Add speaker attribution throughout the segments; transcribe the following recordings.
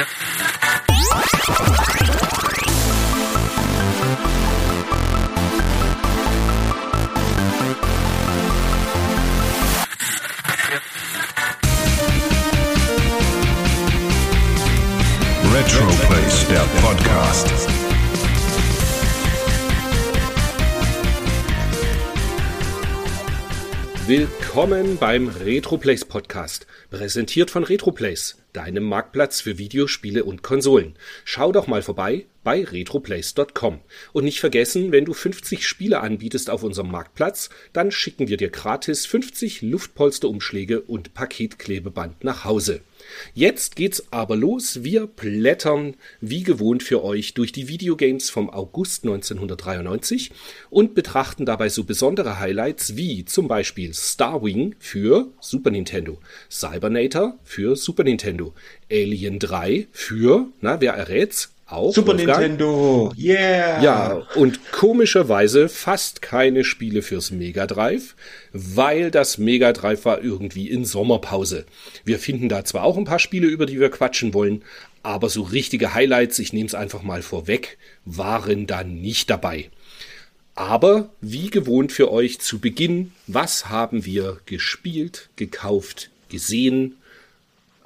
Speaker 1: Thank you.
Speaker 2: Willkommen beim Retroplays Podcast, präsentiert von Retroplays, deinem Marktplatz für Videospiele und Konsolen. Schau doch mal vorbei bei retroplays.com. Und nicht vergessen, wenn du 50 Spiele anbietest auf unserem Marktplatz, dann schicken wir dir gratis 50 Luftpolsterumschläge und Paketklebeband nach Hause. Jetzt geht's aber los. Wir blättern wie gewohnt für euch durch die Videogames vom August 1993 und betrachten dabei so besondere Highlights wie zum Beispiel Starwing für Super Nintendo, Cybernator für Super Nintendo, Alien 3 für, na, wer errät's? Auch
Speaker 3: Super
Speaker 2: Wolfgang?
Speaker 3: Nintendo, yeah!
Speaker 2: Ja, und komischerweise fast keine Spiele fürs Mega Drive, weil das Mega Drive war irgendwie in Sommerpause. Wir finden da zwar auch ein paar Spiele, über die wir quatschen wollen, aber so richtige Highlights, ich nehme es einfach mal vorweg, waren da nicht dabei. Aber wie gewohnt für euch zu Beginn, was haben wir gespielt, gekauft, gesehen?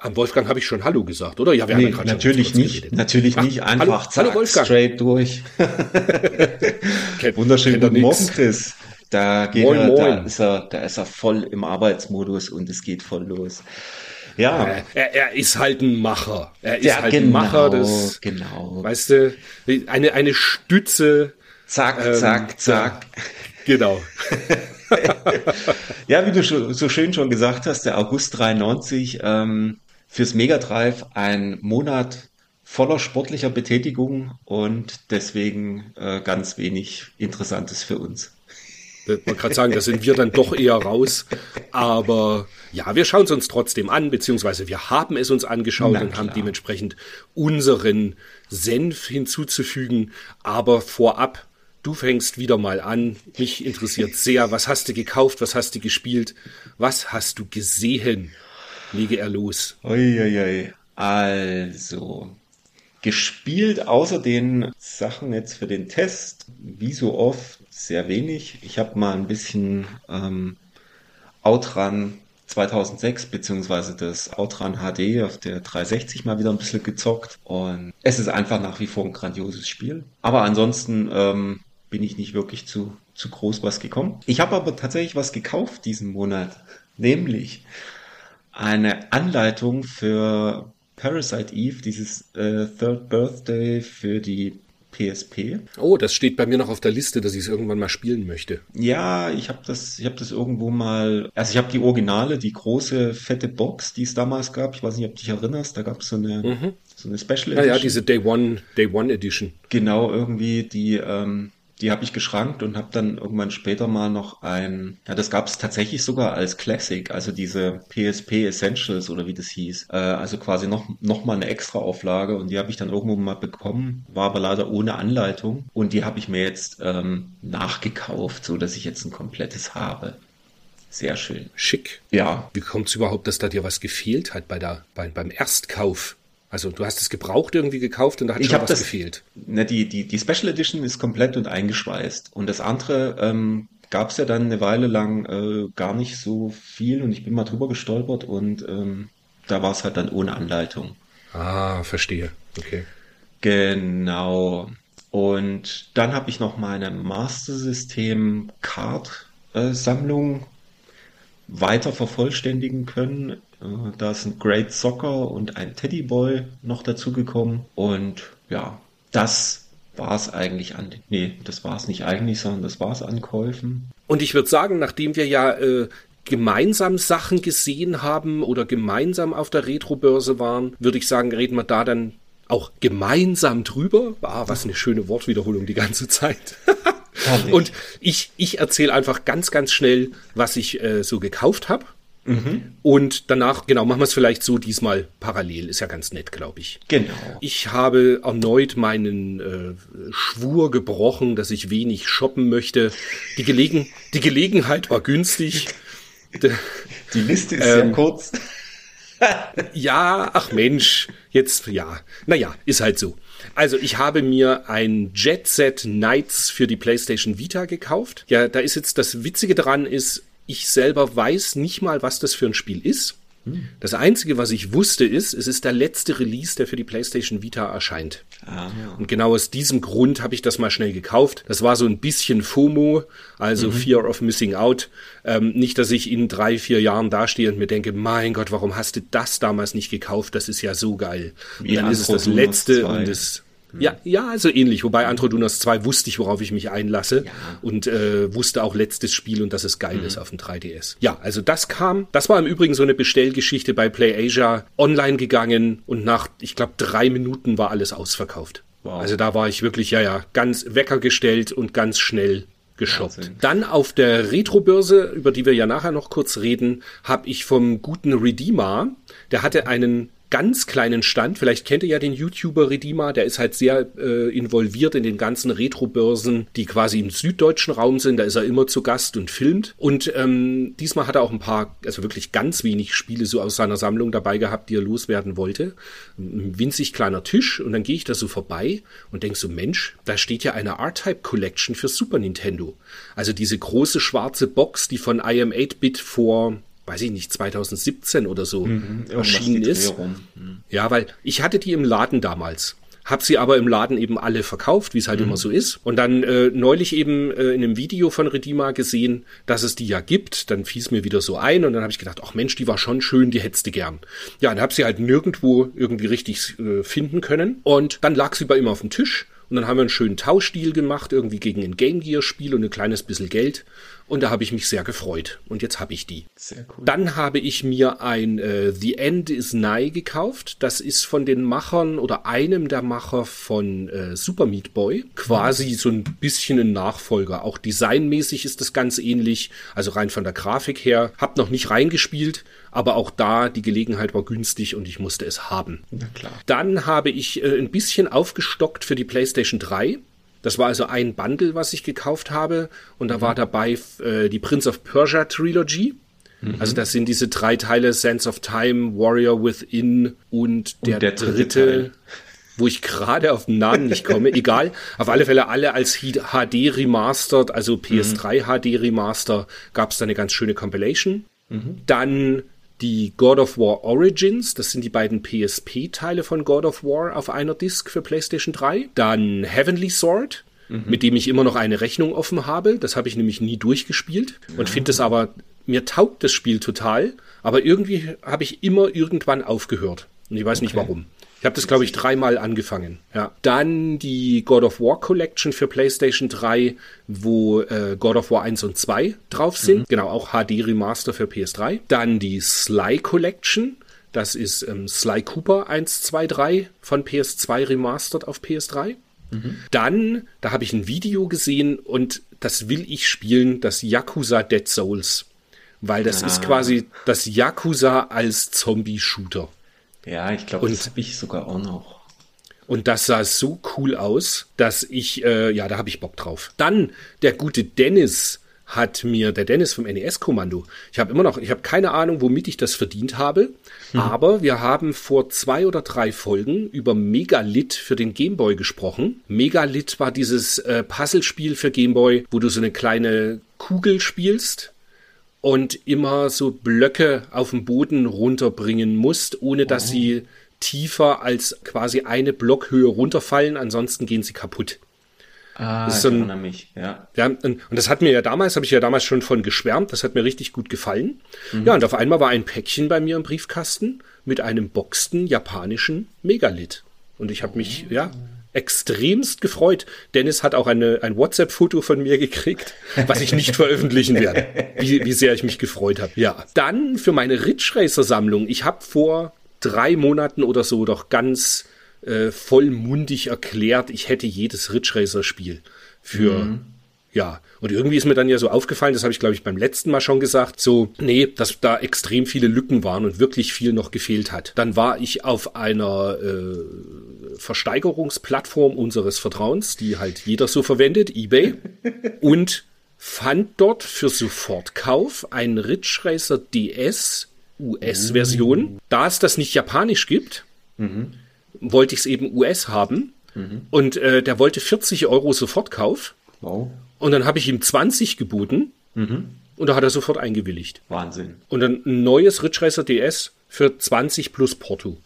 Speaker 2: Am Wolfgang habe ich schon Hallo gesagt, oder? Ja, wir
Speaker 3: Nee,
Speaker 2: haben ja gerade schon
Speaker 3: natürlich nicht, natürlich
Speaker 2: Ach,
Speaker 3: nicht.
Speaker 2: hallo-
Speaker 3: Einfach
Speaker 2: hallo
Speaker 3: zack,
Speaker 2: Wolfgang.
Speaker 3: straight durch.
Speaker 2: Kennt-
Speaker 3: Wunderschönen
Speaker 2: kennt er
Speaker 3: guten Morgen,
Speaker 2: nix.
Speaker 3: Chris. Da geht
Speaker 2: Moin,
Speaker 3: er, da
Speaker 2: moin.
Speaker 3: ist er, da ist er voll im Arbeitsmodus und es geht voll los. Ja,
Speaker 2: Äh, Er, er ist halt ein Macher. Er ist
Speaker 3: ja,
Speaker 2: halt
Speaker 3: genau,
Speaker 2: ein Macher des,
Speaker 3: genau.
Speaker 2: weißt du, eine, eine Stütze,
Speaker 3: Zack,
Speaker 2: ähm,
Speaker 3: zack, zack.
Speaker 2: genau.
Speaker 3: Ja, wie du so schön schon gesagt hast, der August 93 ähm, fürs Mega Drive ein Monat voller sportlicher Betätigung und deswegen äh, ganz wenig Interessantes für uns.
Speaker 2: Wollte gerade sagen, da sind wir dann doch eher raus. Aber ja, wir schauen es uns trotzdem an, beziehungsweise wir haben es uns angeschaut
Speaker 3: Na
Speaker 2: und haben
Speaker 3: klar.
Speaker 2: dementsprechend unseren Senf hinzuzufügen. Aber vorab, du fängst wieder mal an. Mich interessiert sehr, was hast du gekauft, was hast du gespielt, was hast du gesehen? Lege er los.
Speaker 3: Uiuiui. Also, gespielt außer den Sachen jetzt für den Test, wie so oft, sehr wenig. Ich habe mal ein bisschen ähm, Outrun 2006 beziehungsweise das Outrun HD auf der 360 mal wieder ein bisschen gezockt und es ist einfach nach wie vor ein grandioses Spiel. Aber ansonsten ähm, bin ich nicht wirklich zu, zu groß was gekommen. Ich habe aber tatsächlich was gekauft diesen Monat, nämlich eine Anleitung für Parasite Eve, dieses äh, Third Birthday für die PSP.
Speaker 2: Oh, das steht bei mir noch auf der Liste, dass ich es irgendwann mal spielen möchte.
Speaker 3: Ja, ich habe das, ich habe das irgendwo mal, also ich habe die Originale, die große fette Box, die es damals gab. Ich weiß nicht, ob du dich erinnerst. Da gab es so eine, so eine Special
Speaker 2: Ja, ja,
Speaker 3: Edition.
Speaker 2: diese Day One, Day One Edition.
Speaker 3: Genau, irgendwie, die, ähm, die habe ich geschrankt und habe dann irgendwann später mal noch ein, ja, das gab es tatsächlich sogar als Classic, also diese PSP Essentials oder wie das hieß. Äh, also quasi noch, noch mal eine extra Auflage und die habe ich dann irgendwo mal bekommen, war aber leider ohne Anleitung und die habe ich mir jetzt ähm, nachgekauft, so dass ich jetzt ein komplettes habe. Sehr schön.
Speaker 2: Schick.
Speaker 3: Ja,
Speaker 2: Wie kommt es überhaupt, dass da dir was gefehlt hat bei der, bei, beim Erstkauf? Also du hast es gebraucht irgendwie gekauft und da hat
Speaker 3: Ich
Speaker 2: schon was
Speaker 3: das-
Speaker 2: gefehlt.
Speaker 3: Ne, die, die, die Special Edition ist komplett und eingeschweißt. Und das andere ähm, gab es ja dann eine Weile lang äh, gar nicht so viel und ich bin mal drüber gestolpert und ähm, da war es halt dann ohne Anleitung.
Speaker 2: Ah, verstehe. Okay.
Speaker 3: Genau. Und dann habe ich noch meine Master System Card äh, Sammlung weiter vervollständigen können. Äh, da ist ein Great Soccer und ein Teddy Boy noch dazugekommen. Und ja, das war es eigentlich an. Nee, das war es nicht eigentlich, sondern das war es an Käufen.
Speaker 2: Und ich würde sagen, nachdem wir ja äh, gemeinsam Sachen gesehen haben oder gemeinsam auf der Retrobörse waren, würde ich sagen, reden wir da dann auch gemeinsam drüber. Ah, was eine schöne Wortwiederholung die ganze Zeit. Und ich, ich erzähle einfach ganz, ganz schnell, was ich äh, so gekauft habe. Und danach, genau, machen wir es vielleicht so diesmal parallel. Ist ja ganz nett, glaube ich.
Speaker 3: Genau.
Speaker 2: Ich habe erneut meinen äh, Schwur gebrochen, dass ich wenig shoppen möchte. Die, Gelegen die Gelegenheit war günstig.
Speaker 3: Die Liste ist
Speaker 2: Ähm,
Speaker 3: sehr kurz.
Speaker 2: ja, ach Mensch, jetzt, ja, naja, ist halt so. Also ich habe mir ein Jet Set Knights für die PlayStation Vita gekauft. Ja, da ist jetzt das Witzige dran ist, ich selber weiß nicht mal, was das für ein Spiel ist. Das Einzige, was ich wusste, ist, es ist der letzte Release, der für die PlayStation Vita erscheint. Ah. Und genau aus diesem Grund habe ich das mal schnell gekauft. Das war so ein bisschen FOMO, also mhm. Fear of Missing Out. Ähm, nicht, dass ich in drei, vier Jahren dastehe und mir denke, mein Gott, warum hast du das damals nicht gekauft? Das ist ja so geil. Und dann ist es das letzte und es ja, ja, also ähnlich. Wobei Antrodunas 2 wusste ich, worauf ich mich einlasse ja. und äh, wusste auch letztes Spiel und dass es geil mhm. ist auf dem 3DS. Ja, also das kam. Das war im Übrigen so eine Bestellgeschichte bei PlayAsia online gegangen und nach, ich glaube, drei Minuten war alles ausverkauft. Wow. Also da war ich wirklich, ja, ja, ganz Wecker gestellt und ganz schnell geshoppt. Wahnsinn. Dann auf der Retro-Börse, über die wir ja nachher noch kurz reden, habe ich vom guten Redeemer, der hatte einen ganz kleinen Stand. Vielleicht kennt ihr ja den YouTuber Redeemer, der ist halt sehr äh, involviert in den ganzen Retro-Börsen, die quasi im süddeutschen Raum sind. Da ist er immer zu Gast und filmt. Und ähm, diesmal hat er auch ein paar, also wirklich ganz wenig Spiele so aus seiner Sammlung dabei gehabt, die er loswerden wollte. Ein winzig kleiner Tisch und dann gehe ich da so vorbei und denk so, Mensch, da steht ja eine R-Type Collection für Super Nintendo. Also diese große schwarze Box, die von IM 8-Bit vor weiß ich nicht, 2017 oder so mhm, erschienen ist. Mhm. Ja, weil ich hatte die im Laden damals. Hab sie aber im Laden eben alle verkauft, wie es halt mhm. immer so ist. Und dann äh, neulich eben äh, in einem Video von Redima gesehen, dass es die ja gibt. Dann fiel es mir wieder so ein und dann habe ich gedacht, ach Mensch, die war schon schön, die hättest du gern. Ja, und habe sie halt nirgendwo irgendwie richtig äh, finden können. Und dann lag sie bei ihm auf dem Tisch und dann haben wir einen schönen Tauschdeal gemacht, irgendwie gegen ein Game Gear Spiel und ein kleines bisschen Geld. Und da habe ich mich sehr gefreut. Und jetzt habe ich die. Sehr cool. Dann habe ich mir ein äh, The End is Nigh gekauft. Das ist von den Machern oder einem der Macher von äh, Super Meat Boy. Quasi so ein bisschen ein Nachfolger. Auch designmäßig ist das ganz ähnlich. Also rein von der Grafik her. Hab noch nicht reingespielt, aber auch da die Gelegenheit war günstig und ich musste es haben. Na klar. Dann habe ich äh, ein bisschen aufgestockt für die PlayStation 3. Das war also ein Bundle, was ich gekauft habe. Und da war dabei äh, die Prince of Persia Trilogy. Mhm. Also das sind diese drei Teile, Sense of Time, Warrior Within und der, und der dritte, dritte wo ich gerade auf den Namen nicht komme. Egal. Auf alle Fälle alle als HD Remastered, also PS3 mhm. HD Remaster, gab es da eine ganz schöne Compilation. Mhm. Dann die God of War Origins, das sind die beiden PSP-Teile von God of War auf einer Disc für PlayStation 3. Dann Heavenly Sword, mhm. mit dem ich immer noch eine Rechnung offen habe. Das habe ich nämlich nie durchgespielt und finde es aber, mir taugt das Spiel total, aber irgendwie habe ich immer irgendwann aufgehört. Und ich weiß okay. nicht warum. Ich habe das, glaube ich, dreimal angefangen. Ja. Dann die God of War Collection für PlayStation 3, wo äh, God of War 1 und 2 drauf sind. Mhm. Genau, auch HD Remaster für PS3. Dann die Sly Collection. Das ist ähm, Sly Cooper 1, 2, 3 von PS2 Remastered auf PS3. Mhm. Dann, da habe ich ein Video gesehen und das will ich spielen, das Yakuza Dead Souls. Weil das ah. ist quasi das Yakuza als Zombie-Shooter.
Speaker 3: Ja, ich glaube, das habe ich sogar auch noch.
Speaker 2: Und das sah so cool aus, dass ich, äh, ja, da habe ich Bock drauf. Dann der gute Dennis hat mir, der Dennis vom NES-Kommando, ich habe immer noch, ich habe keine Ahnung, womit ich das verdient habe, hm. aber wir haben vor zwei oder drei Folgen über Megalith für den Gameboy gesprochen. Megalith war dieses äh, Puzzlespiel für Gameboy, wo du so eine kleine Kugel spielst und immer so Blöcke auf dem Boden runterbringen musst, ohne dass oh. sie tiefer als quasi eine Blockhöhe runterfallen, ansonsten gehen sie kaputt.
Speaker 3: Ah, das ist so ein, ich erinnere mich, ja.
Speaker 2: ja. Und das hat mir ja damals, habe ich ja damals schon von geschwärmt, das hat mir richtig gut gefallen. Mhm. Ja, und auf einmal war ein Päckchen bei mir im Briefkasten mit einem boxten japanischen Megalith. Und ich habe mich, ja, extremst gefreut. Dennis hat auch eine, ein WhatsApp-Foto von mir gekriegt, was ich nicht veröffentlichen werde. Wie, wie sehr ich mich gefreut habe. Ja. Dann für meine Ridge Racer-Sammlung. Ich habe vor drei Monaten oder so doch ganz äh, vollmundig erklärt, ich hätte jedes Ridge Racer-Spiel für mhm. Ja, und irgendwie ist mir dann ja so aufgefallen, das habe ich glaube ich beim letzten Mal schon gesagt, so, nee, dass da extrem viele Lücken waren und wirklich viel noch gefehlt hat. Dann war ich auf einer äh, Versteigerungsplattform unseres Vertrauens, die halt jeder so verwendet, eBay, und fand dort für Sofortkauf einen Ridge Racer DS US-Version. Da es das nicht japanisch gibt, wollte ich es eben US haben. Und äh, der wollte 40 Euro Sofortkauf.
Speaker 3: Wow.
Speaker 2: Und dann habe ich ihm 20 geboten. Und da hat er sofort eingewilligt.
Speaker 3: Wahnsinn.
Speaker 2: Und dann ein neues Ridge Racer DS für 20 plus Porto.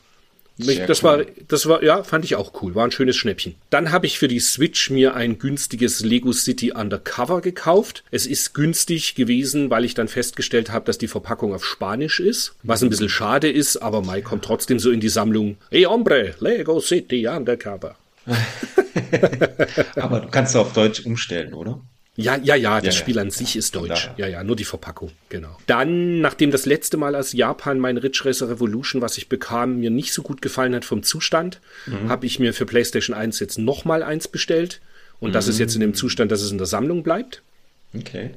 Speaker 2: Mich, das
Speaker 3: cool.
Speaker 2: war, das war, ja, fand ich auch cool. War ein schönes Schnäppchen. Dann habe ich für die Switch mir ein günstiges Lego City Undercover gekauft. Es ist günstig gewesen, weil ich dann festgestellt habe, dass die Verpackung auf Spanisch ist. Was ein bisschen schade ist, aber Mai kommt trotzdem so in die Sammlung. Hey hombre, Lego City Undercover.
Speaker 3: Aber du kannst auf Deutsch umstellen, oder?
Speaker 2: Ja, ja, ja, das
Speaker 3: ja,
Speaker 2: Spiel an
Speaker 3: ja,
Speaker 2: sich ist deutsch. Ja, ja, nur die Verpackung, genau. Dann, nachdem das letzte Mal aus Japan mein Ridge Racer Revolution, was ich bekam, mir nicht so gut gefallen hat vom Zustand,
Speaker 3: Mhm.
Speaker 2: habe ich mir für PlayStation 1 jetzt nochmal eins bestellt. Und das ist jetzt in dem Zustand, dass es in der Sammlung bleibt.
Speaker 3: Okay.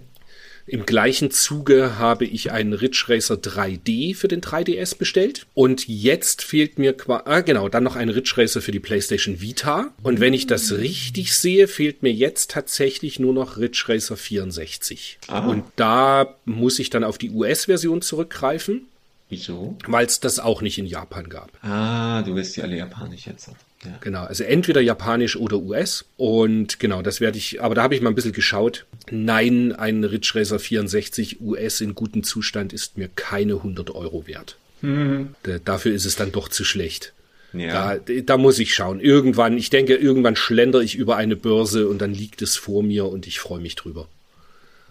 Speaker 2: Im gleichen Zuge habe ich einen Ridge Racer 3D für den 3DS bestellt. Und jetzt fehlt mir qua ah, genau, dann noch ein Ridge Racer für die PlayStation Vita. Und wenn ich das richtig sehe, fehlt mir jetzt tatsächlich nur noch Ridge Racer 64.
Speaker 3: Ah.
Speaker 2: Und da muss ich dann auf die US-Version zurückgreifen,
Speaker 3: Wieso?
Speaker 2: weil es das auch nicht in Japan gab.
Speaker 3: Ah, du willst die alle japanisch jetzt. Ja.
Speaker 2: Genau, also entweder japanisch oder US. Und genau, das werde ich, aber da habe ich mal ein bisschen geschaut. Nein, ein Ridge Racer 64 US in gutem Zustand ist mir keine 100 Euro wert. Da- Dafür ist es dann doch zu schlecht.
Speaker 3: Ja.
Speaker 2: Da, da muss ich schauen. Irgendwann, ich denke, irgendwann schlender ich über eine Börse und dann liegt es vor mir und ich freue mich drüber.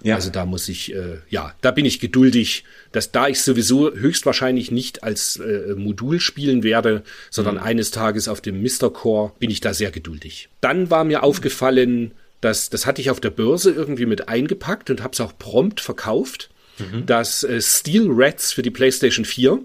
Speaker 3: Ja.
Speaker 2: Also da muss ich, äh, ja, da bin ich geduldig, dass da ich sowieso höchstwahrscheinlich nicht als äh, Modul spielen werde, sondern eines Tages auf dem Mr. Core bin ich da sehr geduldig. Dann war mir aufgefallen, dass das hatte ich auf der Börse irgendwie mit eingepackt und habe es auch prompt verkauft. Das äh, Steel Rats für die PlayStation 4.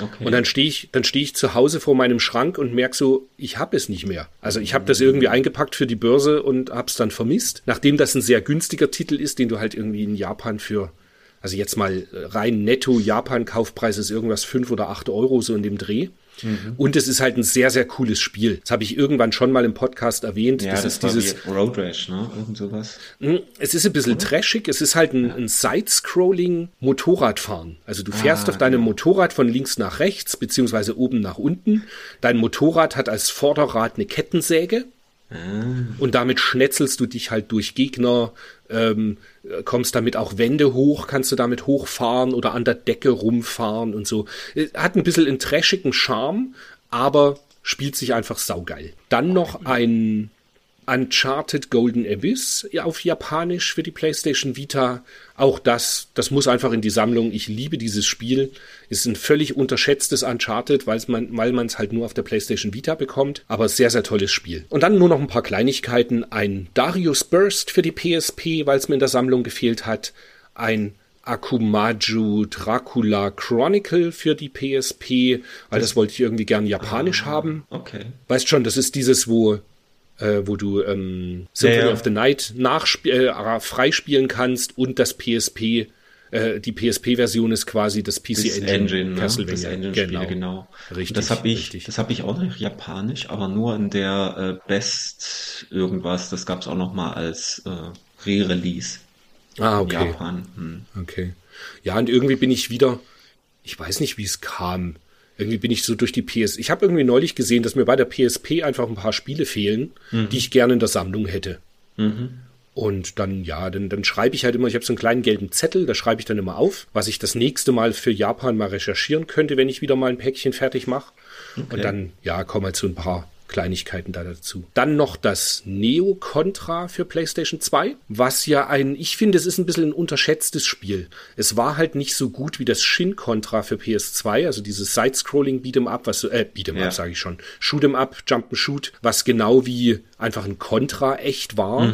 Speaker 3: okay.
Speaker 2: Und dann stehe ich, dann stehe ich zu Hause vor meinem Schrank und merke so, ich habe es nicht mehr. Also ich habe das irgendwie eingepackt für die Börse und habe es dann vermisst. Nachdem das ein sehr günstiger Titel ist, den du halt irgendwie in Japan für, also jetzt mal rein netto Japan-Kaufpreis ist irgendwas fünf oder acht Euro so in dem Dreh. Und es ist halt ein sehr, sehr cooles Spiel. Das habe ich irgendwann schon mal im Podcast erwähnt.
Speaker 3: ja,
Speaker 2: das,
Speaker 3: das,
Speaker 2: ist dieses,
Speaker 3: Road Rash, ne? Irgend sowas.
Speaker 2: Mm, Es ist ein bisschen trashig. Es ist halt ein, ein Side-Scrolling Motorradfahren. Also du fährst
Speaker 3: Ah,
Speaker 2: auf deinem Motorrad von links nach rechts, beziehungsweise oben nach unten. Dein Motorrad hat als Vorderrad eine Kettensäge. Und damit schnetzelst du dich halt durch Gegner, ähm, kommst damit auch Wände hoch, kannst du damit hochfahren oder an der Decke rumfahren und so. Äh, Hat ein bisschen einen trashigen Charme, aber spielt sich einfach saugeil. Dann noch ein Uncharted Golden Abyss auf Japanisch für die PlayStation Vita. Auch das, das muss einfach in die Sammlung. Ich liebe dieses Spiel. Ist ein völlig unterschätztes Uncharted, weil's man, weil man es halt nur auf der PlayStation Vita bekommt. Aber sehr, sehr tolles Spiel. Und dann nur noch ein paar Kleinigkeiten. Ein Darius Burst für die PSP, weil es mir in der Sammlung gefehlt hat. Ein Akumaju Dracula Chronicle für die PSP, weil das wollte ich irgendwie gern japanisch haben.
Speaker 3: Okay.
Speaker 2: Weißt schon, das ist dieses, wo, äh, wo du ähm, Symphony
Speaker 3: Ja, ja.
Speaker 2: of the Night äh, freispielen kannst und das PSP, äh, die PSP-Version ist quasi das PC
Speaker 3: Das
Speaker 2: Engine,
Speaker 3: Engine, ne?
Speaker 2: Castlevania.
Speaker 3: Das Engine-Spiele, genau.
Speaker 2: Richtig,
Speaker 3: Das habe ich,
Speaker 2: richtig.
Speaker 3: das habe ich auch noch japanisch, aber nur in der äh, Best irgendwas. Das gab's auch noch mal als äh, Re-Release
Speaker 2: Ah,
Speaker 3: in
Speaker 2: okay.
Speaker 3: Japan. Hm.
Speaker 2: Okay. Ja, und irgendwie bin ich wieder, ich weiß nicht, wie es kam. Irgendwie bin ich so durch die PS. Ich habe irgendwie neulich gesehen, dass mir bei der PSP einfach ein paar Spiele fehlen, die ich gerne in der Sammlung hätte. Und dann, ja, dann, dann schreibe ich halt immer, ich habe so einen kleinen gelben Zettel, da schreibe ich dann immer auf, was ich das nächste Mal für Japan mal recherchieren könnte, wenn ich wieder mal ein Päckchen fertig mache. Und dann, ja, kommen halt so ein paar Kleinigkeiten da dazu. Dann noch das Neo Contra für PlayStation 2, was ja ein, ich finde, es ist ein bisschen ein unterschätztes Spiel. Es war halt nicht so gut wie das Shin Contra für PS2, also dieses Side-Scrolling Beat'em Up, was so, äh, Beat'em
Speaker 3: Ja.
Speaker 2: Up sage ich schon, Shoot'em Up, Jump'em Shoot, was genau wie einfach ein Contra echt war,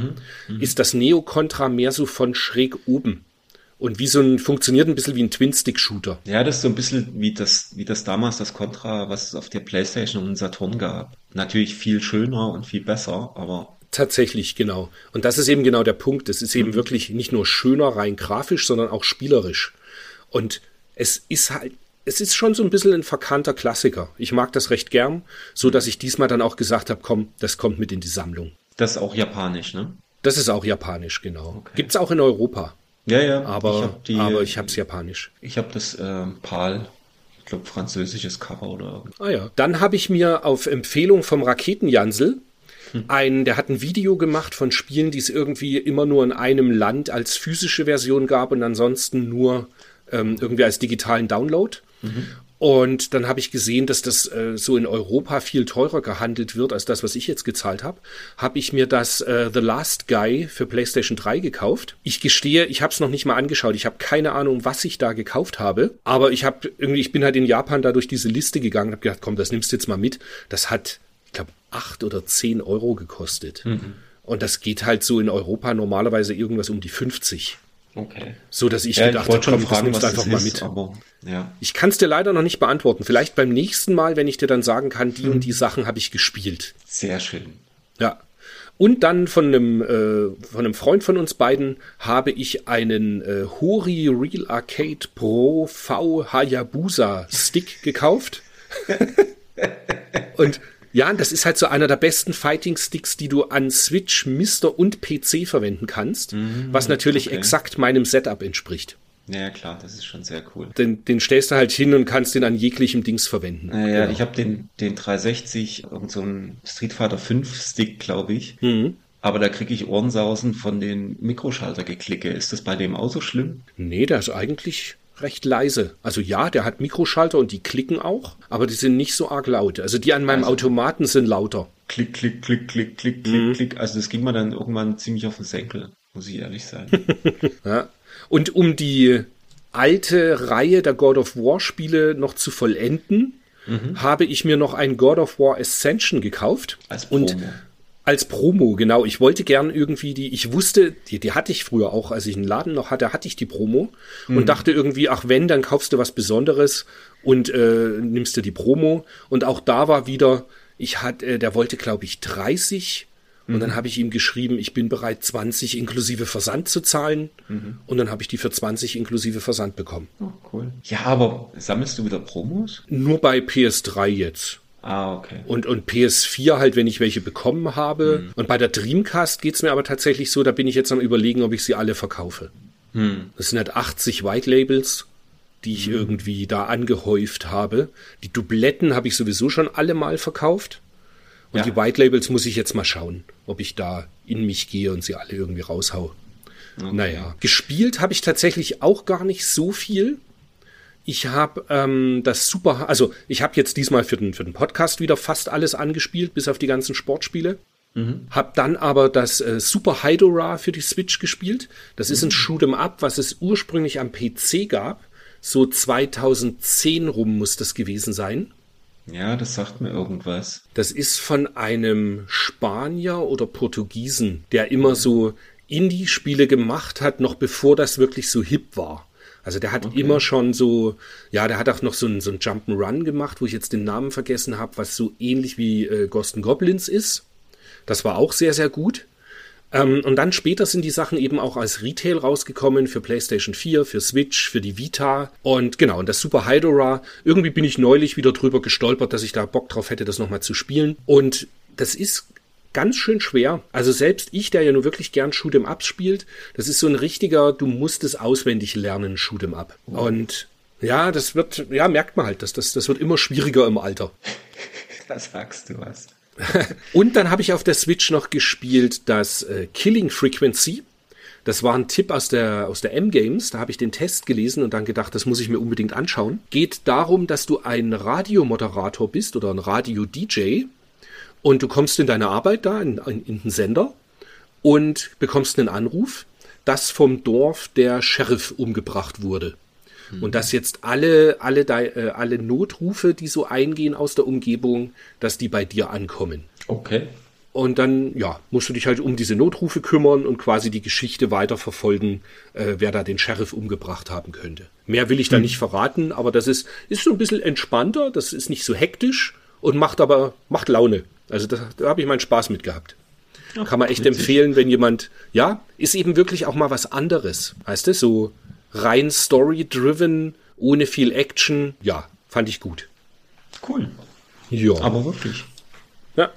Speaker 2: ist das Neo Contra mehr so von schräg oben. Und wie so ein, funktioniert ein bisschen wie ein Twin-Stick-Shooter.
Speaker 3: Ja, das ist so ein bisschen wie das, wie das damals das Contra, was es auf der Playstation und Saturn gab. Natürlich viel schöner und viel besser, aber
Speaker 2: Tatsächlich, genau. Und das ist eben genau der Punkt. Es ist eben wirklich nicht nur schöner rein grafisch, sondern auch spielerisch. Und es ist halt, es ist schon so ein bisschen ein verkannter Klassiker. Ich mag das recht gern, so dass ich diesmal dann auch gesagt habe, komm, das kommt mit in die Sammlung.
Speaker 3: das ist auch japanisch, ne?
Speaker 2: Das ist auch japanisch, genau. Gibt's auch in Europa.
Speaker 3: Ja, ja.
Speaker 2: Aber
Speaker 3: ich hab die,
Speaker 2: aber ich hab's japanisch.
Speaker 3: Ich habe das äh, PAL, glaube französisches Cover oder irgendwas.
Speaker 2: Ah ja. Dann habe ich mir auf Empfehlung vom Raketenjansel ein, der hat ein Video gemacht von Spielen, die es irgendwie immer nur in einem Land als physische Version gab und ansonsten nur ähm, irgendwie als digitalen Download. Und dann habe ich gesehen, dass das äh, so in Europa viel teurer gehandelt wird als das, was ich jetzt gezahlt habe. Habe ich mir das äh, The Last Guy für PlayStation 3 gekauft. Ich gestehe, ich habe es noch nicht mal angeschaut. Ich habe keine Ahnung, was ich da gekauft habe. Aber ich habe irgendwie, ich bin halt in Japan da durch diese Liste gegangen und habe gedacht, komm, das nimmst du jetzt mal mit. Das hat, ich glaube, acht oder zehn Euro gekostet. Und das geht halt so in Europa normalerweise irgendwas um die 50.
Speaker 3: Okay.
Speaker 2: So dass ich
Speaker 3: Ja,
Speaker 2: gedacht
Speaker 3: ich
Speaker 2: habe, komm, das
Speaker 3: fragen,
Speaker 2: du einfach
Speaker 3: das
Speaker 2: mal
Speaker 3: ist,
Speaker 2: mit.
Speaker 3: aber ja.
Speaker 2: Ich kann es dir leider noch nicht beantworten. Vielleicht beim nächsten Mal, wenn ich dir dann sagen kann, die und die Sachen habe ich gespielt.
Speaker 3: Sehr schön.
Speaker 2: Ja. Und dann von einem, äh, von einem Freund von uns beiden habe ich einen äh, Hori Real Arcade Pro V Hayabusa Stick gekauft. und ja, das ist halt so einer der besten Fighting Sticks, die du an Switch, Mister und PC verwenden kannst, was natürlich
Speaker 3: okay.
Speaker 2: exakt meinem Setup entspricht.
Speaker 3: Ja, klar, das ist schon sehr cool.
Speaker 2: Den, den stellst du halt hin und kannst den an jeglichem Dings verwenden.
Speaker 3: Naja, ich habe den, den 360, irgend so ein Street Fighter 5 Stick, glaube ich.
Speaker 2: Mhm.
Speaker 3: Aber da kriege ich Ohrensausen von den Mikroschaltergeklicke. Ist das bei dem auch so schlimm?
Speaker 2: Nee, der ist eigentlich recht leise. Also ja, der hat Mikroschalter und die klicken auch, aber die sind nicht so arg laut. Also die an meinem
Speaker 3: Also-
Speaker 2: Automaten sind lauter.
Speaker 3: Klick, klick, klick, klick, klick, klick,
Speaker 2: Mhm.
Speaker 3: klick. Also das ging mir dann irgendwann ziemlich auf den Senkel, muss ich ehrlich sein.
Speaker 2: Ja. Und um die alte Reihe der God of War Spiele noch zu vollenden, habe ich mir noch ein God of War Ascension gekauft.
Speaker 3: Als
Speaker 2: Und
Speaker 3: Promo.
Speaker 2: Als Promo, genau. Ich wollte gern irgendwie die, ich wusste, die, die hatte ich früher auch, als ich einen Laden noch hatte, hatte ich die Promo und dachte irgendwie, ach wenn, dann kaufst du was Besonderes und äh, nimmst du die Promo. Und auch da war wieder, ich hatte, äh, der wollte, glaube ich, 30 und dann habe ich ihm geschrieben, ich bin bereit, 20 inklusive Versand zu zahlen. Und dann habe ich die für 20 inklusive Versand bekommen.
Speaker 3: Oh, cool. Ja, aber sammelst du wieder Promos?
Speaker 2: Nur bei PS3 jetzt.
Speaker 3: Ah, okay.
Speaker 2: Und, und PS4 halt, wenn ich welche bekommen habe.
Speaker 3: Mhm.
Speaker 2: Und bei der Dreamcast geht's mir aber tatsächlich so, da bin ich jetzt am überlegen, ob ich sie alle verkaufe.
Speaker 3: Hm.
Speaker 2: Das sind halt 80 White Labels, die ich irgendwie da angehäuft habe. Die Dubletten habe ich sowieso schon alle mal verkauft. Und
Speaker 3: Ja.
Speaker 2: die White Labels muss ich jetzt mal schauen, ob ich da in mich gehe und sie alle irgendwie raushau. Naja, gespielt habe ich tatsächlich auch gar nicht so viel. Ich habe ähm, das super, also ich habe jetzt diesmal für den, für den Podcast wieder fast alles angespielt, bis auf die ganzen Sportspiele. Hab dann aber das äh, Super Hydora für die Switch gespielt. Das ist ein Shoot'em Up, was es ursprünglich am PC gab. So 2010 rum muss das gewesen sein.
Speaker 3: Ja, das sagt mir irgendwas.
Speaker 2: Das ist von einem Spanier oder Portugiesen, der immer so Indie-Spiele gemacht hat, noch bevor das wirklich so hip war. Also der hat immer schon so, ja, der hat auch noch so ein, so ein Jump'n'Run gemacht, wo ich jetzt den Namen vergessen habe, was so ähnlich wie äh, Ghost Goblins ist. Das war auch sehr, sehr gut. Ähm, und dann später sind die Sachen eben auch als Retail rausgekommen für PlayStation 4, für Switch, für die Vita. Und genau, und das Super Hydora, irgendwie bin ich neulich wieder drüber gestolpert, dass ich da Bock drauf hätte, das nochmal zu spielen. Und das ist ganz schön schwer. Also selbst ich, der ja nur wirklich gern Shoot'em Up spielt, das ist so ein richtiger, du musst es auswendig lernen, Shoot'em Up. Und ja, das wird, ja, merkt man halt, dass das, das wird immer schwieriger im Alter.
Speaker 3: Da sagst du was.
Speaker 2: Und dann habe ich auf der Switch noch gespielt das äh, Killing Frequency. Das war ein Tipp aus der, aus der M-Games. Da habe ich den Test gelesen und dann gedacht, das muss ich mir unbedingt anschauen. Geht darum, dass du ein Radiomoderator bist oder ein Radio-DJ und du kommst in deine Arbeit da, in, in, in den Sender und bekommst einen Anruf, dass vom Dorf der Sheriff umgebracht wurde. Und dass jetzt alle, alle, äh, alle Notrufe, die so eingehen aus der Umgebung, dass die bei dir ankommen.
Speaker 3: Okay.
Speaker 2: Und dann, ja, musst du dich halt um diese Notrufe kümmern und quasi die Geschichte weiterverfolgen, äh, wer da den Sheriff umgebracht haben könnte. Mehr will ich da nicht verraten, aber das ist, ist so ein bisschen entspannter, das ist nicht so hektisch und macht aber, macht Laune. Also da, da habe ich meinen Spaß mit gehabt. Kann man echt empfehlen, wenn jemand, ja, ist eben wirklich auch mal was anderes. Weißt du, so rein story-driven, ohne viel Action. Ja, fand ich gut.
Speaker 3: Cool.
Speaker 2: Ja.
Speaker 3: Aber wirklich.
Speaker 2: Ja.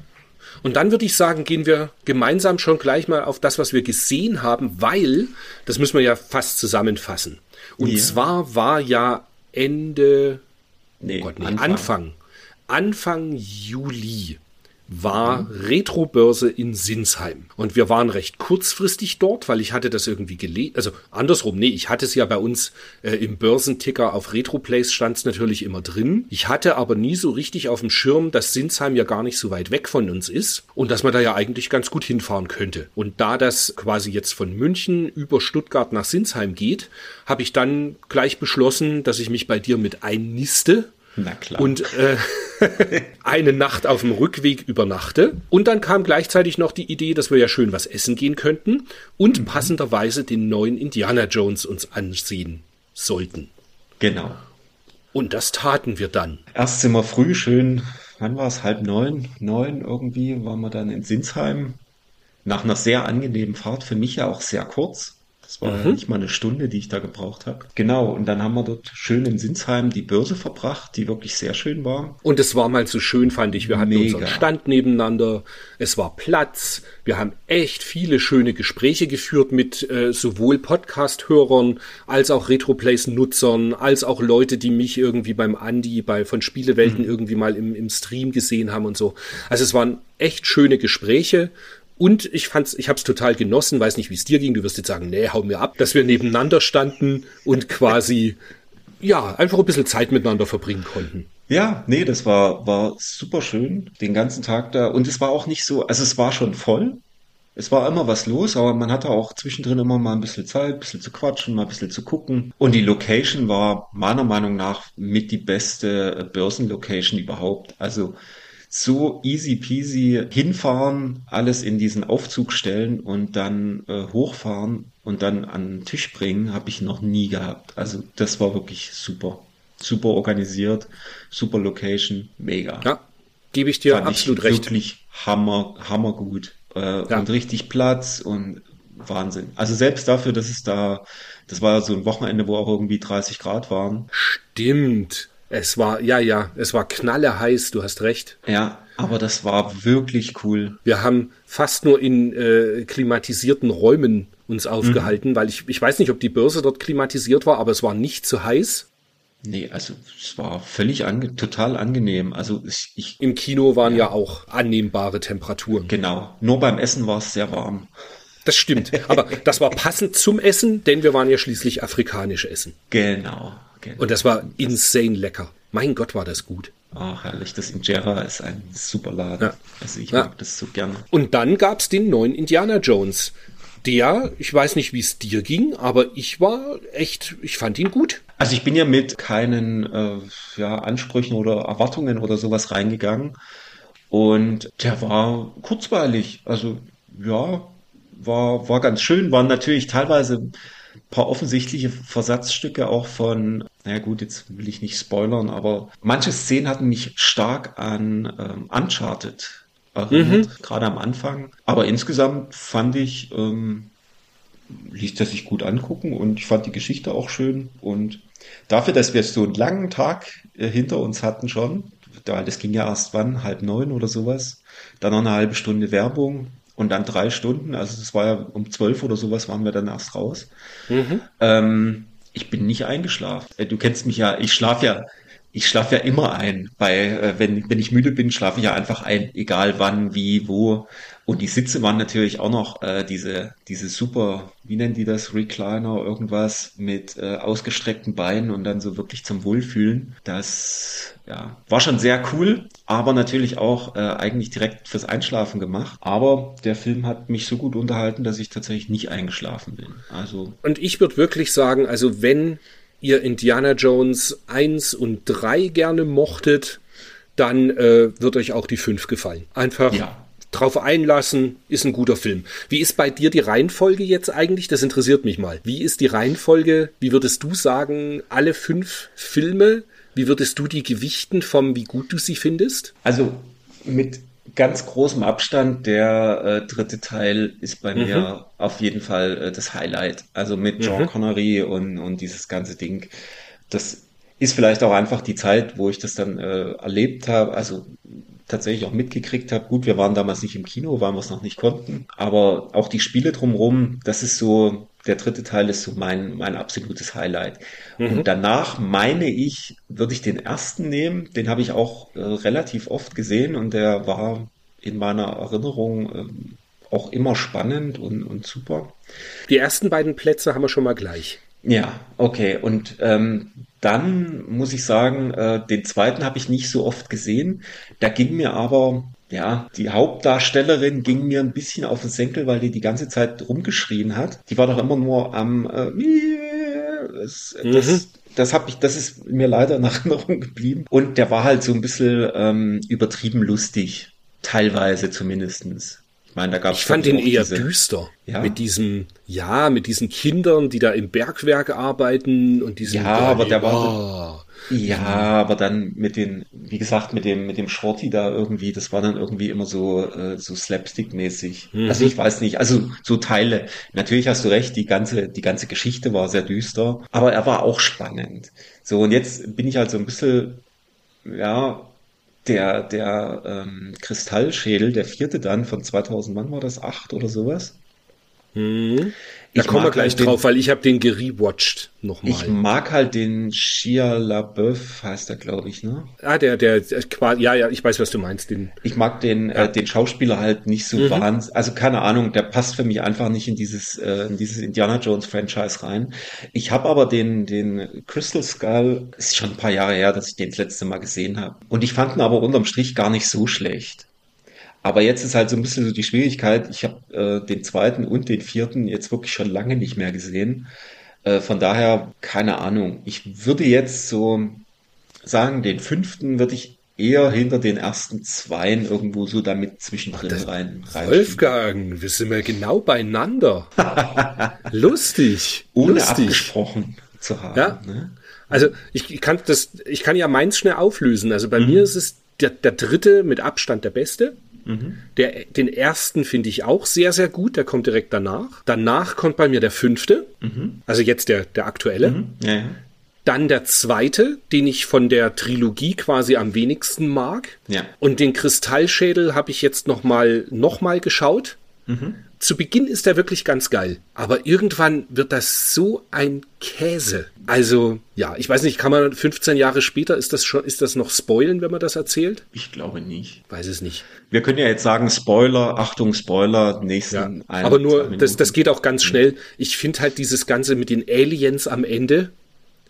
Speaker 2: Und dann würde ich sagen, gehen wir gemeinsam schon gleich mal auf das, was wir gesehen haben, weil, das müssen wir ja fast zusammenfassen. Und
Speaker 3: Ja.
Speaker 2: zwar war ja Ende,
Speaker 3: Nee,
Speaker 2: oh Gott, nee,
Speaker 3: Anfang.
Speaker 2: Anfang. Anfang Juli war Retrobörse in Sinsheim. Und wir waren recht kurzfristig dort, weil ich hatte das irgendwie gelesen. Also andersrum, nee, ich hatte es ja bei uns äh, im Börsenticker auf Retroplace stand es natürlich immer drin. Ich hatte aber nie so richtig auf dem Schirm, dass Sinsheim ja gar nicht so weit weg von uns ist und dass man da ja eigentlich ganz gut hinfahren könnte. Und da das quasi jetzt von München über Stuttgart nach Sinsheim geht, habe ich dann gleich beschlossen, dass ich mich bei dir mit einniste
Speaker 3: Na klar.
Speaker 2: und äh, eine Nacht auf dem Rückweg übernachte. Und dann kam gleichzeitig noch die Idee, dass wir ja schön was essen gehen könnten und
Speaker 3: Mhm.
Speaker 2: passenderweise den neuen Indiana Jones uns ansehen sollten.
Speaker 3: Genau.
Speaker 2: Und das taten wir dann.
Speaker 3: Erst sind wir früh schön, wann war es? Halb neun, neun irgendwie, waren wir dann in Sinsheim. Nach einer sehr angenehmen Fahrt, für mich ja auch sehr kurz. Das war ja nicht mal eine Stunde, die ich da gebraucht habe. Genau, und dann haben wir dort schön in Sinsheim die Börse verbracht, die wirklich sehr schön war.
Speaker 2: Und es war mal so schön, fand ich. Wir hatten
Speaker 3: Mega.
Speaker 2: unseren Stand nebeneinander. Es war Platz. Wir haben echt viele schöne Gespräche geführt mit äh, sowohl Podcast-Hörern als auch Retroplays-Nutzern, als auch Leute, die mich irgendwie beim Andi bei von Spielewelten irgendwie mal im, im Stream gesehen haben und so. Also es waren echt schöne Gespräche. Und ich fand's, ich hab's total genossen, weiß nicht, wie es dir ging. Du wirst jetzt sagen, nee, hau mir ab, dass wir nebeneinander standen und quasi, ja, einfach ein bisschen Zeit miteinander verbringen konnten.
Speaker 3: Ja, nee, das war, war super schön, den ganzen Tag da. Und es war auch nicht so, also es war schon voll. Es war immer was los, aber man hatte auch zwischendrin immer mal ein bisschen Zeit, ein bisschen zu quatschen, mal ein bisschen zu gucken. Und die Location war meiner Meinung nach mit die beste Börsenlocation überhaupt. Also so easy peasy hinfahren, alles in diesen Aufzug stellen und dann äh, hochfahren und dann an den Tisch bringen, habe ich noch nie gehabt. Also das war wirklich super. Super organisiert, super Location, mega.
Speaker 2: Ja, gebe ich dir
Speaker 3: Fand
Speaker 2: absolut
Speaker 3: ich
Speaker 2: recht.
Speaker 3: Wirklich hammer, hammergut. Äh, Und richtig Platz und Wahnsinn. Also selbst dafür, dass es da, das war so ein Wochenende, wo auch irgendwie 30 Grad waren.
Speaker 2: Stimmt. Es war, ja, ja, es war knalleheiß, du hast recht.
Speaker 3: Ja, aber das war wirklich cool.
Speaker 2: Wir haben fast nur in äh, klimatisierten Räumen uns aufgehalten, weil ich, ich weiß nicht, ob die Börse dort klimatisiert war, aber es war nicht zu heiß.
Speaker 3: Nee, also es war völlig ange total angenehm. Also ich, ich,
Speaker 2: Im Kino waren ja, auch annehmbare Temperaturen.
Speaker 3: genau, nur beim Essen war es sehr warm.
Speaker 2: Das stimmt. Aber das war passend zum Essen, denn wir waren ja schließlich afrikanisch essen.
Speaker 3: Genau, genau.
Speaker 2: Und das war insane lecker. Mein Gott, war das gut.
Speaker 3: Ach, herrlich, das Injera ist ein super Laden.
Speaker 2: Ja.
Speaker 3: Also ich
Speaker 2: Ja.
Speaker 3: mag das so gerne.
Speaker 2: Und dann gab's den neuen Indiana Jones. Der, ich weiß nicht, wie es dir ging, aber ich war echt, ich fand ihn gut.
Speaker 3: Also ich bin ja mit keinen äh, ja, Ansprüchen oder Erwartungen oder sowas reingegangen. Und der war kurzweilig. Also ja, war, war ganz schön. Waren natürlich teilweise ein paar offensichtliche Versatzstücke auch von, naja gut, jetzt will ich nicht spoilern, aber manche Szenen hatten mich stark an ähm, Uncharted erinnert, gerade am Anfang. Aber insgesamt fand ich, ähm, ließ das sich gut angucken und ich fand die Geschichte auch schön. Und dafür, dass wir so einen langen Tag äh, hinter uns hatten schon, da, das ging ja erst wann, halb neun oder sowas, dann noch eine halbe Stunde Werbung und dann drei Stunden, also das war ja um zwölf oder sowas waren wir dann erst raus. Ähm, ich bin nicht eingeschlafen. Äh, Du kennst mich ja, ich schlafe ja, ich schlafe ja immer ein. Bei, äh, wenn, wenn ich müde bin, schlafe ich ja einfach ein, egal wann, wie, wo. Und die Sitze waren natürlich auch noch äh, diese, diese super, wie nennen die das, Recliner, irgendwas mit äh, ausgestreckten Beinen und dann so wirklich zum Wohlfühlen. Das ja, war schon sehr cool, aber natürlich auch äh, eigentlich direkt fürs Einschlafen gemacht. Aber der Film hat mich so gut unterhalten, dass ich tatsächlich nicht eingeschlafen bin. Also
Speaker 2: Und ich würde wirklich sagen, also wenn ihr Indiana Jones 1 und 3 gerne mochtet, dann äh, wird euch auch die 5 gefallen. Einfach
Speaker 3: Ja.
Speaker 2: Drauf einlassen, ist ein guter Film. Wie ist bei dir die Reihenfolge jetzt eigentlich? Das interessiert mich mal. Wie ist die Reihenfolge? Wie würdest du sagen, alle fünf Filme? Wie würdest du die gewichten vom, wie gut du sie findest?
Speaker 3: Also mit ganz großem Abstand, der äh, dritte Teil ist bei mir auf jeden Fall äh, das Highlight. Also mit John Connery und, und dieses ganze Ding. Das ist vielleicht auch einfach die Zeit, wo ich das dann äh, erlebt habe. Also tatsächlich auch mitgekriegt habe. Gut, wir waren damals nicht im Kino, weil wir es noch nicht konnten, aber auch die Spiele drumherum, das ist so, der dritte Teil ist so mein, mein absolutes Highlight. Mhm. Und danach meine ich, würde ich den ersten nehmen, den habe ich auch äh, relativ oft gesehen und der war in meiner Erinnerung äh, auch immer spannend und, und super.
Speaker 2: Die ersten beiden Plätze haben wir schon mal gleich.
Speaker 3: Ja, okay. Und ähm, dann muss ich sagen, äh, den zweiten habe ich nicht so oft gesehen. Da ging mir aber, ja, die Hauptdarstellerin ging mir ein bisschen auf den Senkel, weil die die ganze Zeit rumgeschrien hat. Die war doch immer nur am, äh, das, mhm. das, das habe ich, das ist mir leider in Erinnerung geblieben. Und der war halt so ein bisschen ähm, übertrieben lustig, teilweise zumindestens
Speaker 2: meine, da gab's ich fand ihn eher diese, düster. Ja? Mit diesem, ja, mit diesen Kindern, die da im Bergwerk arbeiten und diesem.
Speaker 3: Ja, aber der war. Oh. Ja, aber dann mit den, wie gesagt, mit dem, mit dem Shorty da irgendwie, das war dann irgendwie immer so, äh, so slapstick-mäßig. Mhm. Also ich weiß nicht, also so Teile. Natürlich hast du recht, die ganze, die ganze Geschichte war sehr düster, aber er war auch spannend. So, und jetzt bin ich halt so ein bisschen, ja, der, der ähm, Kristallschädel, der vierte dann von 2000, wann war das? Acht oder sowas?
Speaker 2: Hm. Da ich kommen wir gleich halt drauf, den, weil ich habe den gerewatcht nochmal.
Speaker 3: Ich mag halt den Shia LaBeouf, heißt er, glaube ich, ne?
Speaker 2: Ah, der, der, quasi, ja, ja, ich weiß, was du meinst. Den,
Speaker 3: ich mag den, ja. äh, den Schauspieler halt nicht so mhm. wahnsinnig, also keine Ahnung, der passt für mich einfach nicht in dieses, äh, in dieses Indiana Jones Franchise rein. Ich habe aber den, den Crystal Skull, ist schon ein paar Jahre her, dass ich den das letzte Mal gesehen habe. Und ich fand ihn aber unterm Strich gar nicht so schlecht. Aber jetzt ist halt so ein bisschen so die Schwierigkeit, ich habe äh, den zweiten und den vierten jetzt wirklich schon lange nicht mehr gesehen. Äh, von daher, keine Ahnung. Ich würde jetzt so sagen, den fünften würde ich eher hinter den ersten zweien irgendwo so damit zwischendrin das, rein.
Speaker 2: Wolfgang, wir sind ja genau beieinander. lustig.
Speaker 3: Ohne
Speaker 2: lustig.
Speaker 3: abgesprochen zu haben.
Speaker 2: Ja. Ne? Also ich, ich, kann das, ich kann ja meins schnell auflösen. Also bei mhm. mir ist es der, der dritte mit Abstand der beste. Mhm. Der, den ersten finde ich auch sehr, sehr gut. Der kommt direkt danach. Danach kommt bei mir der fünfte. Mhm. Also jetzt der, der aktuelle. Mhm. Ja, ja. Dann der zweite, den ich von der Trilogie quasi am wenigsten mag. Ja. Und den Kristallschädel habe ich jetzt noch mal, noch mal geschaut. Mhm. Zu Beginn ist er wirklich ganz geil, aber irgendwann wird das so ein Käse. Also, ja, ich weiß nicht, kann man 15 Jahre später, ist das schon, ist das noch spoilen, wenn man das erzählt?
Speaker 3: Ich glaube nicht.
Speaker 2: Weiß es nicht.
Speaker 3: Wir können ja jetzt sagen, Spoiler, Achtung, Spoiler, nächsten ja,
Speaker 2: ein, Aber nur, das, das geht auch ganz schnell. Ich finde halt dieses Ganze mit den Aliens am Ende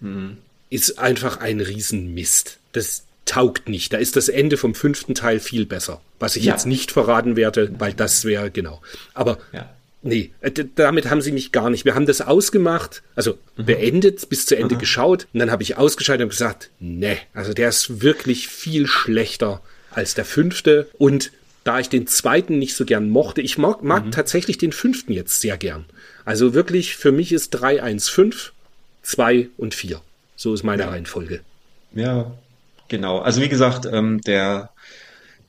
Speaker 2: hm. ist einfach ein Riesenmist. Das, taugt nicht. Da ist das Ende vom fünften Teil viel besser. Was ich ja. jetzt nicht verraten werde, weil das wäre, genau. Aber ja. nee, äh, damit haben sie mich gar nicht. Wir haben das ausgemacht, also mhm. beendet, bis zu Ende mhm. geschaut und dann habe ich ausgeschaltet und gesagt, nee, also der ist wirklich viel schlechter als der fünfte und da ich den zweiten nicht so gern mochte, ich mag, mag mhm. tatsächlich den fünften jetzt sehr gern. Also wirklich, für mich ist 3, 1, 5, 2 und 4. So ist meine
Speaker 3: ja.
Speaker 2: Reihenfolge.
Speaker 3: Ja, Genau, also wie gesagt, ähm, der,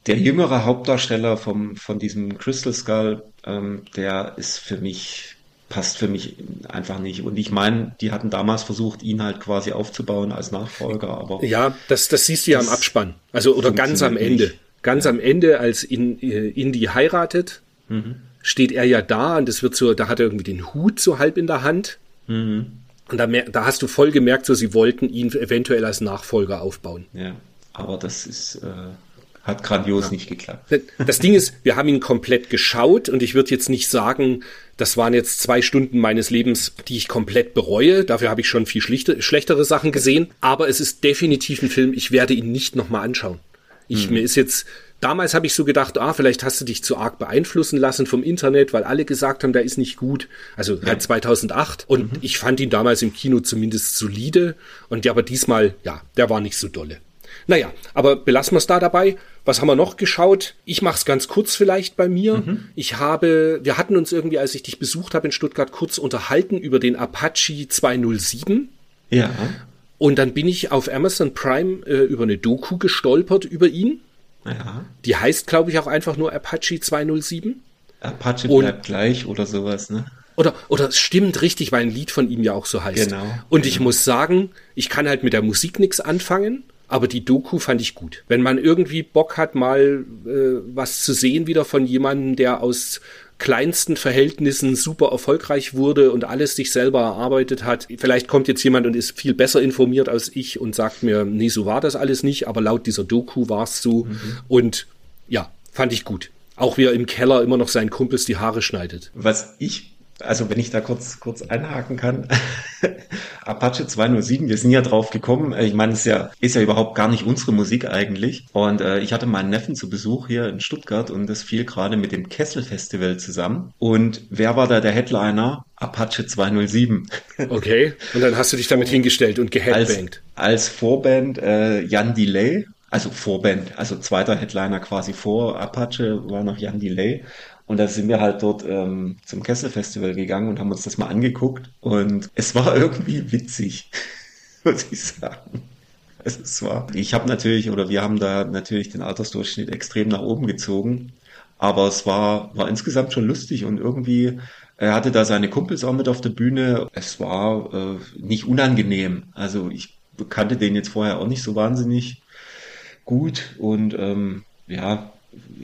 Speaker 3: der jüngere Hauptdarsteller vom, von diesem Crystal Skull, ähm, der ist für mich, passt für mich einfach nicht. Und ich meine, die hatten damals versucht, ihn halt quasi aufzubauen als Nachfolger, aber.
Speaker 2: Ja, das, das siehst du ja am Abspann. Also, oder ganz am Ende. Nicht. Ganz ja. am Ende, als in, äh, Indy heiratet, mhm. steht er ja da und es wird so, da hat er irgendwie den Hut so halb in der Hand. Mhm. Und da, da, hast du voll gemerkt, so sie wollten ihn eventuell als Nachfolger aufbauen.
Speaker 3: Ja, aber das ist, äh, hat grandios ja. nicht geklappt.
Speaker 2: Das Ding ist, wir haben ihn komplett geschaut und ich würde jetzt nicht sagen, das waren jetzt zwei Stunden meines Lebens, die ich komplett bereue. Dafür habe ich schon viel schlichte, schlechtere Sachen gesehen. Aber es ist definitiv ein Film, ich werde ihn nicht nochmal anschauen. Ich, hm. Mir ist jetzt Damals habe ich so gedacht, ah, vielleicht hast du dich zu arg beeinflussen lassen vom Internet, weil alle gesagt haben, der ist nicht gut. Also ja. halt 2008. Und mhm. ich fand ihn damals im Kino zumindest solide. Und ja, aber diesmal, ja, der war nicht so dolle. Naja, aber belassen wir es da dabei. Was haben wir noch geschaut? Ich mache es ganz kurz vielleicht bei mir. Mhm. Ich habe, wir hatten uns irgendwie, als ich dich besucht habe in Stuttgart, kurz unterhalten über den Apache 207.
Speaker 3: Ja.
Speaker 2: Und dann bin ich auf Amazon Prime äh, über eine Doku gestolpert über ihn. Ja. Die heißt, glaube ich, auch einfach nur Apache 207.
Speaker 3: Apache und, bleibt gleich oder sowas, ne?
Speaker 2: Oder, oder es stimmt richtig, weil ein Lied von ihm ja auch so heißt. Genau. Und genau. ich muss sagen, ich kann halt mit der Musik nichts anfangen. aber die Doku fand ich gut. Wenn man irgendwie Bock hat, mal äh, was zu sehen wieder von jemandem, der aus kleinsten Verhältnissen super erfolgreich wurde und alles sich selber erarbeitet hat. Vielleicht kommt jetzt jemand und ist viel besser informiert als ich und sagt mir, nee, so war das alles nicht, aber laut dieser Doku war es so. Mhm. Und ja, fand ich gut. Auch wie er im Keller immer noch seinen Kumpels die Haare schneidet.
Speaker 3: Was ich also wenn ich da kurz, kurz einhaken kann. Apache 207, wir sind ja drauf gekommen. Ich meine, es ist ja, ist ja überhaupt gar nicht unsere Musik eigentlich. Und äh, ich hatte meinen Neffen zu Besuch hier in Stuttgart und das fiel gerade mit dem Kessel Festival zusammen. Und wer war da der Headliner? Apache 207.
Speaker 2: Okay, und dann hast du dich damit hingestellt und geheadbangt.
Speaker 3: Als, als Vorband äh, Jan Delay, also Vorband, also zweiter Headliner quasi vor Apache war noch Jan Delay und da sind wir halt dort ähm, zum Kessel Festival gegangen und haben uns das mal angeguckt. Und es war irgendwie witzig, muss ich sagen. Also es war, ich habe natürlich, oder wir haben da natürlich den Altersdurchschnitt extrem nach oben gezogen. Aber es war, war insgesamt schon lustig und irgendwie, er hatte da seine Kumpels auch mit auf der Bühne. Es war äh, nicht unangenehm. Also ich kannte den jetzt vorher auch nicht so wahnsinnig gut und ähm, ja,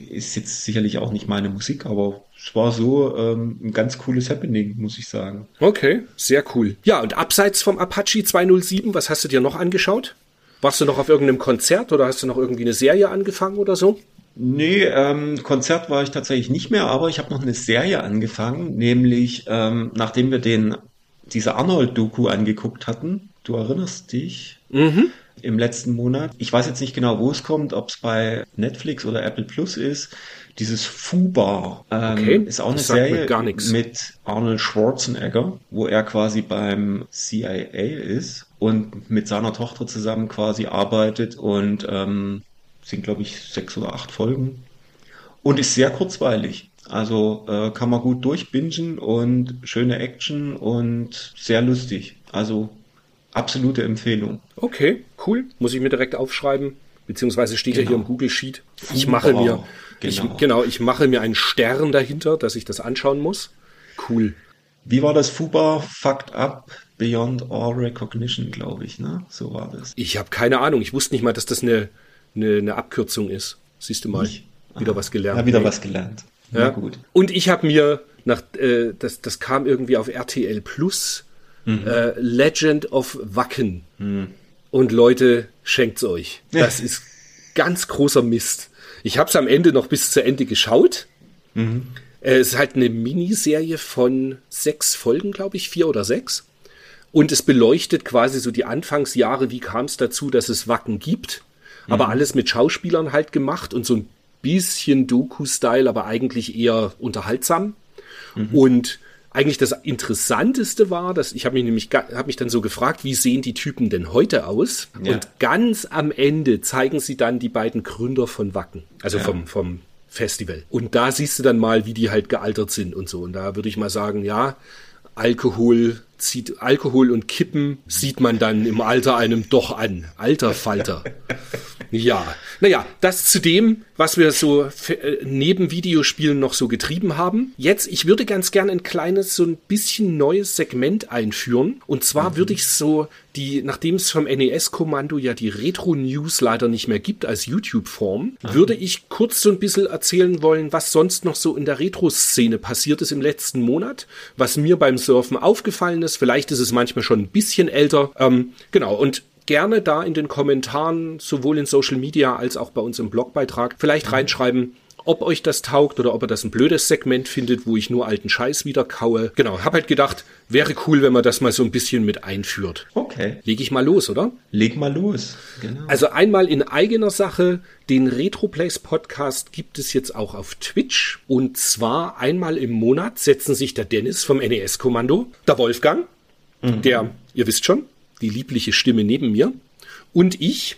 Speaker 3: ist jetzt sicherlich auch nicht meine Musik, aber es war so ähm, ein ganz cooles Happening, muss ich sagen.
Speaker 2: Okay, sehr cool. Ja, und abseits vom Apache 207, was hast du dir noch angeschaut? Warst du noch auf irgendeinem Konzert oder hast du noch irgendwie eine Serie angefangen oder so?
Speaker 3: Nee, ähm, Konzert war ich tatsächlich nicht mehr, aber ich habe noch eine Serie angefangen, nämlich ähm, nachdem wir den diese Arnold-Doku angeguckt hatten, du erinnerst dich, mhm im letzten Monat. Ich weiß jetzt nicht genau, wo es kommt, ob es bei Netflix oder Apple Plus ist. Dieses Fubar ähm, okay, ist auch eine Serie mit Arnold Schwarzenegger, wo er quasi beim CIA ist und mit seiner Tochter zusammen quasi arbeitet und ähm, sind glaube ich sechs oder acht Folgen und ist sehr kurzweilig. Also äh, kann man gut durchbingen und schöne Action und sehr lustig. Also absolute Empfehlung.
Speaker 2: Okay, cool. Muss ich mir direkt aufschreiben. Beziehungsweise steht genau. ja hier im Google Sheet. Ich mache mir, genau. Ich, genau, ich mache mir einen Stern dahinter, dass ich das anschauen muss. Cool.
Speaker 3: Wie war das Fuba Fucked Up Beyond All Recognition, glaube ich, ne? So war das.
Speaker 2: Ich habe keine Ahnung. Ich wusste nicht mal, dass das eine, eine, eine Abkürzung ist. Siehst du mal. Ich, wieder was gelernt.
Speaker 3: Ja, wieder hey. was gelernt.
Speaker 2: Ja, ja, gut. Und ich habe mir nach, äh, das, das kam irgendwie auf RTL Plus Mhm. Äh, Legend of Wacken. Mhm. Und Leute, schenkt's euch. Das ist ganz großer Mist. Ich habe es am Ende noch bis zu Ende geschaut. Mhm. Äh, es ist halt eine Miniserie von sechs Folgen, glaube ich, vier oder sechs. Und es beleuchtet quasi so die Anfangsjahre, wie kam es dazu, dass es Wacken gibt. Aber mhm. alles mit Schauspielern halt gemacht und so ein bisschen Doku-Style, aber eigentlich eher unterhaltsam. Mhm. Und eigentlich das Interessanteste war, dass ich habe mich nämlich habe mich dann so gefragt, wie sehen die Typen denn heute aus? Ja. Und ganz am Ende zeigen sie dann die beiden Gründer von Wacken, also ja. vom vom Festival. Und da siehst du dann mal, wie die halt gealtert sind und so. Und da würde ich mal sagen, ja, Alkohol zieht Alkohol und Kippen sieht man dann im Alter einem doch an. Alter Falter. Ja, naja, das zu dem, was wir so äh, neben Videospielen noch so getrieben haben. Jetzt, ich würde ganz gerne ein kleines, so ein bisschen neues Segment einführen. Und zwar mhm. würde ich so die, nachdem es vom NES-Kommando ja die Retro-News leider nicht mehr gibt als YouTube-Form, mhm. würde ich kurz so ein bisschen erzählen wollen, was sonst noch so in der Retro-Szene passiert ist im letzten Monat, was mir beim Surfen aufgefallen ist. Vielleicht ist es manchmal schon ein bisschen älter. Ähm, genau, und gerne da in den Kommentaren, sowohl in Social Media als auch bei uns im Blogbeitrag, vielleicht reinschreiben, ob euch das taugt oder ob ihr das ein blödes Segment findet, wo ich nur alten Scheiß wieder kaue. Genau, hab halt gedacht, wäre cool, wenn man das mal so ein bisschen mit einführt.
Speaker 3: Okay.
Speaker 2: Leg ich mal los, oder?
Speaker 3: Leg mal los.
Speaker 2: Genau. Also einmal in eigener Sache, den Retroplays Podcast gibt es jetzt auch auf Twitch und zwar einmal im Monat setzen sich der Dennis vom NES Kommando, der Wolfgang, mhm. der, ihr wisst schon, die liebliche Stimme neben mir, und ich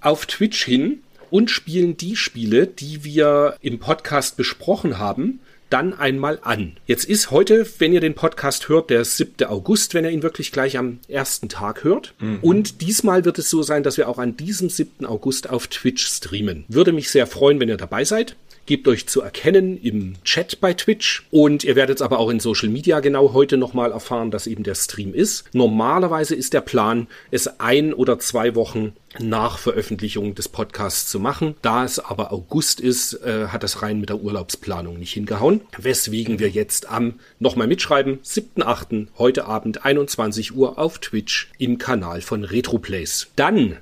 Speaker 2: auf Twitch hin und spielen die Spiele, die wir im Podcast besprochen haben, dann einmal an. Jetzt ist heute, wenn ihr den Podcast hört, der 7. August, wenn ihr ihn wirklich gleich am ersten Tag hört. Mhm. Und diesmal wird es so sein, dass wir auch an diesem 7. August auf Twitch streamen. Würde mich sehr freuen, wenn ihr dabei seid. Gebt euch zu erkennen im Chat bei Twitch und ihr werdet aber auch in Social Media genau heute nochmal erfahren, dass eben der Stream ist. Normalerweise ist der Plan, es ein oder zwei Wochen nach Veröffentlichung des Podcasts zu machen. Da es aber August ist, äh, hat das rein mit der Urlaubsplanung nicht hingehauen. Weswegen wir jetzt am, nochmal mitschreiben, 7.8. heute Abend 21 Uhr auf Twitch im Kanal von Retroplays. Dann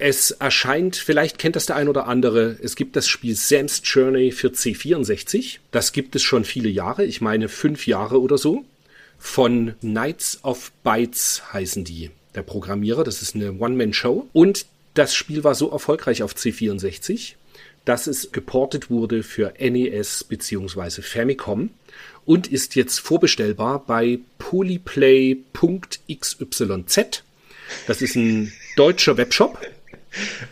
Speaker 2: es erscheint, vielleicht kennt das der ein oder andere, es gibt das Spiel Sam's Journey für C64. Das gibt es schon viele Jahre, ich meine fünf Jahre oder so. Von Knights of Bytes heißen die, der Programmierer. Das ist eine One-Man-Show. Und das Spiel war so erfolgreich auf C64, dass es geportet wurde für NES bzw. Famicom und ist jetzt vorbestellbar bei polyplay.xyz. Das ist ein deutscher Webshop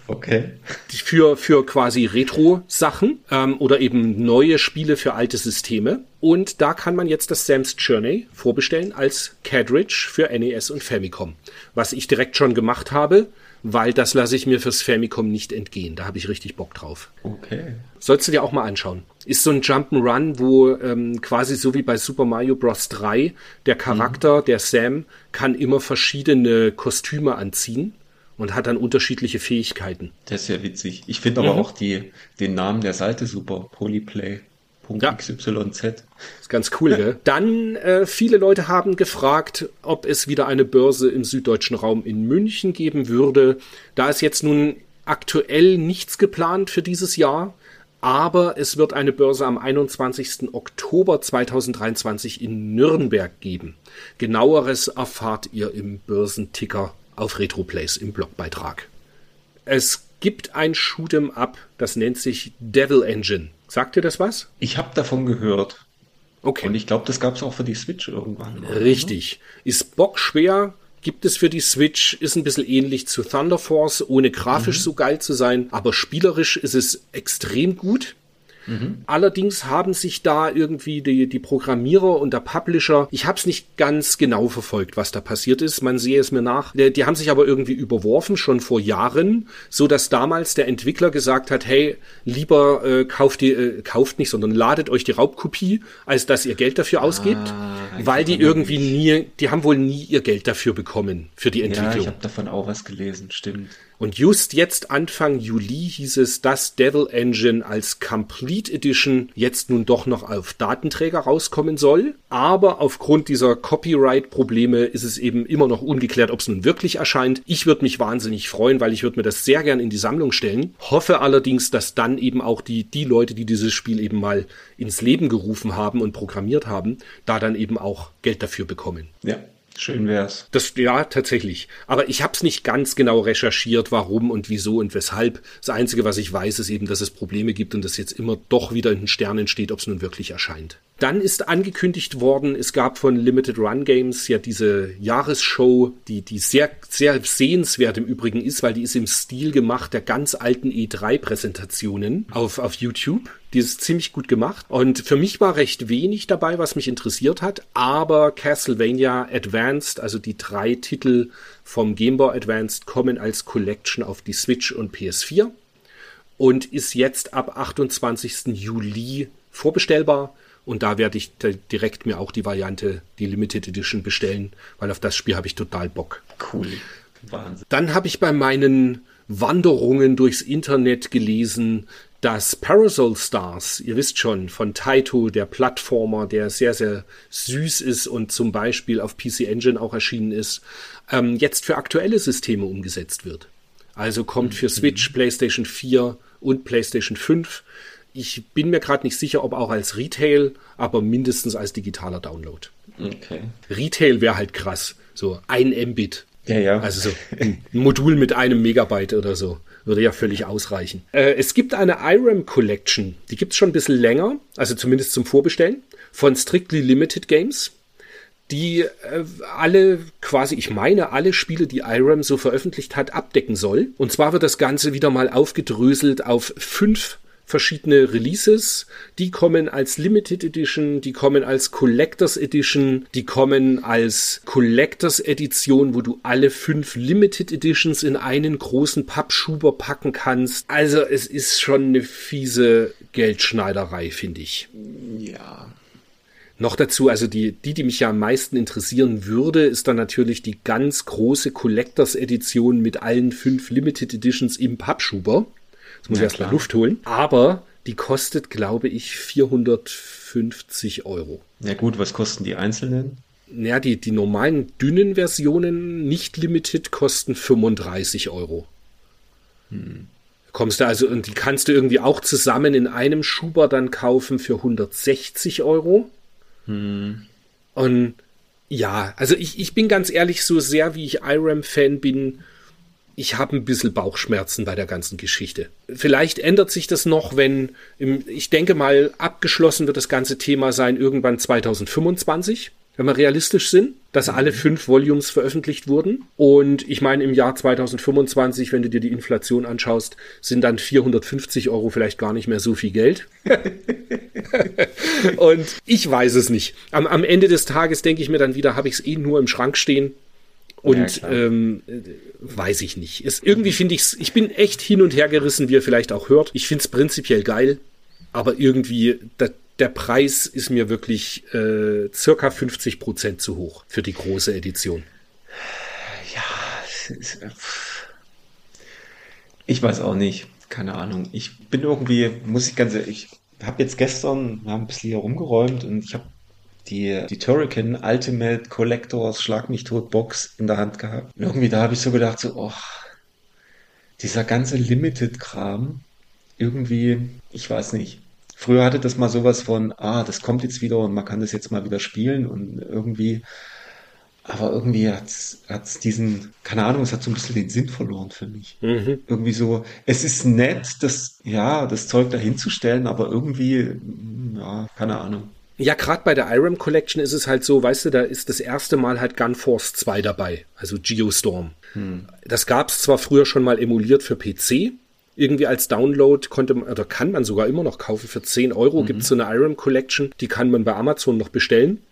Speaker 3: Okay.
Speaker 2: Für, für quasi Retro-Sachen ähm, oder eben neue Spiele für alte Systeme. Und da kann man jetzt das Sam's Journey vorbestellen als Cartridge für NES und Famicom. Was ich direkt schon gemacht habe, weil das lasse ich mir fürs Famicom nicht entgehen. Da habe ich richtig Bock drauf.
Speaker 3: Okay.
Speaker 2: Sollst du dir auch mal anschauen. Ist so ein Jump'n'Run, wo ähm, quasi so wie bei Super Mario Bros. 3 der Charakter, mhm. der Sam, kann immer verschiedene Kostüme anziehen und hat dann unterschiedliche Fähigkeiten.
Speaker 3: Das ist ja witzig. Ich finde aber mhm. auch die, den Namen der Seite super. Polyplay. Ja. XYZ.
Speaker 2: Ist ganz cool, gell? Dann, äh, viele Leute haben gefragt, ob es wieder eine Börse im süddeutschen Raum in München geben würde. Da ist jetzt nun aktuell nichts geplant für dieses Jahr, aber es wird eine Börse am 21. Oktober 2023 in Nürnberg geben. Genaueres erfahrt ihr im Börsenticker auf Retroplays im Blogbeitrag. Es gibt ein Shoot'em Up, das nennt sich Devil Engine. Sagt dir das was?
Speaker 3: Ich habe davon gehört. Okay. Und ich glaube, das gab es auch für die Switch irgendwann.
Speaker 2: Richtig. Ist bockschwer, gibt es für die Switch, ist ein bisschen ähnlich zu Thunder Force, ohne grafisch mhm. so geil zu sein, aber spielerisch ist es extrem gut. Mhm. Allerdings haben sich da irgendwie die, die Programmierer und der Publisher, ich habe es nicht ganz genau verfolgt, was da passiert ist. Man sehe es mir nach. Die, die haben sich aber irgendwie überworfen, schon vor Jahren, so dass damals der Entwickler gesagt hat, hey, lieber äh, kauft die, äh, kauft nicht, sondern ladet euch die Raubkopie, als dass ihr Geld dafür ausgibt, ah, weil die irgendwie nie, die haben wohl nie ihr Geld dafür bekommen für die Entwicklung. Ja, ich
Speaker 3: habe davon auch was gelesen, stimmt.
Speaker 2: Und just jetzt Anfang Juli hieß es, dass Devil Engine als Complete Edition jetzt nun doch noch auf Datenträger rauskommen soll. Aber aufgrund dieser Copyright-Probleme ist es eben immer noch ungeklärt, ob es nun wirklich erscheint. Ich würde mich wahnsinnig freuen, weil ich würde mir das sehr gern in die Sammlung stellen. Hoffe allerdings, dass dann eben auch die, die Leute, die dieses Spiel eben mal ins Leben gerufen haben und programmiert haben, da dann eben auch Geld dafür bekommen.
Speaker 3: Ja. Schön wär's.
Speaker 2: Das ja tatsächlich. Aber ich habe es nicht ganz genau recherchiert, warum und wieso und weshalb. Das Einzige, was ich weiß, ist eben, dass es Probleme gibt und dass jetzt immer doch wieder in den Sternen steht, ob es nun wirklich erscheint. Dann ist angekündigt worden, es gab von Limited Run Games ja diese Jahresshow, die, die sehr, sehr sehenswert im Übrigen ist, weil die ist im Stil gemacht der ganz alten E3-Präsentationen auf, auf YouTube. Die ist ziemlich gut gemacht. Und für mich war recht wenig dabei, was mich interessiert hat. Aber Castlevania Advanced, also die drei Titel vom Game Boy Advanced, kommen als Collection auf die Switch und PS4 und ist jetzt ab 28. Juli vorbestellbar und da werde ich direkt mir auch die Variante, die Limited Edition bestellen, weil auf das Spiel habe ich total Bock.
Speaker 3: Cool. Wahnsinn.
Speaker 2: Dann habe ich bei meinen Wanderungen durchs Internet gelesen, dass Parasol Stars, ihr wisst schon, von Taito, der Plattformer, der sehr, sehr süß ist und zum Beispiel auf PC Engine auch erschienen ist, ähm, jetzt für aktuelle Systeme umgesetzt wird. Also kommt für mhm. Switch, PlayStation 4 und PlayStation 5 ich bin mir gerade nicht sicher, ob auch als Retail, aber mindestens als digitaler Download.
Speaker 3: Okay.
Speaker 2: Retail wäre halt krass. So ein Mbit.
Speaker 3: Ja, ja.
Speaker 2: Also so ein Modul mit einem Megabyte oder so. Würde ja völlig ausreichen. Äh, es gibt eine IRAM Collection. Die gibt es schon ein bisschen länger, also zumindest zum Vorbestellen, von Strictly Limited Games die äh, alle quasi, ich meine, alle Spiele, die IRAM so veröffentlicht hat, abdecken soll. Und zwar wird das Ganze wieder mal aufgedröselt auf fünf verschiedene Releases. Die kommen als Limited Edition, die kommen als Collectors Edition, die kommen als Collectors Edition, wo du alle fünf Limited Editions in einen großen Pappschuber packen kannst. Also es ist schon eine fiese Geldschneiderei, finde ich.
Speaker 3: Ja.
Speaker 2: Noch dazu, also die, die, die mich ja am meisten interessieren würde, ist dann natürlich die ganz große Collectors Edition mit allen fünf Limited Editions im Pappschuber. Das muss
Speaker 3: Ja,
Speaker 2: ich erst mal
Speaker 3: klar.
Speaker 2: Luft holen. Aber die kostet, glaube ich, 450 Euro.
Speaker 3: Ja gut, was kosten die einzelnen?
Speaker 2: Ja, die, die normalen dünnen Versionen, nicht limited, kosten 35 Euro. Kommst du also, und die kannst du irgendwie auch zusammen in einem Schuber dann kaufen für 160 Euro. Und ja, also ich, ich bin ganz ehrlich, so sehr wie ich IRAM-Fan bin, ich habe ein bisschen Bauchschmerzen bei der ganzen Geschichte. Vielleicht ändert sich das noch, wenn, im, ich denke mal, abgeschlossen wird das ganze Thema sein irgendwann 2025, wenn wir realistisch sind, dass alle fünf Volumes veröffentlicht wurden. Und ich meine, im Jahr 2025, wenn du dir die Inflation anschaust, sind dann 450 Euro vielleicht gar nicht mehr so viel Geld. Und ich weiß es nicht. Am, am Ende des Tages denke ich mir dann wieder, habe ich es eh nur im Schrank stehen. Und
Speaker 3: klar.
Speaker 2: ähm, äh, weiß ich nicht. Es, irgendwie finde ich es, ich bin echt hin und her gerissen, wie ihr vielleicht auch hört. Ich finde es prinzipiell geil, aber irgendwie, da, der Preis ist mir wirklich äh, circa 50 Prozent zu hoch für die große Edition.
Speaker 3: Ist, äh. Ich weiß auch nicht. Keine Ahnung. Ich bin irgendwie, muss ich ganz ehrlich, ich habe jetzt gestern wir haben ein bisschen hier rumgeräumt und ich habe die, die Turrican Ultimate Collectors Schlag mich tot Box in der Hand gehabt. Und irgendwie da habe ich so gedacht, so, oh, dieser ganze Limited-Kram, irgendwie, ich weiß nicht. Früher hatte das mal sowas von, ah, das kommt jetzt wieder und man kann das jetzt mal wieder spielen und irgendwie, aber irgendwie hat's hat's diesen, keine Ahnung, es hat so ein bisschen den Sinn verloren für mich. Irgendwie so, es ist nett, das, ja, das Zeug da hinzustellen, aber irgendwie, ja, keine Ahnung.
Speaker 2: Ja, gerade bei der IRAM Collection ist es halt so, weißt du, da ist das erste Mal halt Gunforce 2 dabei, also Geostorm. Das gab es zwar früher schon mal emuliert für PC, irgendwie als Download konnte man, oder kann man sogar immer noch kaufen für 10 Euro, gibt's so eine IRAM Collection, die kann man bei Amazon noch bestellen.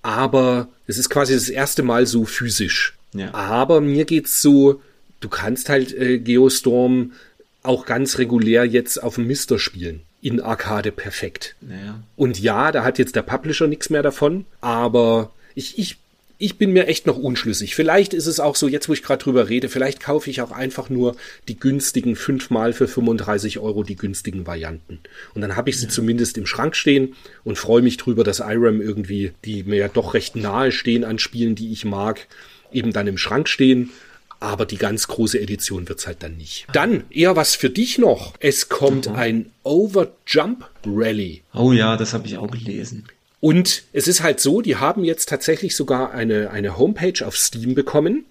Speaker 2: Aber es ist quasi das erste Mal so physisch.
Speaker 3: Ja.
Speaker 2: Aber mir geht's so, du kannst halt äh, Geostorm auch ganz regulär jetzt auf dem Mister spielen. In Arcade perfekt.
Speaker 3: Naja.
Speaker 2: Und ja, da hat jetzt der Publisher nichts mehr davon, aber ich, ich, ich bin mir echt noch unschlüssig. Vielleicht ist es auch so, jetzt wo ich gerade drüber rede, vielleicht kaufe ich auch einfach nur die günstigen fünfmal für 35 Euro die günstigen Varianten. Und dann habe ich sie zumindest im Schrank stehen und freue mich drüber, dass IRAM irgendwie, die mir ja doch recht nahe stehen an Spielen, die ich mag, eben dann im Schrank stehen. Aber die ganz große Edition wird's halt dann nicht. Dann eher was für dich noch. Es kommt ein Overjump Rally.
Speaker 3: Oh ja, das habe ich auch gelesen.
Speaker 2: Und es ist halt so, die haben jetzt tatsächlich sogar eine, eine Homepage auf Steam bekommen.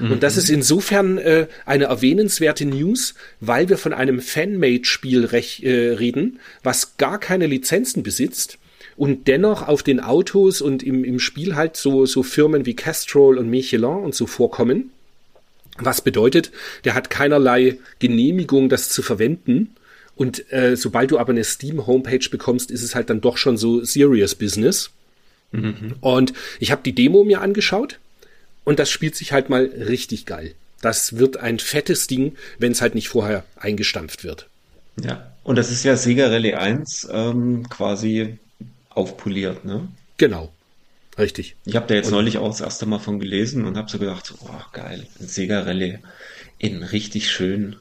Speaker 2: Und das ist insofern äh, eine erwähnenswerte News, weil wir von einem Fanmade-Spiel äh, reden, was gar keine Lizenzen besitzt und dennoch auf den Autos und im, im Spiel halt so, so Firmen wie Castrol und Michelin und so vorkommen. Was bedeutet, der hat keinerlei Genehmigung, das zu verwenden. Und äh, sobald du aber eine Steam-Homepage bekommst, ist es halt dann doch schon so Serious Business. Und ich habe die Demo mir angeschaut und das spielt sich halt mal richtig geil. Das wird ein fettes Ding, wenn es halt nicht vorher eingestampft wird.
Speaker 3: Ja. Und das ist ja Sega Rally 1 ähm, quasi aufpoliert, ne?
Speaker 2: Genau. Richtig.
Speaker 3: Ich habe da jetzt neulich auch das erste Mal von gelesen und habe so gedacht, oh, geil, ein Sega Rally in richtig schön.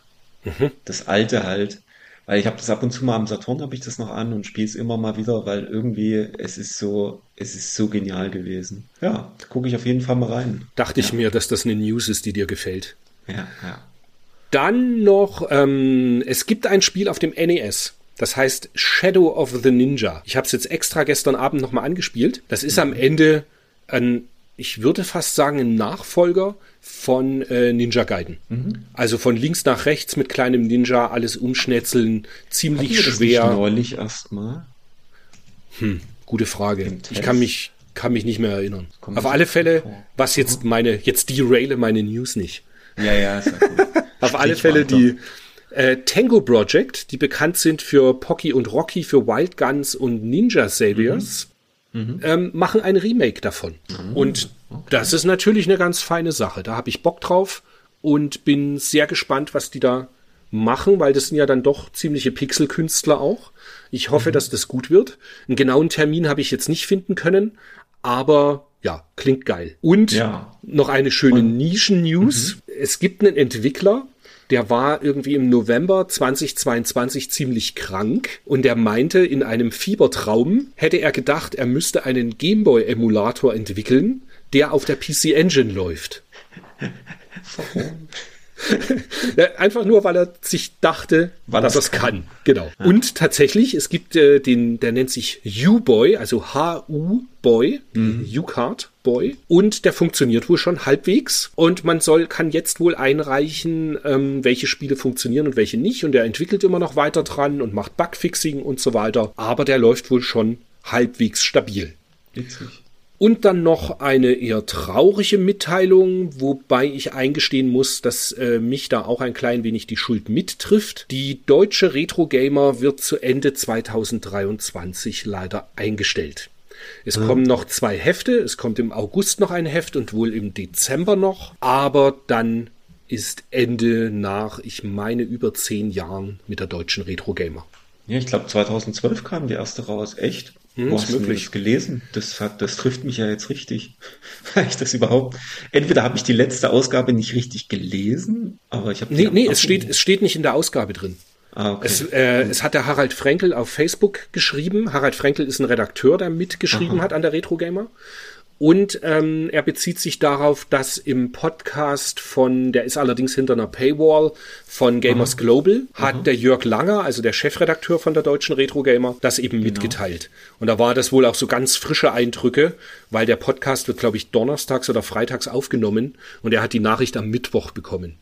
Speaker 3: Das alte halt. Weil ich habe das ab und zu mal am Saturn habe ich das noch an und spiele es immer mal wieder, weil irgendwie es ist so, es ist so genial gewesen. Ja, gucke ich auf jeden Fall mal rein.
Speaker 2: Dachte ich mir, dass das eine News ist, die dir gefällt.
Speaker 3: Ja, ja.
Speaker 2: Dann noch, ähm, es gibt ein Spiel auf dem NES. Das heißt Shadow of the Ninja. Ich habe es jetzt extra gestern Abend nochmal angespielt. Das ist am Ende ein, ich würde fast sagen, ein Nachfolger von äh, Ninja Gaiden. Also von links nach rechts mit kleinem Ninja, alles umschnetzeln, ziemlich
Speaker 3: Hatten wir das
Speaker 2: schwer.
Speaker 3: neulich erst mal.
Speaker 2: Gute Frage. Ich kann mich, kann mich nicht mehr erinnern. Auf alle Fälle, was jetzt meine, jetzt deraile meine News nicht.
Speaker 3: Ja, ja, ist ja gut.
Speaker 2: Auf alle Fälle die, Äh, Tango Project, die bekannt sind für Pocky und Rocky, für Wild Guns und Ninja Saviors, mhm. ähm, machen ein Remake davon. Mhm. Und okay. das ist natürlich eine ganz feine Sache. Da habe ich Bock drauf und bin sehr gespannt, was die da machen, weil das sind ja dann doch ziemliche Pixelkünstler auch. Ich hoffe, mhm. dass das gut wird. Einen genauen Termin habe ich jetzt nicht finden können, aber ja, klingt geil. Und ja. noch eine schöne Nischen-News. Mhm. Es gibt einen Entwickler, der war irgendwie im November 2022 ziemlich krank und der meinte, in einem Fiebertraum hätte er gedacht, er müsste einen Gameboy-Emulator entwickeln, der auf der PC Engine läuft. Einfach nur, weil er sich dachte, weil dass er es kann. Genau. Ja. Und tatsächlich, es gibt äh, den, der nennt sich U-Boy, also H-U-Boy, mhm. U-Card Boy. Und der funktioniert wohl schon halbwegs. Und man soll, kann jetzt wohl einreichen, ähm, welche Spiele funktionieren und welche nicht. Und der entwickelt immer noch weiter dran und macht Bugfixing und so weiter. Aber der läuft wohl schon halbwegs stabil. Witzig. Und dann noch eine eher traurige Mitteilung, wobei ich eingestehen muss, dass äh, mich da auch ein klein wenig die Schuld mittrifft. Die deutsche Retro Gamer wird zu Ende 2023 leider eingestellt. Es mhm. kommen noch zwei Hefte, es kommt im August noch ein Heft und wohl im Dezember noch, aber dann ist Ende nach, ich meine, über zehn Jahren mit der deutschen Retro Gamer.
Speaker 3: Ja, ich glaube 2012 kam die erste raus, echt? Hm, Wo hast möglich. du das gelesen? Das, hat, das trifft mich ja jetzt richtig. Weil ich das überhaupt. Entweder habe ich die letzte Ausgabe nicht richtig gelesen, aber ich habe.
Speaker 2: Nee, nee, es steht, es steht nicht in der Ausgabe drin. Ah, okay. es, äh, es hat der Harald Frenkel auf Facebook geschrieben. Harald Frenkel ist ein Redakteur, der mitgeschrieben Aha. hat an der Retro Gamer. Und ähm, er bezieht sich darauf, dass im Podcast von, der ist allerdings hinter einer Paywall, von Gamers Aha. Global, hat Aha. der Jörg Langer, also der Chefredakteur von der deutschen Retro Gamer, das eben genau. mitgeteilt. Und da war das wohl auch so ganz frische Eindrücke, weil der Podcast wird, glaube ich, donnerstags oder freitags aufgenommen und er hat die Nachricht am Mittwoch bekommen.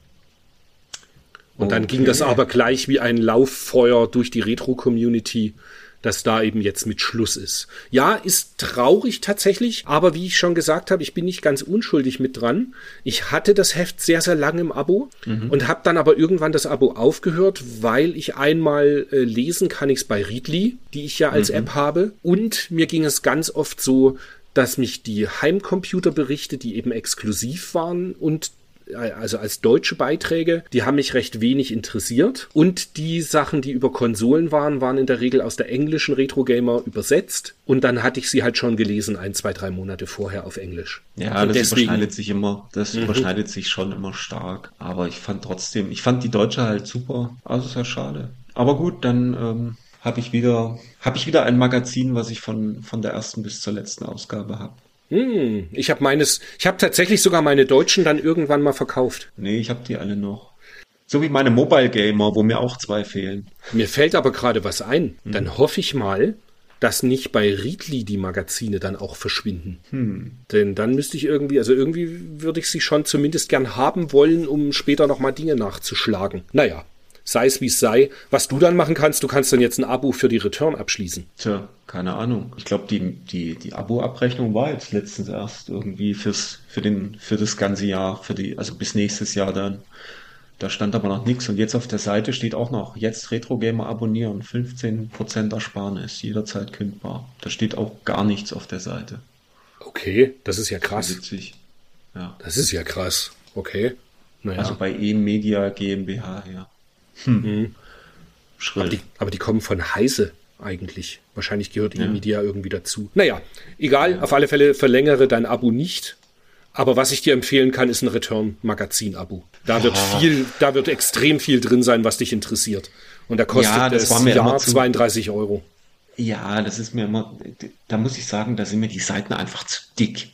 Speaker 2: Und okay. dann ging das aber gleich wie ein Lauffeuer durch die Retro-Community dass da eben jetzt mit Schluss ist. Ja, ist traurig tatsächlich, aber wie ich schon gesagt habe, ich bin nicht ganz unschuldig mit dran. Ich hatte das Heft sehr, sehr lange im Abo mhm. und habe dann aber irgendwann das Abo aufgehört, weil ich einmal äh, lesen kann ich es bei Readly, die ich ja als mhm. App habe. Und mir ging es ganz oft so, dass mich die Heimcomputerberichte, die eben exklusiv waren und also als deutsche Beiträge, die haben mich recht wenig interessiert. Und die Sachen, die über Konsolen waren, waren in der Regel aus der englischen Retro Gamer übersetzt. Und dann hatte ich sie halt schon gelesen, ein, zwei, drei Monate vorher auf Englisch.
Speaker 3: Ja, und das deswegen, überschneidet sich immer, das mhm. überschneidet sich schon immer stark. Aber ich fand trotzdem, ich fand die deutsche halt super. Also ist ja schade. Aber gut, dann ähm, habe ich wieder, habe ich wieder ein Magazin, was ich von, von der ersten bis zur letzten Ausgabe habe.
Speaker 2: Hm, ich habe meines, ich habe tatsächlich sogar meine deutschen dann irgendwann mal verkauft.
Speaker 3: Nee, ich habe die alle noch. So wie meine Mobile Gamer, wo mir auch zwei fehlen.
Speaker 2: Mir fällt aber gerade was ein. Hm. Dann hoffe ich mal, dass nicht bei Readly die Magazine dann auch verschwinden. Hm. Denn dann müsste ich irgendwie, also irgendwie würde ich sie schon zumindest gern haben wollen, um später nochmal Dinge nachzuschlagen. Naja, sei es wie es sei. Was du dann machen kannst, du kannst dann jetzt ein Abo für die Return abschließen.
Speaker 3: Tja, keine Ahnung. Ich glaube, die, die, die Abo-Abrechnung war jetzt letztens erst irgendwie fürs, für den, für das ganze Jahr, für die, also bis nächstes Jahr dann. Da stand aber noch nichts. Und jetzt auf der Seite steht auch noch, jetzt Retro Gamer abonnieren, 15% Ersparnis, jederzeit kündbar. Da steht auch gar nichts auf der Seite.
Speaker 2: Okay, das ist ja krass. Witzig. Ja. Das ist ja krass. Okay.
Speaker 3: Naja. Also bei E-Media GmbH, ja.
Speaker 2: Hm. Mhm. Aber, die, aber die kommen von Heise eigentlich. Wahrscheinlich gehört ja. E-Media irgendwie dazu. Naja, egal, ja. auf alle Fälle verlängere dein Abo nicht. Aber was ich dir empfehlen kann, ist ein Return-Magazin-Abo. Da wird viel, da wird extrem viel drin sein, was dich interessiert. Und da kostet ja, das es Jahr 32 Euro.
Speaker 3: Ja, das ist mir immer, da muss ich sagen, da sind mir die Seiten einfach zu dick.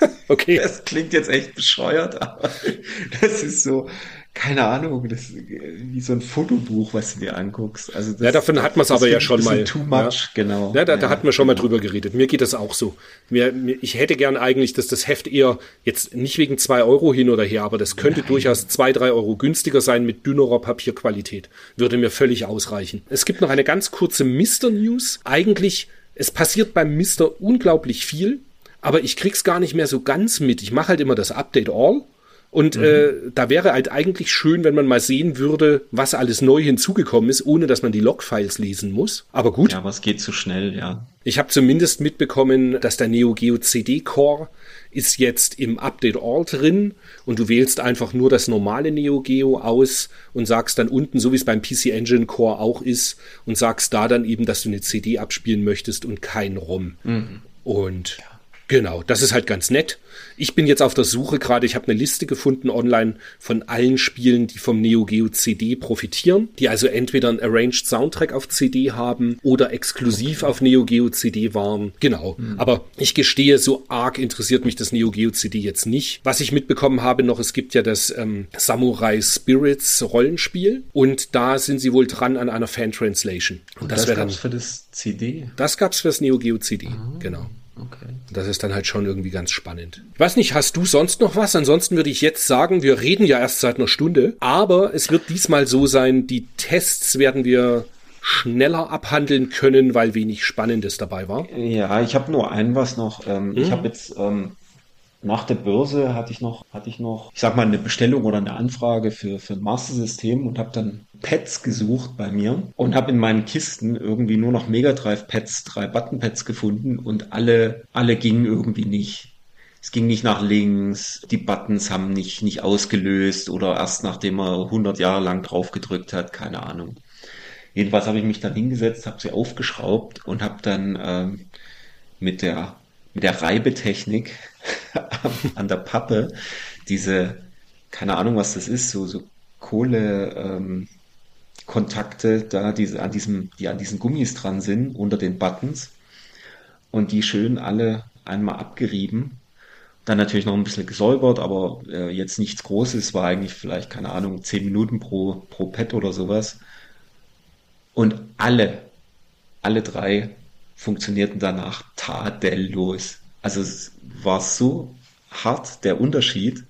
Speaker 2: okay.
Speaker 3: Das klingt jetzt echt bescheuert, aber das ist so, keine Ahnung, das ist wie so ein Fotobuch, was du dir anguckst. Also das,
Speaker 2: ja, davon hat man es aber ja schon mal.
Speaker 3: Too much,
Speaker 2: ja.
Speaker 3: genau.
Speaker 2: Ja, da, da hatten wir schon mal drüber geredet. Mir geht das auch so. Mir, mir, ich hätte gern eigentlich, dass das Heft eher jetzt nicht wegen zwei Euro hin oder her, aber das könnte Nein. durchaus zwei, drei Euro günstiger sein mit dünnerer Papierqualität. Würde mir völlig ausreichen. Es gibt noch eine ganz kurze Mister News. Eigentlich, es passiert beim Mister unglaublich viel, aber ich krieg's gar nicht mehr so ganz mit. Ich mache halt immer das Update All Und
Speaker 3: Mhm.
Speaker 2: äh, da wäre halt eigentlich schön, wenn man mal sehen würde, was alles neu hinzugekommen ist, ohne dass man die Logfiles lesen muss. Aber gut,
Speaker 3: Ja, aber es geht zu schnell, ja.
Speaker 2: ich habe zumindest mitbekommen, dass der Neo Geo CD Core ist jetzt im Update All drin und du wählst einfach nur das normale Neo Geo aus und sagst dann unten, so wie es beim PC Engine Core auch ist, und sagst da dann eben, dass du eine CD abspielen möchtest und kein ROM. Und genau, das ist halt ganz nett. Ich bin jetzt auf der Suche gerade, ich habe eine Liste gefunden online von allen Spielen, die vom Neo Geo CD profitieren, die also entweder einen Arranged Soundtrack auf CD haben oder exklusiv auf Neo Geo CD waren. Genau, aber ich gestehe, so arg interessiert mich das Neo Geo CD jetzt nicht. Was ich mitbekommen habe noch, es gibt ja das ähm, Samurai Spirits Rollenspiel und da sind sie wohl dran an einer Fan-Translation. Und das,
Speaker 3: das
Speaker 2: wäre dann,
Speaker 3: gab's für das CD.
Speaker 2: das gab's fürs Neo Geo CD, genau.
Speaker 3: Okay.
Speaker 2: Das ist dann halt schon irgendwie ganz spannend. Ich weiß nicht, hast du sonst noch was? Ansonsten würde ich jetzt sagen, wir reden ja erst seit einer Stunde, aber es wird diesmal so sein, die Tests werden wir schneller abhandeln können, weil wenig Spannendes dabei war.
Speaker 3: Ja, ich habe nur ein was noch. Ähm,
Speaker 2: Mhm.
Speaker 3: Ich habe jetzt ähm, nach der Börse hatte ich noch, hatte ich noch, ich sag mal, eine Bestellung oder eine Anfrage für, für ein Master-System und habe dann Pads gesucht bei mir und habe in meinen Kisten irgendwie nur noch Mega Drive Pads, drei Button Pads gefunden und alle, alle gingen irgendwie nicht. Es ging nicht nach links, die Buttons haben nicht, nicht ausgelöst oder erst nachdem er 100 Jahre lang drauf gedrückt hat, keine Ahnung. Jedenfalls habe ich mich dann hingesetzt, habe sie aufgeschraubt und habe dann ähm, mit der mit der Reibetechnik an der Pappe diese, keine Ahnung, was das ist, so, so Kohle ähm, Kontakte da, diese, an diesem, die an diesen Gummis dran sind, unter den Buttons und die schön alle einmal abgerieben. Dann natürlich noch ein bisschen gesäubert, aber äh, jetzt nichts Großes, war eigentlich vielleicht, keine Ahnung, 10 Minuten pro, pro Pad oder sowas. Und alle, alle drei funktionierten danach tadellos. Also es war so hart der Unterschied.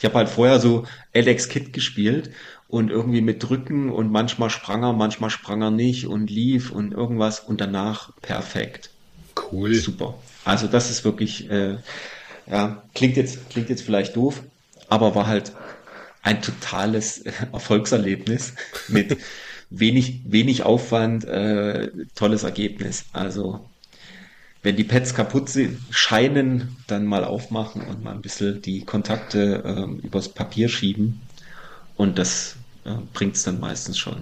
Speaker 3: Ich habe halt vorher so Alex Kid gespielt und irgendwie mit Drücken und manchmal sprang er, manchmal sprang er nicht und lief und irgendwas und danach perfekt.
Speaker 2: Cool.
Speaker 3: Super. Also das ist wirklich, äh, ja, klingt jetzt, klingt jetzt vielleicht doof, aber war halt ein totales äh, Erfolgserlebnis mit wenig, wenig Aufwand, äh, tolles Ergebnis. Also wenn die Pads kaputt sind, scheinen, dann mal aufmachen und mal ein bisschen die Kontakte ähm, übers Papier schieben und das äh, bringt's dann meistens schon.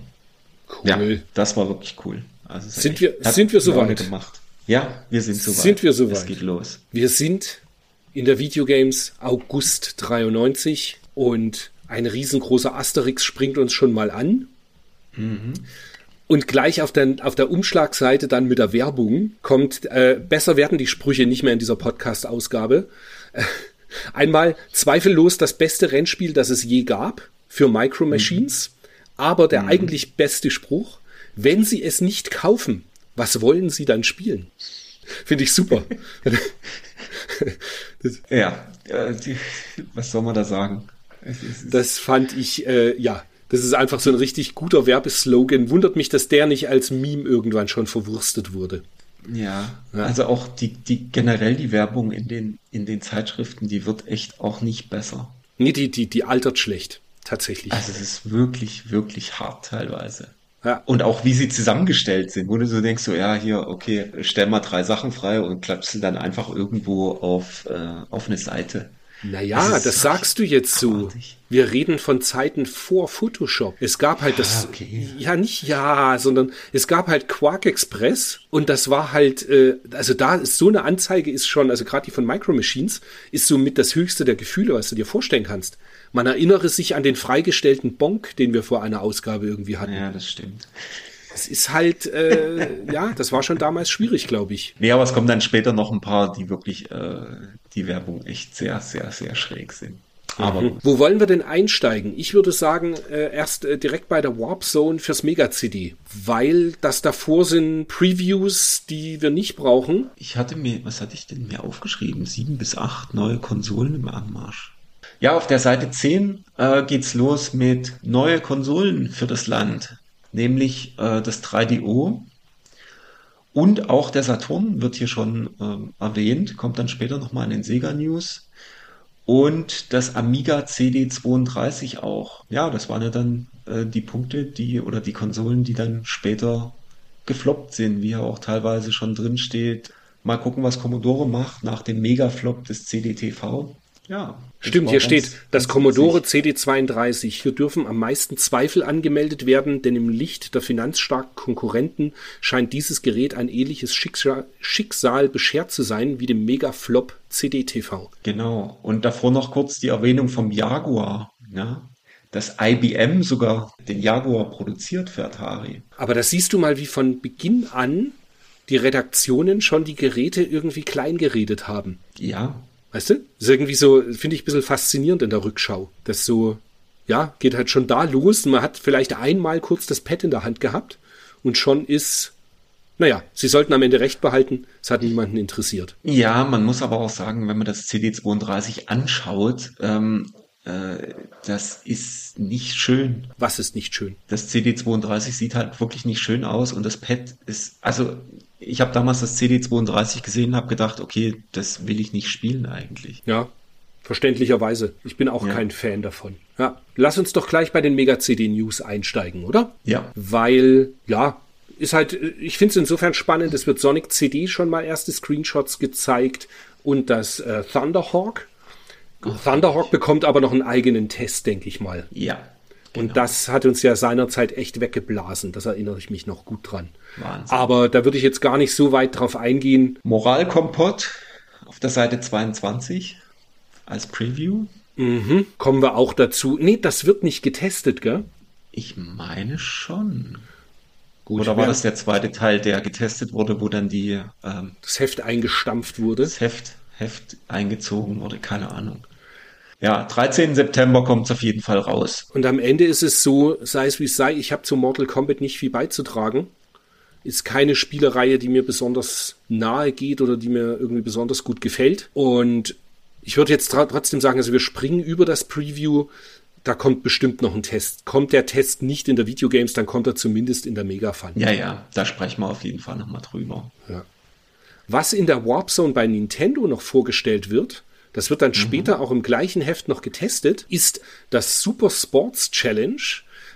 Speaker 3: Ja,
Speaker 2: Cool.
Speaker 3: das war wirklich cool. Also es
Speaker 2: Sind
Speaker 3: echt-
Speaker 2: wir- sind wir soweit?
Speaker 3: Gemacht. Ja, wir sind soweit.
Speaker 2: Sind wir soweit?
Speaker 3: Es geht los.
Speaker 2: Wir sind in der Videogames August 93 und ein riesengroßer Asterix springt uns schon mal an. Und gleich auf der, auf der Umschlagseite dann mit der Werbung kommt, äh, besser werden die Sprüche nicht mehr in dieser Podcast-Ausgabe. Äh, einmal zweifellos das beste Rennspiel, das es je gab für Micro Machines, aber der eigentlich beste Spruch, wenn Sie es nicht kaufen, was wollen Sie dann spielen? Finde ich super.
Speaker 3: Ja, äh, was soll man da sagen?
Speaker 2: Das fand ich, äh, ja, das ist einfach so ein richtig guter Werbeslogan. Wundert mich, dass der nicht als Meme irgendwann schon verwurstet wurde.
Speaker 3: ja, also auch die, die generell die Werbung in den, in den Zeitschriften, die wird echt auch nicht besser.
Speaker 2: Nee, die, die, die altert schlecht. Tatsächlich.
Speaker 3: Also es ist wirklich, wirklich hart teilweise.
Speaker 2: Ja.
Speaker 3: Und auch wie sie zusammengestellt sind, wo du so denkst, so ja, hier, okay, stell mal drei Sachen frei und klappst sie dann einfach irgendwo auf, äh, auf eine Seite.
Speaker 2: Naja,
Speaker 3: Das
Speaker 2: das, sagst du jetzt so.
Speaker 3: abartig.
Speaker 2: Wir reden von Zeiten vor Photoshop. Es gab halt das,
Speaker 3: Ah, okay.
Speaker 2: ja nicht ja, sondern es gab halt Quark Express und das war halt, äh, also da ist so eine Anzeige ist schon, also gerade die von Micro Machines ist so mit das höchste der Gefühle, was du dir vorstellen kannst. Man erinnere sich an den freigestellten Bonk, den wir vor einer Ausgabe irgendwie hatten.
Speaker 3: Ja, das stimmt.
Speaker 2: Es ist halt, äh, ja, das war schon damals schwierig, glaube ich.
Speaker 3: Nee, aber es kommen dann später noch ein paar, die wirklich äh, die Werbung echt sehr, sehr, sehr schräg sind. Aber gut.
Speaker 2: Wo wollen wir denn einsteigen? Ich würde sagen, äh, erst äh, direkt bei der Warp Zone fürs Mega-CD, weil das davor sind Previews, die wir nicht brauchen.
Speaker 3: ich hatte mir, was hatte ich denn mir aufgeschrieben? Sieben bis acht neue Konsolen im Anmarsch. Ja, auf der Seite 10 äh, geht's los mit neue Konsolen für das Land, nämlich äh, das 3DO und auch der Saturn wird hier schon ähm, erwähnt, kommt dann später nochmal in den Sega News. und das Amiga CD32 auch. Ja, das waren ja dann äh, die Punkte, die oder die Konsolen, die dann später gefloppt sind, wie ja auch teilweise schon drin steht. Mal gucken, was Commodore macht nach dem Megaflop des CDTV. Ja.
Speaker 2: Stimmt, hier steht, das Commodore CD32. Hier dürfen am meisten Zweifel angemeldet werden, denn im Licht der finanzstarken Konkurrenten scheint dieses Gerät ein ähnliches Schicksal, Schicksal beschert zu sein wie dem Megaflop CDTV.
Speaker 3: Genau. Und davor noch kurz die Erwähnung vom Jaguar. Ja? dass IBM sogar den Jaguar produziert für Atari.
Speaker 2: Aber da siehst du mal, wie von Beginn an die Redaktionen schon die Geräte irgendwie klein geredet haben.
Speaker 3: Ja.
Speaker 2: Weißt du? Das ist irgendwie so, finde ich ein bisschen faszinierend in der Rückschau. Das so, ja, geht halt schon da los. Man hat vielleicht einmal kurz das Pad in der Hand gehabt und schon ist, naja, sie sollten am Ende recht behalten. Es hat niemanden interessiert.
Speaker 3: Ja, man muss aber auch sagen, wenn man das CD32 anschaut, ähm, äh, das ist nicht schön.
Speaker 2: Was ist nicht schön?
Speaker 3: Das CD32 sieht halt wirklich nicht schön aus und das Pad ist, also ich habe damals das CD32 gesehen und habe gedacht, okay, das will ich nicht spielen eigentlich.
Speaker 2: Ja, verständlicherweise. Ich bin auch ja. kein Fan davon. Ja, lass uns doch gleich bei den Mega-CD-News einsteigen, oder?
Speaker 3: Ja.
Speaker 2: Weil, ja, ist halt, ich finde es insofern spannend, es wird Sonic CD schon mal erste Screenshots gezeigt und das äh, Thunderhawk. Thunderhawk bekommt aber noch einen eigenen Test, denke ich mal.
Speaker 3: Ja.
Speaker 2: Genau. Und das hat uns ja seinerzeit echt weggeblasen. Das erinnere ich mich noch gut dran. Wahnsinn. Aber da würde ich jetzt gar nicht so weit drauf eingehen.
Speaker 3: Moralkompott auf der Seite 22 als Preview.
Speaker 2: Mhm. Kommen wir auch dazu. Nee, das wird nicht getestet, gell?
Speaker 3: Ich meine schon. Gut, Oder war das der zweite Teil, der getestet wurde, wo dann die
Speaker 2: ähm, das Heft eingestampft wurde?
Speaker 3: Das Heft, Heft eingezogen wurde, keine Ahnung. Ja, 13. September kommt es auf jeden Fall raus.
Speaker 2: Und am Ende ist es so, sei es wie es sei, ich habe zu Mortal Kombat nicht viel beizutragen. Ist keine Spielereihe, die mir besonders nahe geht oder die mir irgendwie besonders gut gefällt. Und ich würde jetzt trotzdem sagen, also wir springen über das Preview. Da kommt bestimmt noch ein Test. Kommt der Test nicht in der Videogames, dann kommt er zumindest in der Mega-Fun.
Speaker 3: Ja, ja, da sprechen wir auf jeden Fall nochmal drüber.
Speaker 2: Ja. Was in der Warp Zone bei Nintendo noch vorgestellt wird, das wird dann mhm. später auch im gleichen Heft noch getestet, ist das Super Sports Challenge,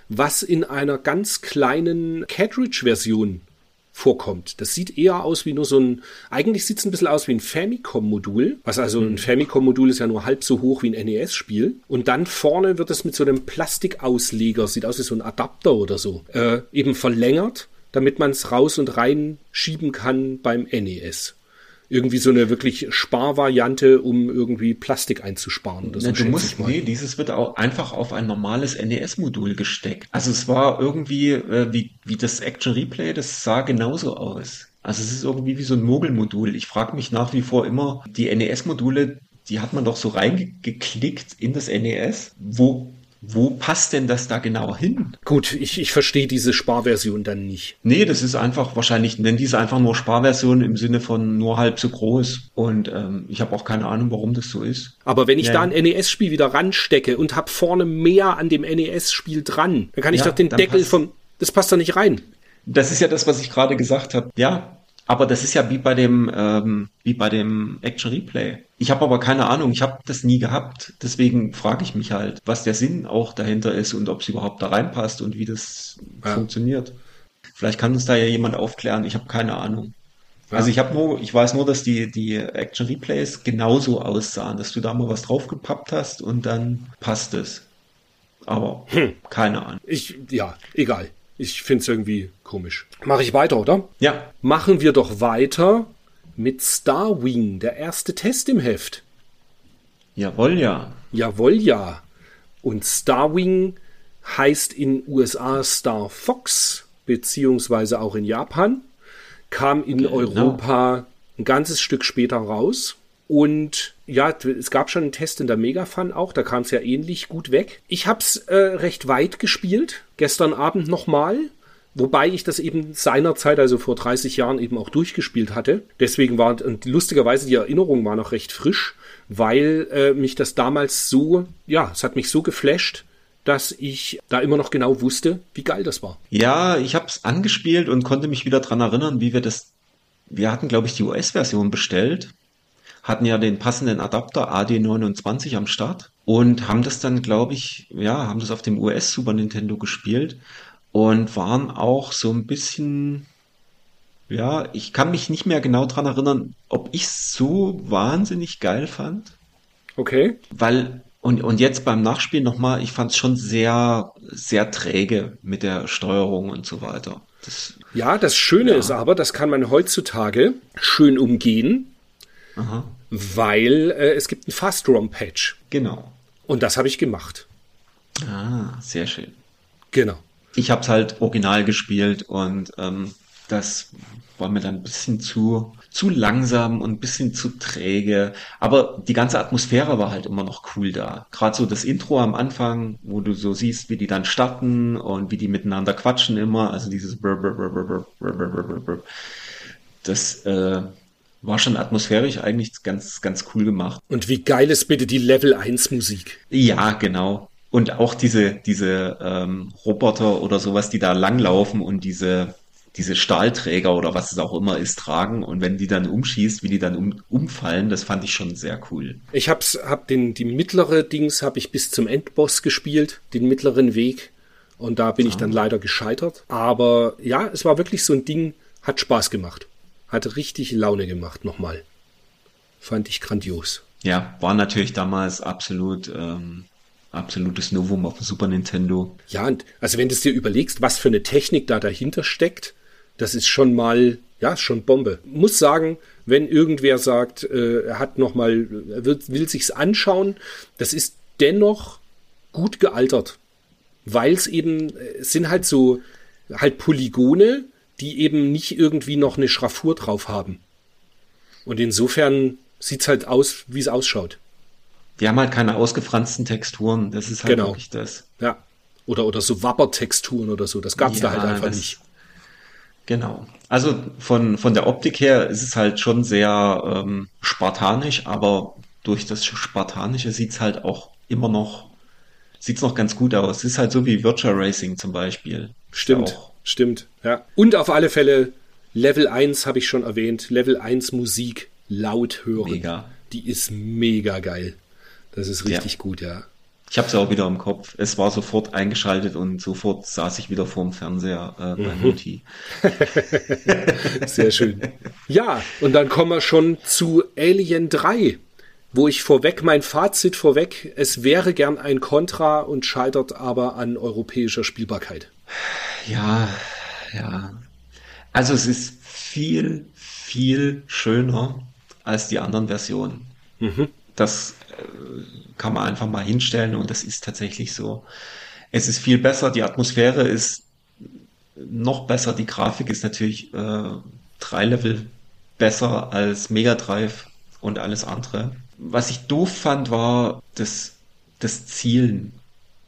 Speaker 2: was in einer ganz kleinen Cartridge-Version vorkommt. Das sieht eher aus wie nur so ein, eigentlich sieht es ein bisschen aus wie ein Famicom-Modul, was also ein mhm. Famicom-Modul ist ja nur halb so hoch wie ein NES-Spiel. Und dann vorne wird es mit so einem Plastikausleger, sieht aus wie so ein Adapter oder so, äh, eben verlängert, damit man es raus und rein schieben kann beim NES irgendwie so eine wirklich Sparvariante, um irgendwie Plastik einzusparen.
Speaker 3: Oder so, du musst, nee, dieses wird auch einfach auf ein normales NES-Modul gesteckt. Also es war irgendwie, äh, wie, wie das Action Replay, das sah genauso aus. Also es ist irgendwie wie so ein Mogelmodul. Ich frage mich nach wie vor immer, die NES-Module, die hat man doch so reingeklickt in das NES. Wo wo passt denn das da genau hin?
Speaker 2: Gut, ich, ich verstehe diese Sparversion dann nicht.
Speaker 3: Nee, das ist einfach wahrscheinlich, nennen diese einfach nur Sparversion im Sinne von nur halb so groß. Und ähm, ich habe auch keine Ahnung, warum das so ist.
Speaker 2: Aber wenn ich ja. da ein NES-Spiel wieder ranstecke und habe vorne mehr an dem NES-Spiel dran, dann kann ich ja, doch den Deckel vom. Das passt doch nicht rein.
Speaker 3: Das ist ja das, was ich gerade gesagt habe. Ja, aber das ist ja wie bei dem, ähm, wie bei dem Action Replay. Ich habe aber keine Ahnung, ich habe das nie gehabt. Deswegen frage ich mich halt, was der Sinn auch dahinter ist und ob es überhaupt da reinpasst und wie das ja. funktioniert. Vielleicht kann uns da ja jemand aufklären. Ich habe keine Ahnung. Ja. Also ich habe nur, ich weiß nur, dass die die Action Replays genauso aussahen, dass du da mal was draufgepappt hast und dann passt es. Aber hm. keine Ahnung.
Speaker 2: Ich ja, egal. Ich finde es irgendwie komisch. Mache ich weiter, oder?
Speaker 3: Ja.
Speaker 2: Machen wir doch weiter mit Starwing, der erste Test im Heft.
Speaker 3: Jawohl, ja.
Speaker 2: Jawohl, ja. Und Starwing heißt in USA Star Fox, beziehungsweise auch in Japan, kam in genau. Europa ein ganzes Stück später raus. Und ja, es gab schon einen Test in der Megafun auch, da kam es ja ähnlich gut weg. Ich habe es äh, recht weit gespielt, gestern Abend nochmal, wobei ich das eben seinerzeit, also vor 30 Jahren, eben auch durchgespielt hatte. Deswegen war, und lustigerweise die Erinnerung war noch recht frisch, weil äh, mich das damals so, ja, es hat mich so geflasht, dass ich da immer noch genau wusste, wie geil das war.
Speaker 3: Ja, ich habe es angespielt und konnte mich wieder dran erinnern, wie wir das, wir hatten, glaube ich, die US-Version bestellt hatten ja den passenden Adapter AD29 am Start und haben das dann, glaube ich, ja, haben das auf dem US Super Nintendo gespielt und waren auch so ein bisschen, ja, ich kann mich nicht mehr genau dran erinnern, ob ich es so wahnsinnig geil fand.
Speaker 2: Okay.
Speaker 3: Weil, und, und jetzt beim Nachspielen nochmal, ich fand es schon sehr, sehr träge mit der Steuerung und so weiter.
Speaker 2: Das, ja, das Schöne ja. ist aber, das kann man heutzutage schön umgehen, Aha. Weil äh, es gibt ein Fast-ROM-Patch.
Speaker 3: Genau.
Speaker 2: Und das habe ich gemacht.
Speaker 3: Ah, sehr schön.
Speaker 2: Genau.
Speaker 3: Ich habe es halt original gespielt und ähm, das war mir dann ein bisschen zu, zu langsam und ein bisschen zu träge. Aber die ganze Atmosphäre war halt immer noch cool da. Gerade so das Intro am Anfang, wo du so siehst, wie die dann starten und wie die miteinander quatschen immer. Also dieses das äh, war schon atmosphärisch eigentlich ganz, ganz cool gemacht.
Speaker 2: Und wie geil ist bitte die Level 1 Musik?
Speaker 3: Ja, genau. Und auch diese, diese ähm, Roboter oder sowas, die da langlaufen und diese diese Stahlträger oder was es auch immer ist, tragen und wenn die dann umschießt, wie die dann um, umfallen, das fand ich schon sehr cool.
Speaker 2: Ich hab's, hab den, die mittlere Dings habe ich bis zum Endboss gespielt, den mittleren Weg und da bin ah. ich dann leider gescheitert. Aber ja, es war wirklich so ein Ding, hat Spaß gemacht. Hat richtig Laune gemacht nochmal. Fand ich grandios.
Speaker 3: Ja, war natürlich damals absolut ähm, absolutes Novum auf dem Super Nintendo.
Speaker 2: Ja, also wenn du es dir überlegst, was für eine Technik da dahinter steckt, das ist schon mal, ja, schon Bombe. Muss sagen, wenn irgendwer sagt, äh, er hat noch mal, er will, will sich's anschauen, das ist dennoch gut gealtert, weil es eben es sind halt so halt Polygone, die eben nicht irgendwie noch eine Schraffur drauf haben. Und insofern sieht's halt aus, wie es ausschaut.
Speaker 3: Die haben halt keine ausgefransten Texturen. Das ist halt
Speaker 2: genau.
Speaker 3: wirklich das.
Speaker 2: Ja. Oder, oder so Wappertexturen oder so. Das gab's ja, da halt einfach das, nicht.
Speaker 3: Genau. Also von, von der Optik her ist es halt schon sehr ähm, spartanisch, aber durch das Spartanische sieht's halt auch immer noch, sieht's noch ganz gut aus. Es ist halt so wie Virtual Racing zum Beispiel.
Speaker 2: Stimmt, stimmt, ja. Und auf alle Fälle Level 1 habe ich schon erwähnt. Level 1 Musik laut hören.
Speaker 3: Mega.
Speaker 2: Die ist mega geil. Das ist richtig ja. gut, ja.
Speaker 3: Ich habe es auch wieder im Kopf. Es war sofort eingeschaltet und sofort saß ich wieder vorm Fernseher äh, bei mhm. Mutti.
Speaker 2: Sehr schön. Ja, und dann kommen wir schon zu Alien 3, wo ich vorweg mein Fazit vorweg, es wäre gern ein Contra und scheitert aber an europäischer Spielbarkeit.
Speaker 3: Ja, ja. Also es ist viel, viel schöner als die anderen Versionen. Mhm. Das kann man einfach mal hinstellen und das ist tatsächlich so. Es ist viel besser, die Atmosphäre ist noch besser, die Grafik ist natürlich äh, drei Level besser als Mega Drive und alles andere. Was ich doof fand, war das, das Zielen.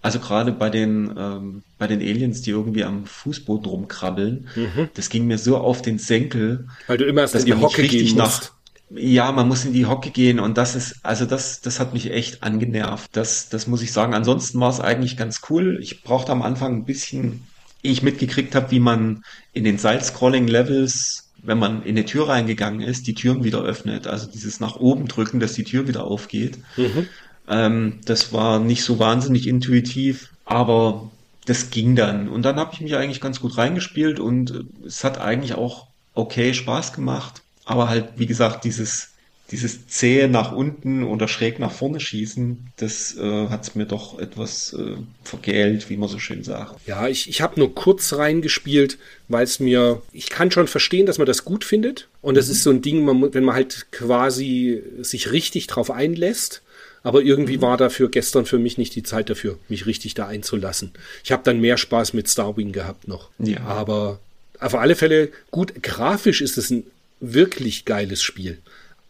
Speaker 3: Also gerade bei den, ähm, bei den Aliens, die irgendwie am Fußboden rumkrabbeln, mhm. das ging mir so auf den Senkel.
Speaker 2: Weil du immer erst in die Hocke gehen musst. Nach,
Speaker 3: ja, man muss in die Hocke gehen und das ist, also das, das hat mich echt angenervt. Das, das muss ich sagen. Ansonsten war es eigentlich ganz cool. Ich brauchte am Anfang ein bisschen, ehe ich mitgekriegt habe, wie man in den Side-Scrolling-Levels, wenn man in eine Tür reingegangen ist, die Türen wieder öffnet. Also dieses nach oben drücken, dass die Tür wieder aufgeht. Mhm. Ähm, das war nicht so wahnsinnig intuitiv, aber das ging dann. Und dann habe ich mich eigentlich ganz gut reingespielt und es hat eigentlich auch okay Spaß gemacht aber halt, wie gesagt, dieses, dieses zähe nach unten oder schräg nach vorne schießen, das äh, hat es mir doch etwas äh, vergällt, wie man so schön sagt.
Speaker 2: Ja, ich, ich habe nur kurz reingespielt, weil es mir, ich kann schon verstehen, dass man das gut findet. Und das mhm. ist so ein Ding, man, wenn man halt quasi sich richtig drauf einlässt. Aber irgendwie war dafür gestern für mich nicht die Zeit dafür, mich richtig da einzulassen. Ich habe dann mehr Spaß mit Starwing gehabt noch. Ja. Aber auf alle Fälle gut, grafisch ist es ein wirklich geiles Spiel.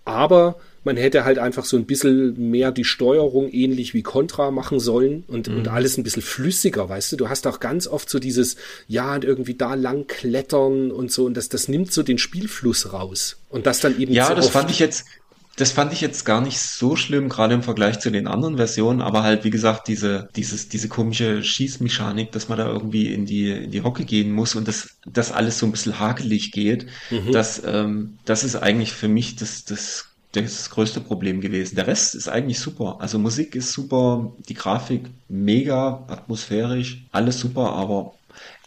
Speaker 2: Aber man hätte halt einfach so ein bisschen mehr die Steuerung ähnlich wie Contra machen sollen und, mhm. und alles ein bisschen flüssiger, weißt du? Du hast auch ganz oft so dieses, ja, und irgendwie da lang klettern und so, und das, das nimmt so den Spielfluss raus. Und das dann eben.
Speaker 3: Ja, das fand ich jetzt, das fand ich jetzt gar nicht so schlimm, gerade im Vergleich zu den anderen Versionen, aber halt, wie gesagt, diese, dieses, diese komische Schießmechanik, dass man da irgendwie in die, in die Hocke gehen muss und das, das alles so ein bisschen hakelig geht, mhm. das, ähm, das ist eigentlich für mich das, das, das größte Problem gewesen. Der Rest ist eigentlich super. Also Musik ist super, die Grafik mega, atmosphärisch, alles super, aber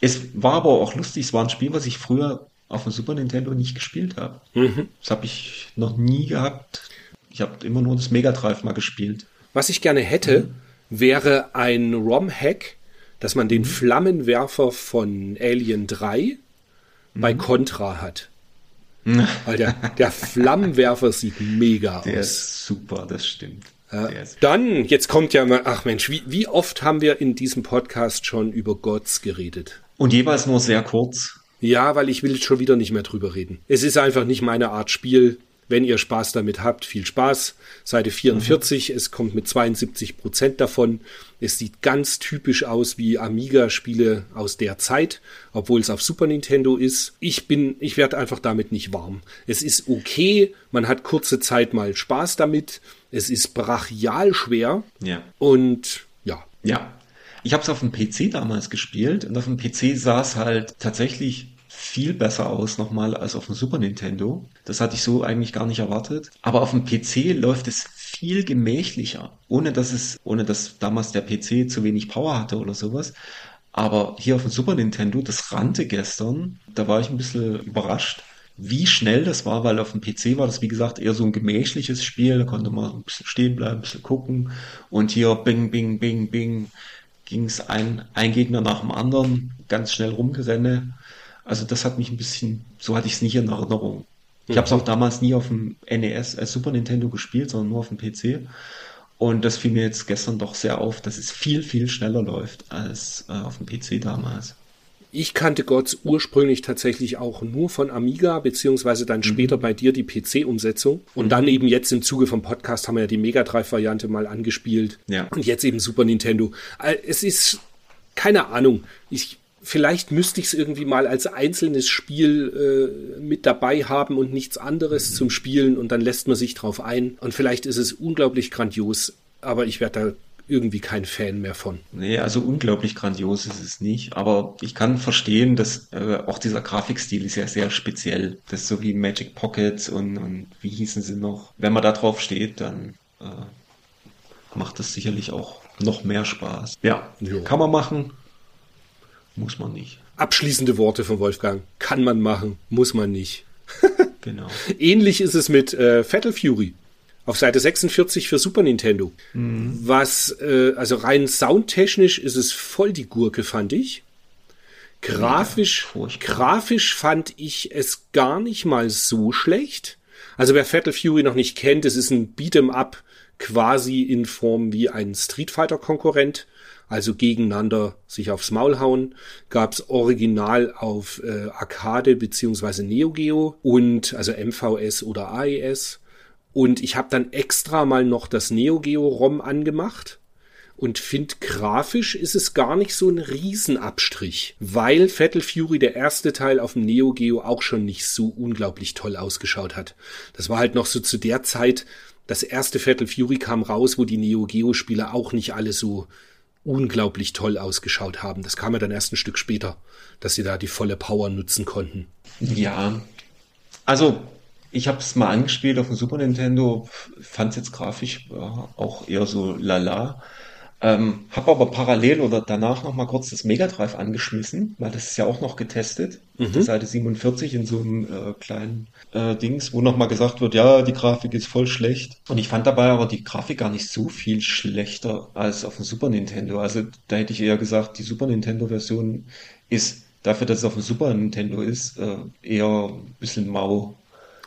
Speaker 3: es war aber auch lustig. Es war ein Spiel, was ich früher auf dem Super Nintendo nicht gespielt habe. Mhm. Das habe ich noch nie gehabt. Ich habe immer nur das Mega Drive mal gespielt.
Speaker 2: Was ich gerne hätte, mhm. wäre ein ROM-Hack, dass man den mhm. Flammenwerfer von Alien 3 bei mhm. Contra hat. Weil der, der Flammenwerfer sieht mega
Speaker 3: der aus. Der ist super, das stimmt.
Speaker 2: Ja. Dann, jetzt kommt ja mal, ach Mensch, wie, wie oft haben wir in diesem Podcast schon über Gods geredet?
Speaker 3: Und jeweils nur sehr kurz.
Speaker 2: Ja, weil ich will schon wieder nicht mehr drüber reden. Es ist einfach nicht meine Art Spiel. Wenn ihr Spaß damit habt, viel Spaß. Seite 44, mhm. es kommt mit 72 Prozent davon. Es sieht ganz typisch aus wie Amiga-Spiele aus der Zeit, obwohl es auf Super Nintendo ist. Ich bin, ich werde einfach damit nicht warm. Es ist okay, man hat kurze Zeit mal Spaß damit. Es ist brachial schwer.
Speaker 3: Ja.
Speaker 2: Und ja.
Speaker 3: Ja. Ich habe es auf dem PC damals gespielt und auf dem PC sah es halt tatsächlich viel besser aus nochmal als auf dem Super Nintendo. Das hatte ich so eigentlich gar nicht erwartet. Aber auf dem PC läuft es viel gemächlicher, ohne dass es, ohne dass damals der PC zu wenig Power hatte oder sowas. Aber hier auf dem Super Nintendo, das rannte gestern, da war ich ein bisschen überrascht, wie schnell das war, weil auf dem PC war das, wie gesagt, eher so ein gemächliches Spiel, da konnte man ein bisschen stehen bleiben, ein bisschen gucken. Und hier bing, bing, bing, bing, ging es ein, ein Gegner nach dem anderen, ganz schnell rumgerenne. Also das hat mich ein bisschen, so hatte ich es nicht in Erinnerung. Ich habe es auch damals nie auf dem NES, als Super Nintendo gespielt, sondern nur auf dem PC. Und das fiel mir jetzt gestern doch sehr auf, dass es viel, viel schneller läuft als äh, auf dem PC damals.
Speaker 2: Ich kannte Gods ursprünglich tatsächlich auch nur von Amiga, beziehungsweise dann mhm. später bei dir die PC-Umsetzung. Und mhm. dann eben jetzt im Zuge vom Podcast haben wir ja die Mega Drive-Variante mal angespielt.
Speaker 3: Ja.
Speaker 2: Und jetzt eben Super Nintendo. Äh, es ist, keine Ahnung, ich Vielleicht müsste ich es irgendwie mal als einzelnes Spiel äh, mit dabei haben und nichts anderes zum Spielen und dann lässt man sich drauf ein. Und vielleicht ist es unglaublich grandios, aber ich werde da irgendwie kein Fan mehr von.
Speaker 3: Nee, also unglaublich grandios ist es nicht, aber ich kann verstehen, dass äh, auch dieser Grafikstil ist ja sehr speziell. Das ist so wie Magic Pockets und, und wie hießen sie noch. Wenn man da drauf steht, dann äh, macht das sicherlich auch noch mehr Spaß. Ja, jo. kann man machen, muss man nicht.
Speaker 2: Abschließende Worte von Wolfgang. Kann man machen, muss man nicht.
Speaker 3: genau.
Speaker 2: Ähnlich ist es mit äh, Fatal Fury. Auf Seite 46 für Super Nintendo. Mhm. Was, äh, also rein soundtechnisch ist es voll die Gurke, fand ich. Grafisch, ja, grafisch fand ich es gar nicht mal so schlecht. Also wer Fatal Fury noch nicht kennt, es ist ein Beat'em Up quasi in Form wie ein Street Fighter Konkurrent also gegeneinander sich aufs Maul hauen, gab's original auf äh, Arcade beziehungsweise Neo Geo und also MVS oder AES. Und ich habe dann extra mal noch das Neo Geo ROM angemacht und finde grafisch ist es gar nicht so ein Riesenabstrich, weil Fatal Fury der erste Teil auf dem Neo Geo auch schon nicht so unglaublich toll ausgeschaut hat. Das war halt noch so zu der Zeit, das erste Fatal Fury kam raus, wo die Neo Geo Spiele auch nicht alle so unglaublich toll ausgeschaut haben. Das kam ja dann erst ein Stück später, dass sie da die volle Power nutzen konnten.
Speaker 3: Ja, also ich habe es mal angespielt auf dem Super Nintendo, fand es jetzt grafisch ja, auch eher so lala. Ähm, habe aber parallel oder danach noch mal kurz das Mega Drive angeschmissen, weil das ist ja auch noch getestet. Mhm. Seite 47 in so einem äh, kleinen äh, Dings, wo noch mal gesagt wird, ja, die Grafik ist voll schlecht. Und ich fand dabei aber die Grafik gar nicht so viel schlechter als auf dem Super Nintendo. Also da hätte ich eher gesagt, die Super Nintendo Version ist dafür, dass es auf dem Super Nintendo ist, äh, eher ein bisschen mau.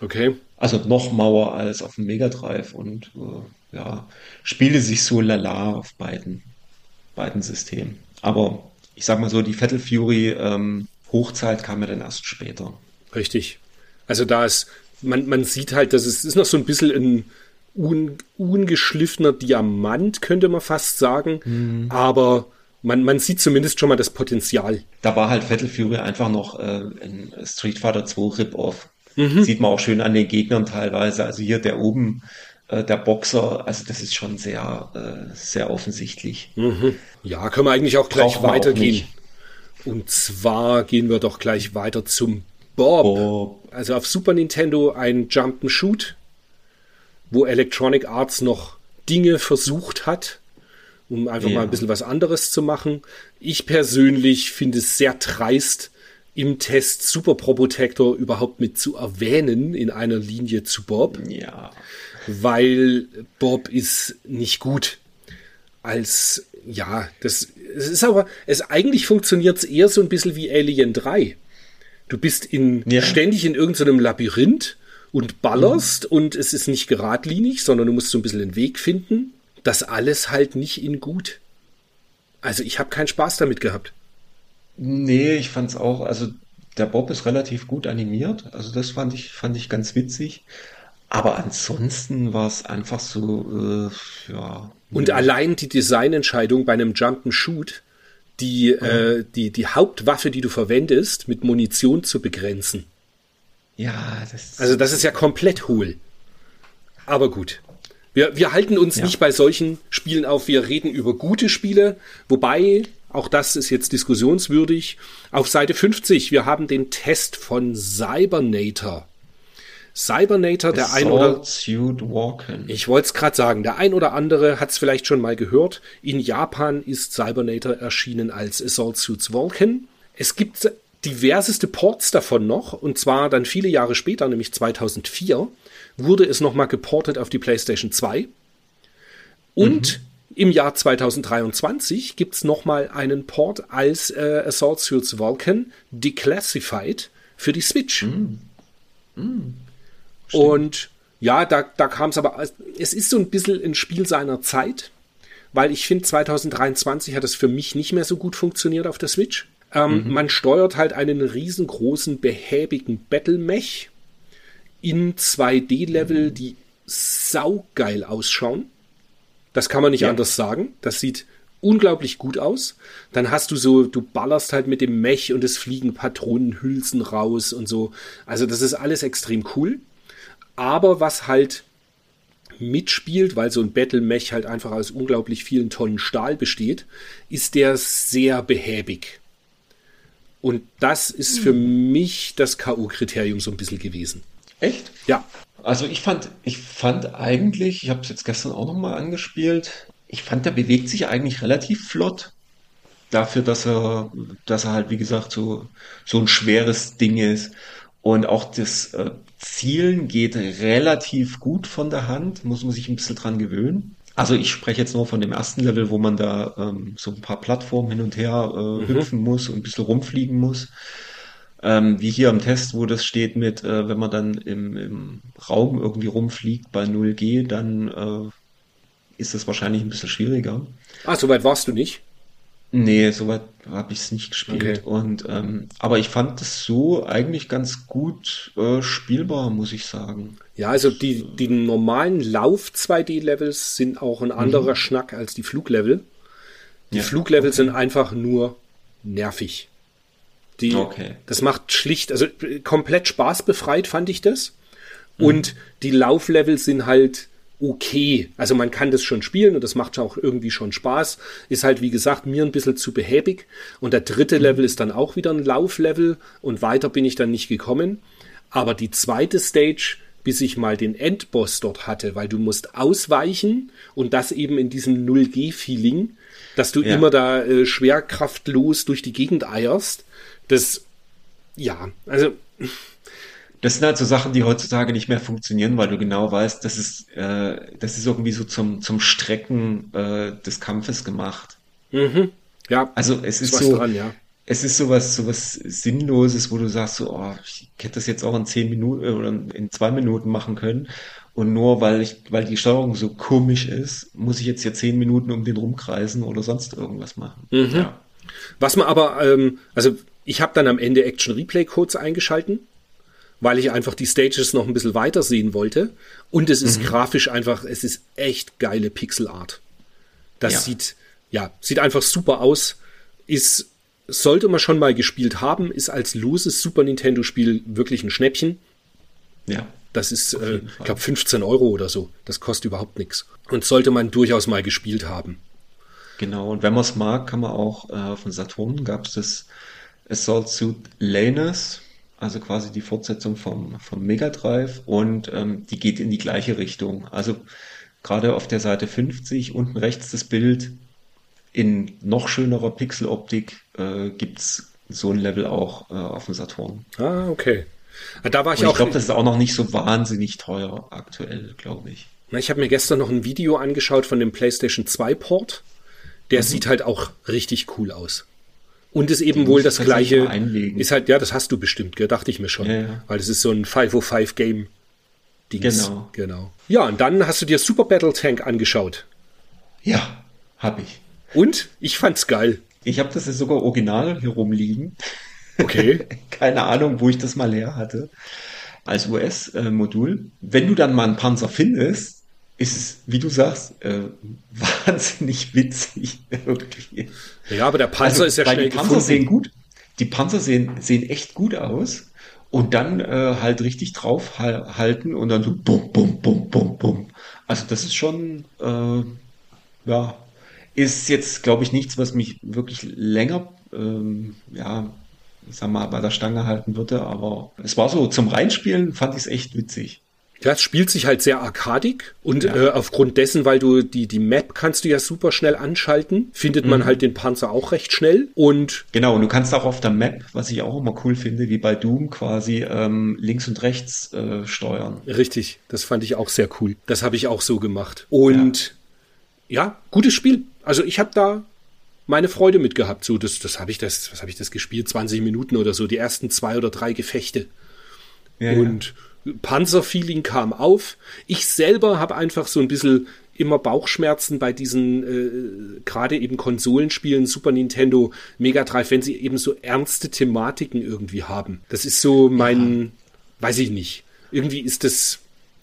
Speaker 2: Okay.
Speaker 3: Also noch mauer als auf dem Mega Drive und äh, ja, spielte sich so lala auf beiden, beiden Systemen. Aber ich sag mal so, die Fatal Fury ähm, Hochzeit kam ja dann erst später.
Speaker 2: Richtig. Also da ist, man, man sieht halt, dass es ist noch so ein bisschen ein un, ungeschliffener Diamant, könnte man fast sagen. Mhm. Aber man, man sieht zumindest schon mal das Potenzial.
Speaker 3: Da war halt Fatal Fury einfach noch äh, ein Street Fighter 2 Rip-Off. Mhm. Sieht man auch schön an den Gegnern teilweise. Also hier der oben äh, der Boxer, also das ist schon sehr, äh, sehr offensichtlich.
Speaker 2: Mhm. Ja, können wir eigentlich auch gleich Brauchen weitergehen. Auch Und zwar gehen wir doch gleich weiter zum Bob. Bob. Also auf Super Nintendo ein Jump and Shoot. wo Electronic Arts noch Dinge versucht hat, um einfach
Speaker 3: Ja.
Speaker 2: mal ein bisschen was anderes zu machen. Ich persönlich finde es sehr dreist, im Test Super Probotector überhaupt mit zu erwähnen in einer Linie zu Bob,
Speaker 3: Ja.
Speaker 2: weil Bob ist nicht gut als ja, das es ist aber es eigentlich funktioniert es eher so ein bisschen wie Alien 3. Du bist in
Speaker 3: Ja.
Speaker 2: ständig in irgendeinem Labyrinth und ballerst und es ist nicht geradlinig, sondern du musst so ein bisschen den Weg finden. Das alles halt nicht in gut. Also ich habe keinen Spaß damit gehabt.
Speaker 3: Nee, ich fand's auch, also der Bob ist relativ gut animiert, also das fand ich, fand ich ganz witzig. Aber ansonsten war es einfach so, äh, ja.
Speaker 2: Und allein die Designentscheidung bei einem Jump and Shoot, die, äh, die, die Hauptwaffe, die du verwendest, mit Munition zu begrenzen.
Speaker 3: Ja, das,
Speaker 2: Also das ist ja komplett hohl. Aber gut. Wir, wir halten uns
Speaker 3: Ja.
Speaker 2: nicht bei solchen Spielen auf. Wir reden über gute Spiele. Wobei, auch das ist jetzt diskussionswürdig. Auf Seite 50, wir haben den Test von Cybernator. Cybernator, der ein oder
Speaker 3: Assault Suit Walken.
Speaker 2: ich wollte es gerade sagen, der ein oder andere hat es vielleicht schon mal gehört. In Japan ist Cybernator erschienen als Assault Suits Vulcan. Es gibt diverseste Ports davon noch, und zwar dann viele Jahre später, nämlich 2004, wurde es nochmal geportet auf die PlayStation 2. Und im Jahr 2023 gibt es nochmal einen Port als äh, Assault Suits Vulcan Declassified für die Switch. Und ja, da, da kam es aber, es ist so ein bisschen ein Spiel seiner Zeit, weil ich finde, 2023 hat es für mich nicht mehr so gut funktioniert auf der Switch. Ähm, Man steuert halt einen riesengroßen, behäbigen Battle-Mech in 2D-Level, die saugeil ausschauen. Das kann man nicht
Speaker 3: Ja.
Speaker 2: anders sagen. Das sieht unglaublich gut aus. Dann hast du so, du ballerst halt mit dem Mech und es fliegen Patronenhülsen raus und so. Also das ist alles extrem cool. Aber was halt mitspielt, weil so ein Battle-Mech halt einfach aus unglaublich vielen Tonnen Stahl besteht, ist der sehr behäbig. Und das ist für mich das K.O.-Kriterium so ein bisschen gewesen.
Speaker 3: Echt?
Speaker 2: Ja,
Speaker 3: Also ich fand, ich fand eigentlich, ich habe es jetzt gestern auch nochmal angespielt, ich fand, der bewegt sich eigentlich relativ flott. Dafür, dass er, dass er halt, wie gesagt, so, so ein schweres Ding ist. Und auch das äh, Zielen geht relativ gut von der Hand, muss man sich ein bisschen dran gewöhnen. Also ich spreche jetzt nur von dem ersten Level, wo man da ähm, so ein paar Plattformen hin und her äh, hüpfen muss und ein bisschen rumfliegen muss. Ähm, wie hier im Test, wo das steht mit, äh, wenn man dann im, im Raum irgendwie rumfliegt bei 0G, dann äh, ist das wahrscheinlich ein bisschen schwieriger.
Speaker 2: ah, soweit warst du nicht.
Speaker 3: Nee, soweit habe ich es nicht gespielt.
Speaker 2: Okay.
Speaker 3: Und ähm, aber ich fand das so eigentlich ganz gut äh, spielbar, muss ich sagen.
Speaker 2: Ja, also die, die normalen Lauf-2D-Levels sind auch ein anderer Schnack als die Fluglevel. Die
Speaker 3: Ja,
Speaker 2: Fluglevel sind einfach nur nervig. Die,
Speaker 3: Okay.
Speaker 2: Das macht schlicht, also äh, komplett spaßbefreit fand ich das. Und die Lauflevel sind halt okay. Also man kann das schon spielen und das macht auch irgendwie schon Spaß. Ist halt, wie gesagt, mir ein bisschen zu behäbig. Und der dritte Level ist dann auch wieder ein Lauflevel und weiter bin ich dann nicht gekommen. Aber die zweite Stage, bis ich mal den Endboss dort hatte, weil du musst ausweichen und das eben in diesem 0G-Feeling, dass du
Speaker 3: Ja.
Speaker 2: immer da äh, schwerkraftlos durch die Gegend eierst. Das, ja, also
Speaker 3: Das sind halt so Sachen, die heutzutage nicht mehr funktionieren, weil du genau weißt, das ist, äh, das ist irgendwie so zum, zum Strecken äh, des Kampfes gemacht.
Speaker 2: ja,
Speaker 3: Also es ist
Speaker 2: was
Speaker 3: so,
Speaker 2: dran, ja.
Speaker 3: es ist sowas, sowas Sinnloses, wo du sagst so, oh, ich hätte das jetzt auch in zehn Minuten äh, oder in zwei Minuten machen können. Und nur weil ich, weil die Steuerung so komisch ist, muss ich jetzt hier zehn Minuten um den rumkreisen oder sonst irgendwas machen. Ja.
Speaker 2: Was man aber, ähm, also ich habe dann am Ende Action Replay Codes eingeschalten, weil ich einfach die Stages noch ein bisschen weiter sehen wollte. Und es ist grafisch einfach, es ist echt geile Pixel Art. Das
Speaker 3: Ja.
Speaker 2: sieht, ja, sieht einfach super aus. Ist, sollte man schon mal gespielt haben, ist als loses Super Nintendo Spiel wirklich ein Schnäppchen.
Speaker 3: Ja.
Speaker 2: Das ist, äh, ich glaube, 15 Euro oder so. Das kostet überhaupt nichts. Und sollte man durchaus mal gespielt haben.
Speaker 3: Genau, und wenn man es mag, kann man auch äh, dem Saturn gab es das Assault Suit Laners also quasi die Fortsetzung vom, vom Mega Drive und ähm, die geht in die gleiche Richtung. Also gerade auf der Seite 50 unten rechts das Bild in noch schönerer Pixeloptik äh, gibt's so ein Level auch äh, auf dem Saturn.
Speaker 2: Ah, okay. Da war ich
Speaker 3: und
Speaker 2: auch.
Speaker 3: Ich glaube, das ist auch noch nicht so wahnsinnig teuer aktuell, glaube ich.
Speaker 2: Ich habe mir gestern noch ein Video angeschaut von dem PlayStation 2 Port. Der mhm. sieht halt auch richtig cool aus. Und ist eben wohl das gleiche. Ist halt, ja, das hast du bestimmt, gell? dachte ich mir schon. Ja, ja. Weil es ist so ein 505 Game. Dings. Genau. genau. Ja, und dann hast du dir Super Battle Tank angeschaut.
Speaker 3: Ja, hab ich.
Speaker 2: Und? Ich fand's geil.
Speaker 3: Ich habe das jetzt sogar original hier rumliegen.
Speaker 2: Okay.
Speaker 3: Keine Ahnung, wo ich das mal her hatte. Als US-Modul. Wenn du dann mal einen Panzer findest, ist es, wie du sagst, äh, wahnsinnig witzig irgendwie.
Speaker 2: Ja, aber der Panzer also, ist ja schnell
Speaker 3: die Panzer gefunden. sehen gut. Die Panzer sehen, sehen echt gut aus. Und dann äh, halt richtig drauf halten und dann so bum, bum, bum, bum, bum. Also das ist schon, äh, ja, ist jetzt, glaube ich, nichts, was mich wirklich länger, ähm, ja, ich sag mal, bei der Stange halten würde, aber es war so, zum Reinspielen fand ich es echt witzig.
Speaker 2: Ja, es spielt sich halt sehr arkadig und ja. äh, aufgrund dessen, weil du die, die Map kannst du ja super schnell anschalten, findet mhm. man halt den Panzer auch recht schnell und.
Speaker 3: Genau, und du kannst auch auf der Map, was ich auch immer cool finde, wie bei Doom quasi ähm, links und rechts äh, steuern.
Speaker 2: Richtig, das fand ich auch sehr cool. Das habe ich auch so gemacht. Und ja, ja gutes Spiel. Also ich habe da meine Freude mit gehabt. So, das, das habe ich das, was habe ich das gespielt? 20 Minuten oder so, die ersten zwei oder drei Gefechte. Ja, und ja. Panzerfeeling kam auf. Ich selber habe einfach so ein bisschen immer Bauchschmerzen bei diesen äh, gerade eben Konsolenspielen, Super Nintendo, Mega Drive, wenn sie eben so ernste Thematiken irgendwie haben. Das ist so mein, ja. weiß ich nicht. Irgendwie ist das,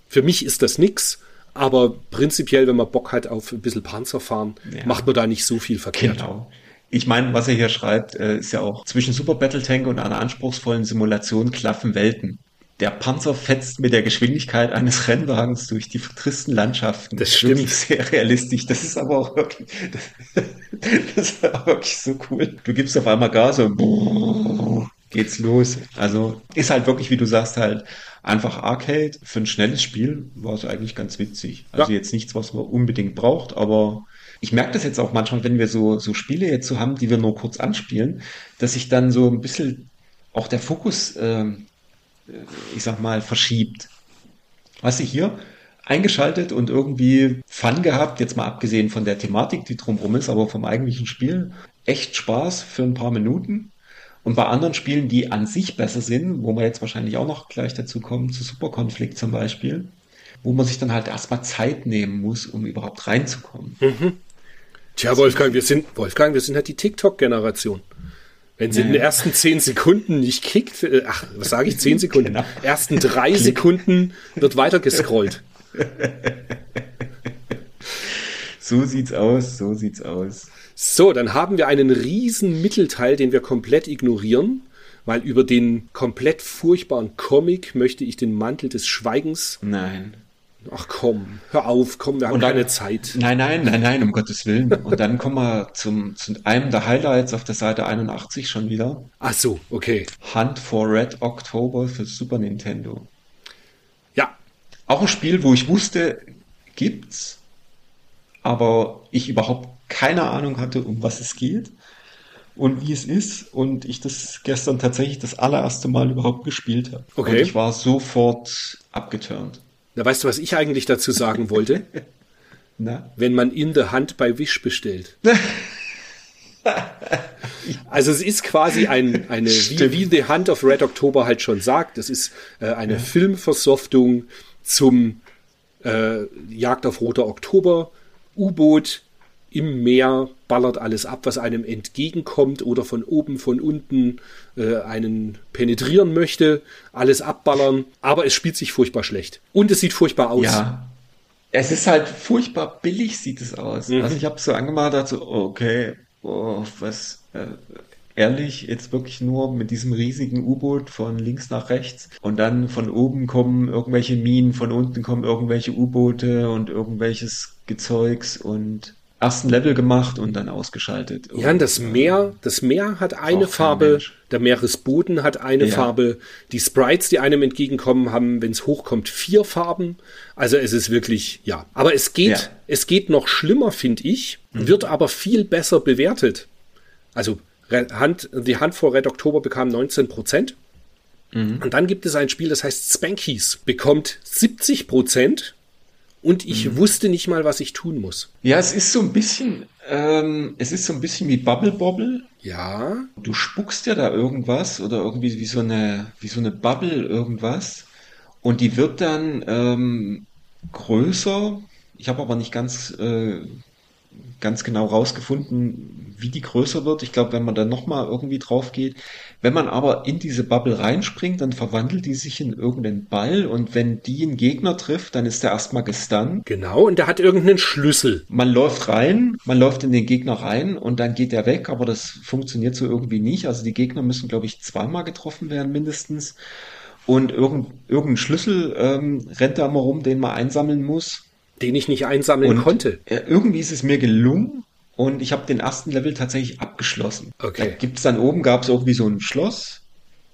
Speaker 2: für mich ist das nix. Aber prinzipiell, wenn man Bock hat auf ein bisschen Panzerfahren, ja. macht man da nicht so viel verkehrt. Genau.
Speaker 3: Ich meine, was er hier schreibt, äh, ist ja auch zwischen Super Battle Tank und einer anspruchsvollen Simulation klaffen Welten. Der Panzer fetzt mit der Geschwindigkeit eines Rennwagens durch die tristen Landschaften.
Speaker 2: Das stimmt.
Speaker 3: Sehr realistisch. Das ist aber auch wirklich, das, das ist wirklich so cool. Du gibst auf einmal Gas und geht's los. Also ist halt wirklich, wie du sagst, halt einfach Arcade. Für ein schnelles Spiel war es eigentlich ganz witzig. Also ja. jetzt nichts, was man unbedingt braucht, aber ich merke das jetzt auch manchmal, wenn wir so, so Spiele jetzt so haben, die wir nur kurz anspielen, dass sich dann so ein bisschen auch der Fokus, äh, ich sag mal, verschiebt. Weißt du, hier eingeschaltet und irgendwie Fun gehabt, jetzt mal abgesehen von der Thematik, die drumherum ist, aber vom eigentlichen Spiel. Echt Spaß für ein paar Minuten. Und bei anderen Spielen, die an sich besser sind, wo wir jetzt wahrscheinlich auch noch gleich dazu kommen, zu Superkonflikt zum Beispiel, wo man sich dann halt erstmal Zeit nehmen muss, um überhaupt reinzukommen. Mhm.
Speaker 2: Tja, Wolfgang, wir sind, Wolfgang, wir sind halt die TikTok-Generation. Wenn sie ja. in den ersten zehn Sekunden nicht kickt, äh, ach, was sage ich, zehn Sekunden, genau. ersten drei Sekunden wird weiter gescrollt.
Speaker 3: so sieht's aus, so sieht's aus.
Speaker 2: So, dann haben wir einen riesen Mittelteil, den wir komplett ignorieren, weil über den komplett furchtbaren Comic möchte ich den Mantel des Schweigens.
Speaker 3: Nein.
Speaker 2: Ach komm, hör auf, komm, wir haben dann, keine Zeit.
Speaker 3: Nein, nein, nein, nein, um Gottes Willen. Und dann kommen wir zum, zu einem der Highlights auf der Seite 81 schon wieder.
Speaker 2: Ach so, okay.
Speaker 3: Hunt for Red October für Super Nintendo.
Speaker 2: Ja.
Speaker 3: Auch ein Spiel, wo ich wusste, gibt's, aber ich überhaupt keine Ahnung hatte, um was es geht und wie es ist und ich das gestern tatsächlich das allererste Mal überhaupt gespielt habe. Okay. Und ich war sofort abgeturnt.
Speaker 2: Na, weißt du, was ich eigentlich dazu sagen wollte? Na? Wenn man in der Hand bei Wish bestellt. also es ist quasi ein, eine, wie, wie The Hand of Red October halt schon sagt, es ist äh, eine ja. Filmversoftung zum äh, Jagd auf Roter Oktober, U-Boot, im Meer ballert alles ab, was einem entgegenkommt oder von oben, von unten äh, einen penetrieren möchte, alles abballern, aber es spielt sich furchtbar schlecht. Und es sieht furchtbar aus.
Speaker 3: Ja. Es ist halt furchtbar billig, sieht es aus. Mhm. Also ich habe so angemacht, dachte so, okay, oh, was, äh, ehrlich, jetzt wirklich nur mit diesem riesigen U-Boot von links nach rechts und dann von oben kommen irgendwelche Minen, von unten kommen irgendwelche U-Boote und irgendwelches Gezeugs und ersten Level gemacht und dann ausgeschaltet.
Speaker 2: Ja, und das Meer, das Meer hat eine Farbe,
Speaker 3: Mensch.
Speaker 2: der Meeresboden hat eine
Speaker 3: Ja.
Speaker 2: Farbe, die Sprites, die einem entgegenkommen, haben, wenn es hochkommt, vier Farben. Also es ist wirklich, ja. Aber es geht,
Speaker 3: Ja. Mhm.
Speaker 2: es geht noch schlimmer, finde ich, wird aber viel besser bewertet. Also Hand, die Hand vor Red Oktober bekam 19 Prozent.
Speaker 3: Mhm.
Speaker 2: Und dann gibt es ein Spiel, das heißt Spankies, bekommt 70 Prozent. Und ich
Speaker 3: Mhm.
Speaker 2: wusste nicht mal, was ich tun muss.
Speaker 3: Ja, es ist so ein bisschen, ähm, es ist so ein bisschen wie Bubble Bobble.
Speaker 2: Ja,
Speaker 3: Du spuckst ja da irgendwas oder irgendwie wie so eine, wie so eine Bubble irgendwas. Und die wird dann ähm, größer. Ich habe aber nicht ganz, äh, ganz genau rausgefunden, wie die größer wird. Ich glaube, wenn man dann nochmal irgendwie drauf geht. Wenn man aber in diese Bubble reinspringt, dann verwandelt die sich in irgendeinen Ball. Und wenn die einen Gegner trifft, dann ist der erstmal gestunt.
Speaker 2: genau. Und der hat irgendeinen Schlüssel.
Speaker 3: Man läuft rein, man läuft in den Gegner rein und dann geht er weg, aber das funktioniert so irgendwie nicht. Also die Gegner müssen, glaube ich, zweimal getroffen werden mindestens. Und irgend, irgendein Schlüssel ähm, rennt da immer rum, den man einsammeln muss.
Speaker 2: Den ich nicht einsammeln
Speaker 3: Und
Speaker 2: konnte.
Speaker 3: irgendwie ist es mir gelungen und ich habe den ersten Level tatsächlich abgeschlossen.
Speaker 2: Okay.
Speaker 3: Da gibt's dann oben, gab's irgendwie so ein Schloss.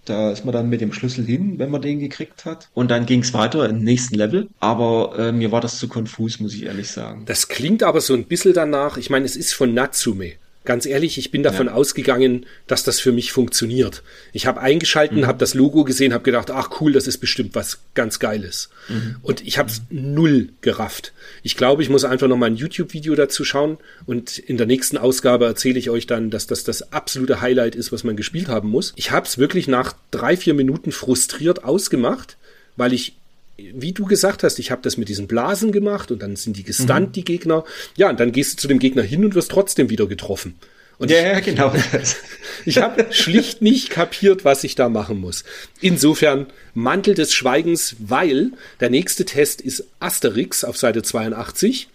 Speaker 3: Da ist man dann mit dem Schlüssel hin, wenn man den gekriegt hat. Und dann ging's weiter im nächsten Level. Aber äh, mir war das zu konfus, muss ich ehrlich sagen.
Speaker 2: Das klingt aber so ein bisschen danach. Ich meine, es ist von Natsume. Ganz ehrlich, ich bin davon ausgegangen, dass das für mich funktioniert. Ich habe eingeschalten,
Speaker 3: Mhm.
Speaker 2: habe das Logo gesehen, habe gedacht, ach cool, das ist bestimmt was ganz Geiles.
Speaker 3: Mhm.
Speaker 2: Und ich habe es null gerafft. Ich glaube, ich muss einfach noch mal ein YouTube-Video dazu schauen und in der nächsten Ausgabe erzähle ich euch dann, dass das das absolute Highlight ist, was man gespielt haben muss. Ich habe es wirklich nach drei, vier Minuten frustriert ausgemacht, weil ich wie du gesagt hast, ich habe das mit diesen Blasen gemacht und dann sind die gestunt, die Gegner. Ja, und dann gehst du zu dem Gegner hin und wirst trotzdem wieder getroffen. Und
Speaker 3: Ja, ja, genau.
Speaker 2: ich habe schlicht nicht kapiert, was ich da machen muss. Insofern Mantel des Schweigens, weil der nächste Test ist Asterix auf Seite 82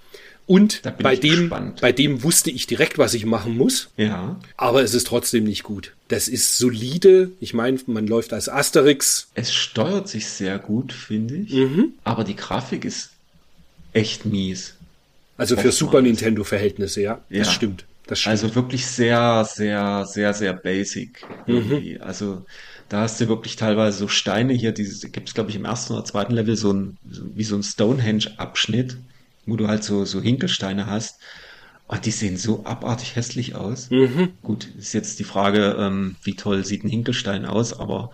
Speaker 2: und bei dem,
Speaker 3: gespannt.
Speaker 2: bei dem wusste ich direkt, was ich machen muss.
Speaker 3: ja.
Speaker 2: Aber es ist trotzdem nicht gut. Das ist solide. Ich meine, man läuft als Asterix.
Speaker 3: Es steuert sich sehr gut, finde ich.
Speaker 2: Mhm.
Speaker 3: Aber die Grafik ist echt mies.
Speaker 2: Also für
Speaker 3: Oftmals.
Speaker 2: Super Nintendo-Verhältnisse, ja. Das
Speaker 3: Ja.
Speaker 2: stimmt. Das stimmt.
Speaker 3: Also wirklich sehr, sehr, sehr, sehr basic. irgendwie. Also da hast du wirklich teilweise so Steine hier, die gibt es, glaube ich, im ersten oder zweiten Level so ein, wie so ein Stonehenge-Abschnitt, wo du halt so, so Hinkelsteine hast. Und die sehen so abartig hässlich aus. Gut, ist jetzt die Frage, ähm, wie toll sieht ein Hinkelstein aus, aber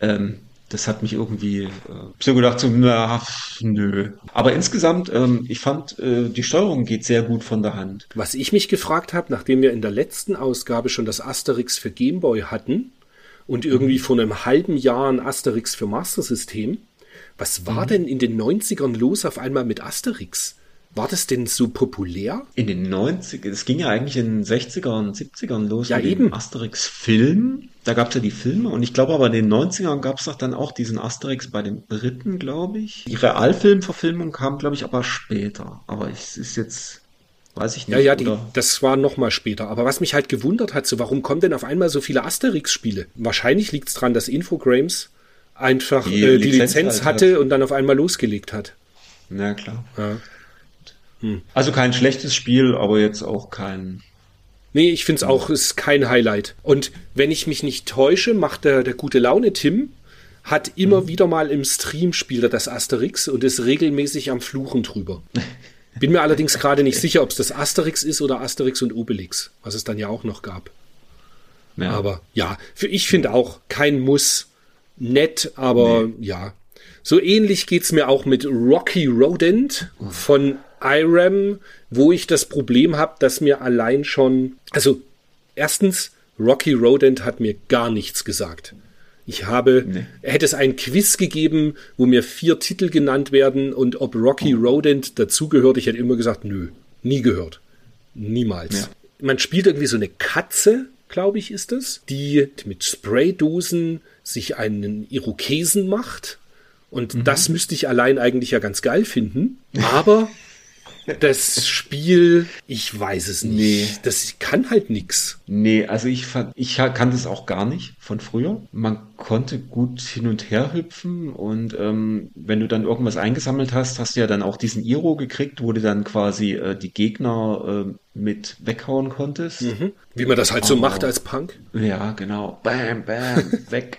Speaker 3: ähm, das hat mich irgendwie äh, so gedacht, so, na, nö. Aber insgesamt, ähm, ich fand, äh, die Steuerung geht sehr gut von der Hand.
Speaker 2: Was ich mich gefragt habe, nachdem wir in der letzten Ausgabe schon das Asterix für Gameboy hatten und irgendwie vor einem halben Jahr ein Asterix für Master System, was war denn in den 90ern los auf einmal mit Asterix? War das denn so populär?
Speaker 3: In den 90 es ging ja eigentlich in den 60er und 70ern los
Speaker 2: Ja,
Speaker 3: mit
Speaker 2: eben.
Speaker 3: dem Asterix-Film. Da gab es ja die Filme und ich glaube aber in den 90ern gab es doch dann auch diesen Asterix bei den Briten, glaube ich. Die Realfilmverfilmung kam, glaube ich, aber später. Aber es ist jetzt, weiß ich nicht.
Speaker 2: Ja, ja, die, das war noch mal später. Aber was mich halt gewundert hat, so warum kommen denn auf einmal so viele Asterix-Spiele? Wahrscheinlich liegt es daran, dass Infogrames einfach
Speaker 3: Die
Speaker 2: äh, die
Speaker 3: Lizenz
Speaker 2: Lizenz
Speaker 3: halt
Speaker 2: hatte
Speaker 3: hat.
Speaker 2: und dann auf einmal losgelegt hat.
Speaker 3: Na klar.
Speaker 2: Ja.
Speaker 3: Also kein schlechtes Spiel, aber jetzt auch kein.
Speaker 2: Nee, ich finde es auch, ist kein Highlight. Und wenn ich mich nicht täusche, macht der, der gute Laune Tim, hat immer wieder mal im Stream spielt er das Asterix und ist regelmäßig am Fluchen drüber. Bin mir allerdings gerade nicht sicher, ob es das Asterix ist oder Asterix und Obelix, was es dann ja auch noch gab.
Speaker 3: Ja.
Speaker 2: Aber ja, für ich finde auch kein Muss, nett, aber ja. So ähnlich geht's mir auch mit Rocky Rodent von IRAM, wo ich das Problem habe, dass mir allein schon, also erstens, Rocky Rodent hat mir gar nichts gesagt. Ich habe,
Speaker 3: Nee.
Speaker 2: hätte es ein Quiz gegeben, wo mir vier Titel genannt werden und ob Rocky Rodent dazugehört, ich hätte immer gesagt, nö, nie gehört. Niemals.
Speaker 3: Ja.
Speaker 2: Man spielt irgendwie so eine Katze, glaube ich, ist es, die mit Spraydosen sich einen Irokesen macht. Und
Speaker 3: Mhm.
Speaker 2: das müsste ich allein eigentlich ja ganz geil finden. Aber das Spiel, ich weiß es nicht.
Speaker 3: Nee.
Speaker 2: Das kann halt nix.
Speaker 3: Nee, also ich ich kann das auch gar nicht von früher. Man konnte gut hin und her hüpfen und ähm, wenn du dann irgendwas eingesammelt hast, hast du ja dann auch diesen Iro gekriegt, wo du dann quasi äh, die Gegner äh, mit weghauen konntest.
Speaker 2: Mhm. Wie man das halt so macht als Punk.
Speaker 3: Ja, genau. Bam, bam, weg.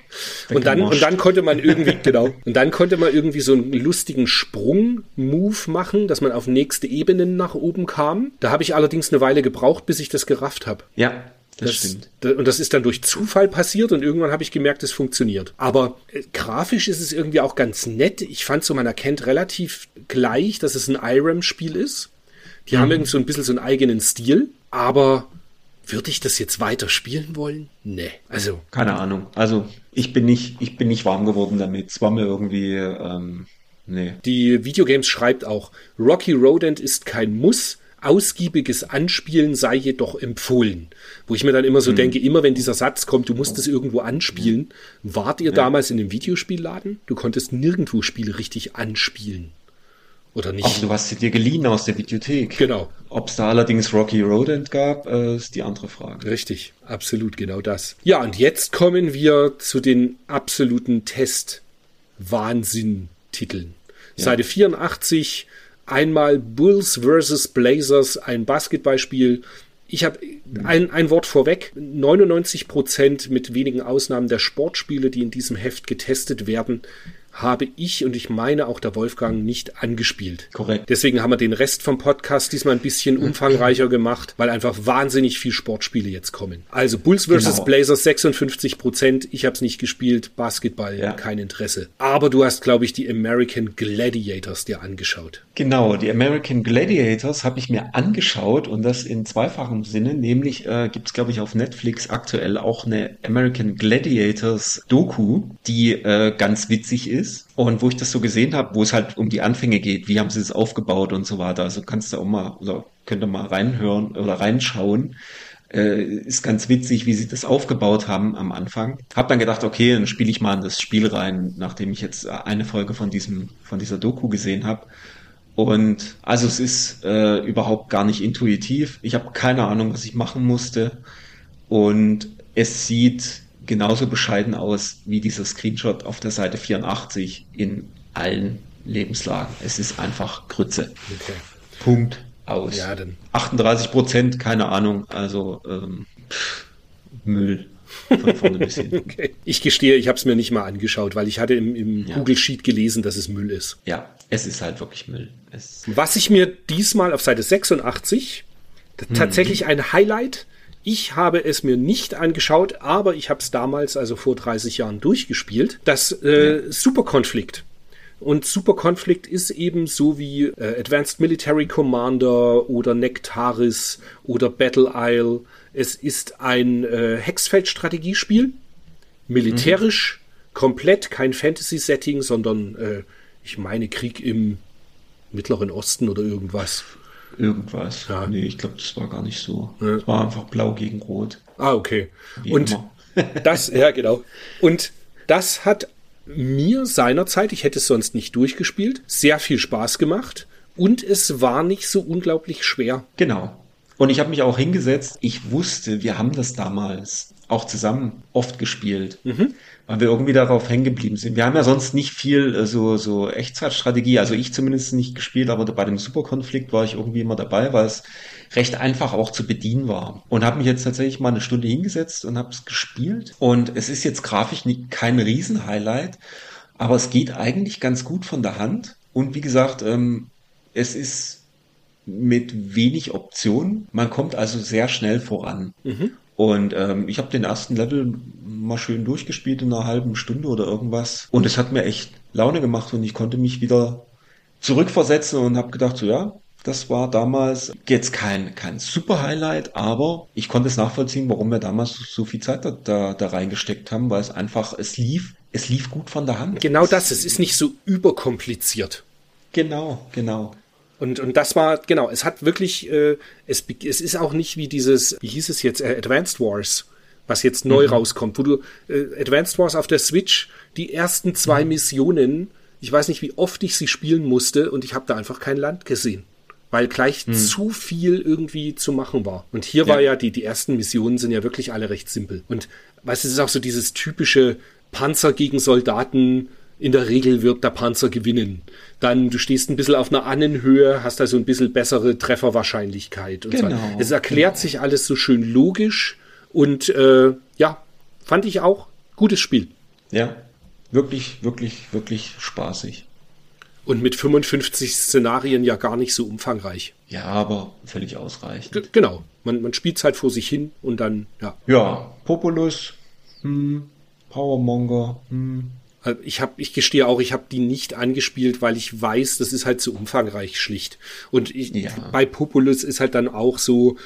Speaker 2: und dann und dann konnte man irgendwie genau und dann konnte man irgendwie so einen lustigen Sprung-Move machen, dass man auf nächste Ebenen nach oben kam. Da habe ich allerdings eine Weile gebraucht, bis ich das gerafft habe.
Speaker 3: Ja, das,
Speaker 2: Das,
Speaker 3: stimmt.
Speaker 2: und das ist dann durch Zufall passiert und irgendwann habe ich gemerkt, es funktioniert. Aber äh, grafisch ist es irgendwie auch ganz nett. Ich fand so, man erkennt relativ gleich, dass es ein IRAM-Spiel ist. Die haben irgendwie so ein bisschen so einen eigenen Stil. Aber würde ich das jetzt weiter spielen wollen? Nee. Also,
Speaker 3: Keine Ahnung. Also ich bin nicht, ich bin nicht warm geworden damit. Es war mir irgendwie, ähm, nee.
Speaker 2: die Videogames schreibt auch, Rocky Rodent ist kein Muss. Ausgiebiges Anspielen sei jedoch empfohlen. Wo ich mir dann immer so denke, immer wenn dieser Satz kommt, du musst es irgendwo anspielen. Wart ihr damals in dem Videospielladen? Du konntest nirgendwo Spiele richtig anspielen. Oder nicht?
Speaker 3: Ach, du hast sie dir geliehen aus der Videothek.
Speaker 2: Genau.
Speaker 3: Ob es da allerdings Rocky Rodent gab, äh, ist die andere Frage.
Speaker 2: Richtig, absolut genau das. Ja, und jetzt kommen wir zu den absoluten Test-Wahnsinn-Titeln. Seite 84, einmal Bulls vs. Blazers, ein Basketballspiel. Ich habe ein, ein Wort vorweg. 99 Prozent mit wenigen Ausnahmen der Sportspiele, die in diesem Heft getestet werden, habe ich und ich meine auch der Wolfgang nicht angespielt.
Speaker 3: Korrekt.
Speaker 2: Deswegen haben wir den Rest vom Podcast diesmal ein bisschen umfangreicher gemacht, weil einfach wahnsinnig viel Sportspiele jetzt kommen. Also Bulls vs.
Speaker 3: Genau.
Speaker 2: Blazers 56 Prozent. Ich habe es nicht gespielt. Basketball
Speaker 3: Ja.
Speaker 2: kein Interesse. Aber du hast, glaube ich, die American Gladiators dir angeschaut.
Speaker 3: Genau, die American Gladiators habe ich mir angeschaut und das in zweifachem Sinne, nämlich äh, gibt es, glaube ich, auf Netflix aktuell auch eine American Gladiators Doku, die äh, ganz witzig ist und wo ich das so gesehen habe, wo es halt um die Anfänge geht, wie haben sie es aufgebaut und so weiter. Also kannst du auch mal oder könnt ihr mal reinhören oder reinschauen. Äh, ist ganz witzig, wie sie das aufgebaut haben am Anfang. Hab dann gedacht, okay, dann spiele ich mal in das Spiel rein, nachdem ich jetzt eine Folge von diesem von dieser Doku gesehen habe. Und also es ist äh, überhaupt gar nicht intuitiv. Ich habe keine Ahnung, was ich machen musste. Und es sieht genauso bescheiden aus wie dieser Screenshot auf der Seite 84 in allen Lebenslagen. Es ist einfach Grütze.
Speaker 2: Okay.
Speaker 3: Punkt aus.
Speaker 2: Ja, dann.
Speaker 3: 38 Prozent, keine Ahnung. Also ähm, pff, Müll von vorne bis hinten.
Speaker 2: Okay. Ich gestehe, ich habe es mir nicht mal angeschaut, weil ich hatte im, im
Speaker 3: Ja.
Speaker 2: Google Sheet gelesen, dass es Müll ist.
Speaker 3: Ja, es ist halt wirklich Müll. Es,
Speaker 2: Was ich mir diesmal auf Seite 86 tatsächlich ein Highlight. Ich habe es mir nicht angeschaut, aber ich habe es damals, also vor 30 Jahren, durchgespielt. Das äh, Super Conflict. Und Super Conflict ist eben so wie äh, Advanced Military Commander oder Nectaris oder Battle Isle. Es ist ein äh, Hexfeld-Strategiespiel. Militärisch, komplett kein Fantasy-Setting, sondern äh, ich meine Krieg im Mittleren Osten oder irgendwas.
Speaker 3: Irgendwas.
Speaker 2: Ja.
Speaker 3: Nee, ich glaube, das war gar nicht so.
Speaker 2: Ja.
Speaker 3: Es war einfach blau gegen rot.
Speaker 2: Ah, okay.
Speaker 3: Wie
Speaker 2: Und das, ja, genau. Und das hat mir seinerzeit, ich hätte es sonst nicht durchgespielt, sehr viel Spaß gemacht. Und es war nicht so unglaublich schwer.
Speaker 3: Genau. Und ich habe mich auch hingesetzt. Ich wusste, wir haben das damals auch zusammen oft gespielt, weil wir irgendwie darauf hängen geblieben sind. Wir haben ja sonst nicht viel äh, so, so Echtzeitstrategie, also ich zumindest nicht gespielt, aber bei dem Superkonflikt war ich irgendwie immer dabei, weil es recht einfach auch zu bedienen war. Und habe mich jetzt tatsächlich mal eine Stunde hingesetzt und habe es gespielt. Und es ist jetzt grafisch nicht, kein Riesenhighlight, aber es geht eigentlich ganz gut von der Hand. Und wie gesagt, ähm, es ist mit wenig Optionen. Man kommt also sehr schnell voran. Und ähm, ich habe den ersten Level mal schön durchgespielt in einer halben Stunde oder irgendwas. Und es hat mir echt Laune gemacht und ich konnte mich wieder zurückversetzen und habe gedacht, so ja, das war damals jetzt kein, kein super Highlight, aber ich konnte es nachvollziehen, warum wir damals so viel Zeit da, da, da reingesteckt haben, weil es einfach, es lief, es lief gut von der Hand.
Speaker 2: Genau das, es ist nicht so überkompliziert.
Speaker 3: Genau, genau.
Speaker 2: Und, und das war, genau, es hat wirklich, äh, es, es ist auch nicht wie dieses, wie hieß es jetzt, äh, Advanced Wars, was jetzt neu rauskommt, wo du äh, Advanced Wars auf der Switch, die ersten zwei Missionen, ich weiß nicht, wie oft ich sie spielen musste und ich habe da einfach kein Land gesehen. Weil gleich zu viel irgendwie zu machen war. Und hier war ja, die, die ersten Missionen sind ja wirklich alle recht simpel. Und weißt du, es ist auch so dieses typische Panzer gegen Soldaten. In der Regel wird der Panzer gewinnen. Dann, du stehst ein bisschen auf einer Annenhöhe, hast also ein bisschen bessere Trefferwahrscheinlichkeit. Und
Speaker 3: Genau,
Speaker 2: so. Es erklärt
Speaker 3: genau.
Speaker 2: sich alles so schön logisch und äh, ja, fand ich auch gutes Spiel.
Speaker 3: Ja, wirklich, wirklich, wirklich spaßig.
Speaker 2: Und mit 55 Szenarien ja gar nicht so umfangreich.
Speaker 3: Ja, aber völlig ausreichend.
Speaker 2: G genau. Man, man spielt halt vor sich hin und dann, ja.
Speaker 3: Ja, Populus, hm, Powermonger, hm.
Speaker 2: Also Ich habe, ich gestehe auch, ich habe die nicht angespielt, weil ich weiß, das ist halt zu umfangreich schlicht. Und ich,
Speaker 3: Ja.
Speaker 2: bei Populus ist halt dann auch so,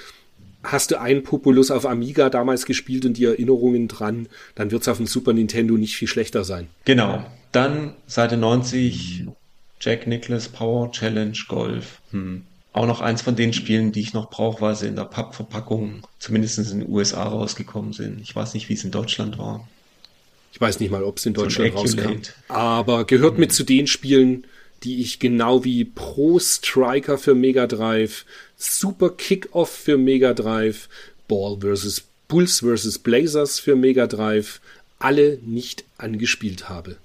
Speaker 2: hast du einen Populus auf Amiga damals gespielt und die Erinnerungen dran, dann wird's auf dem Super Nintendo nicht viel schlechter sein.
Speaker 3: Genau. Dann Seite 90, Jack Nicholas Power Challenge Golf. Hm. Auch noch eins von den Spielen, die ich noch brauche, weil sie in der Pappverpackung zumindest in den USA rausgekommen sind. Ich weiß nicht, wie es in Deutschland war.
Speaker 2: Ich weiß nicht mal, ob es in
Speaker 3: So
Speaker 2: Deutschland rauskam. Aber gehört mit zu den Spielen, die ich genau wie Pro Striker für Mega Drive, Super Kickoff für Mega Drive, Ball vs. Bulls vs. Blazers für Mega Drive alle nicht angespielt habe.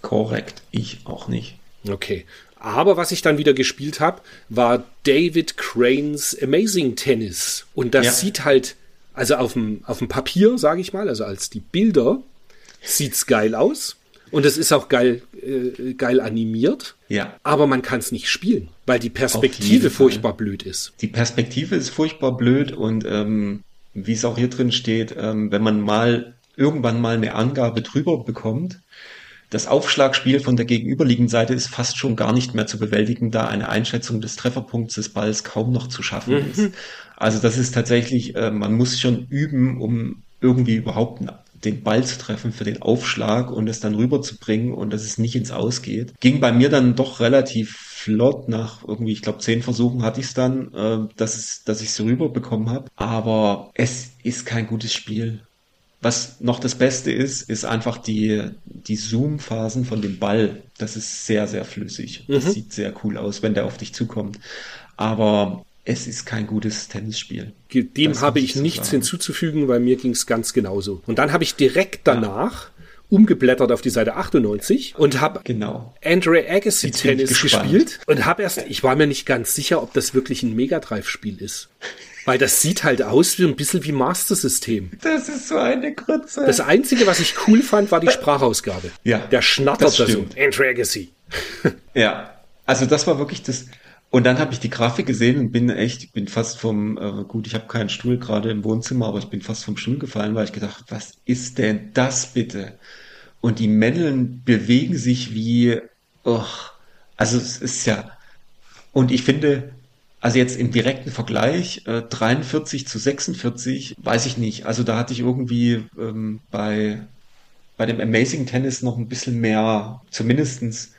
Speaker 3: Korrekt. Ich auch nicht.
Speaker 2: Okay. Aber was ich dann wieder gespielt habe, war David Cranes Amazing Tennis. Und das
Speaker 3: Ja.
Speaker 2: sieht halt, also auf dem, auf dem Papier, sage ich mal, also als die Bilder, sieht's geil aus. Und es ist auch geil, äh, geil animiert.
Speaker 3: Ja.
Speaker 2: Aber man kann es nicht spielen, weil die Perspektive furchtbar blöd ist.
Speaker 3: Die Perspektive ist furchtbar blöd und ähm, wie es auch hier drin steht, ähm, wenn man mal irgendwann mal eine Angabe drüber bekommt, das Aufschlagspiel von der gegenüberliegenden Seite ist fast schon gar nicht mehr zu bewältigen, da eine Einschätzung des Trefferpunkts des Balls kaum noch zu schaffen ist. Also das ist tatsächlich, äh, man muss schon üben, um irgendwie überhaupt den Ball zu treffen für den Aufschlag und es dann rüberzubringen und dass es nicht ins Aus geht. Ging bei mir dann doch relativ flott nach irgendwie, ich glaube, zehn Versuchen hatte ich es dann, äh, dass, es, dass ich es rüberbekommen habe. Aber es ist kein gutes Spiel. Was noch das Beste ist, ist einfach die, die Zoom-Phasen von dem Ball. Das ist sehr, sehr flüssig. Das sieht sehr cool aus, wenn der auf dich zukommt. Aber es ist kein gutes Tennisspiel.
Speaker 2: Dem
Speaker 3: Das
Speaker 2: habe ich nichts
Speaker 3: sagen.
Speaker 2: hinzuzufügen, weil mir ging es ganz genauso. Und dann habe ich direkt danach umgeblättert auf die Seite 98 und habe
Speaker 3: Genau.
Speaker 2: Andre Agassi
Speaker 3: Jetzt
Speaker 2: Tennis gespielt und habe erst, ich war mir nicht ganz sicher, ob das wirklich ein Mega Drive Spiel ist. Weil das sieht halt aus wie ein bisschen wie Master System.
Speaker 3: Das ist so eine Grütze.
Speaker 2: Das Einzige, was ich cool fand, war die Sprachausgabe.
Speaker 3: Ja,
Speaker 2: Der schnattert
Speaker 3: das
Speaker 2: da so.
Speaker 3: stimmt.
Speaker 2: Andre Agassi.
Speaker 3: Ja, also das war wirklich das. Und dann habe ich die Grafik gesehen und bin echt, ich bin fast vom, äh, gut, ich habe keinen Stuhl gerade im Wohnzimmer, aber ich bin fast vom Stuhl gefallen, weil ich gedacht, was ist denn das bitte? Und die Männeln bewegen sich wie, oh, also es ist ja, und ich finde, also jetzt im direkten Vergleich, äh, 43 zu 46, weiß ich nicht. Also da hatte ich irgendwie ähm, bei, bei dem Amazing Tennis noch ein bisschen mehr, zumindestens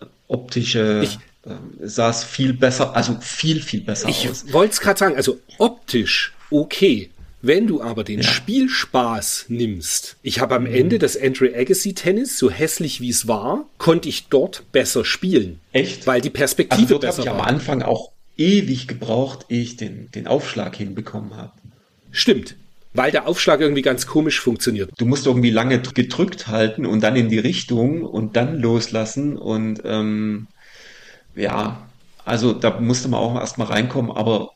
Speaker 3: äh, optische,
Speaker 2: Ich-
Speaker 3: ähm, sah es viel besser, also viel, viel besser aus.
Speaker 2: Ich wollte es gerade sagen, also optisch okay. Wenn du aber den
Speaker 3: Ja. Mhm.
Speaker 2: Spielspaß nimmst, ich habe am Ende das Andre Agassi Tennis, so hässlich wie es war, konnte ich dort besser spielen.
Speaker 3: Echt?
Speaker 2: Weil die
Speaker 3: Also
Speaker 2: Perspektive
Speaker 3: habe
Speaker 2: besser
Speaker 3: ich am
Speaker 2: war.
Speaker 3: Anfang auch ewig gebraucht, ehe ich den, den Aufschlag hinbekommen habe.
Speaker 2: Stimmt. Weil der Aufschlag irgendwie ganz komisch funktioniert.
Speaker 3: Du musst irgendwie lange dr- gedrückt halten und dann in die Richtung und dann loslassen und ähm, ja, also da musste man auch erstmal reinkommen, aber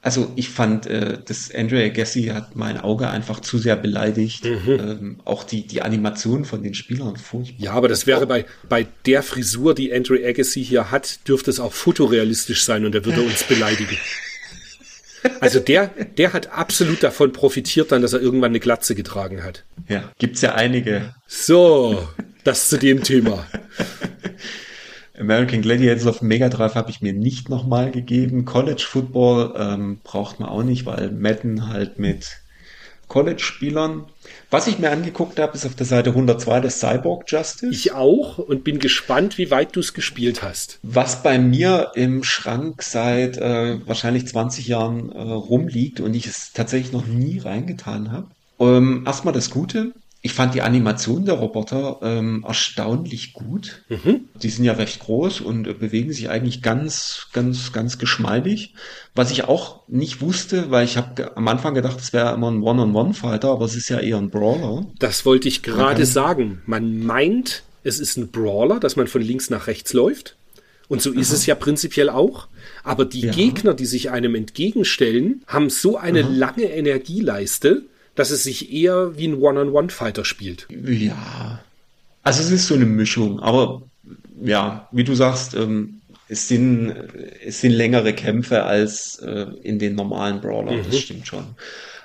Speaker 3: also ich fand, äh, das Andre Agassi hat mein Auge einfach zu sehr beleidigt. Ähm, auch die, die Animation von den Spielern furchtbar.
Speaker 2: Ja, aber das wäre bei, bei der Frisur, die Andre Agassi hier hat, dürfte es auch fotorealistisch sein und er würde uns beleidigen. Also der, der hat absolut davon profitiert dann, dass er irgendwann eine Glatze getragen hat.
Speaker 3: Ja, gibt's ja einige.
Speaker 2: So, das zu dem Thema.
Speaker 3: American Gladiators auf Mega Drive habe ich mir nicht nochmal gegeben. College Football ähm, braucht man auch nicht, weil Madden halt mit College-Spielern. Was ich mir angeguckt habe, ist auf der Seite 102 das Cyborg Justice.
Speaker 2: Ich auch und bin gespannt, wie weit du es gespielt hast.
Speaker 3: was bei mir im Schrank seit äh, wahrscheinlich 20 Jahren äh, rumliegt und ich es tatsächlich noch nie reingetan habe. Ähm, erstmal das Gute. Ich fand die Animation der Roboter ähm, erstaunlich gut.
Speaker 2: Mhm.
Speaker 3: Die sind ja recht groß und äh, bewegen sich eigentlich ganz, ganz, ganz geschmeidig. Was ich auch nicht wusste, weil ich habe am Anfang gedacht, es wäre immer ein One-on-One-Fighter, aber es ist ja eher ein Brawler.
Speaker 2: Das wollte ich gerade sagen. Man meint, es ist ein Brawler, dass man von links nach rechts läuft. Und so ist es ja prinzipiell auch. Aber die
Speaker 3: Ja.
Speaker 2: Gegner, die sich einem entgegenstellen, haben so eine lange Energieleiste, dass es sich eher wie ein One-on-One-Fighter spielt.
Speaker 3: Ja. Also es ist so eine Mischung, aber ja, wie du sagst, ähm, es sind, es sind längere Kämpfe als äh, in den normalen Brawlern, das stimmt schon.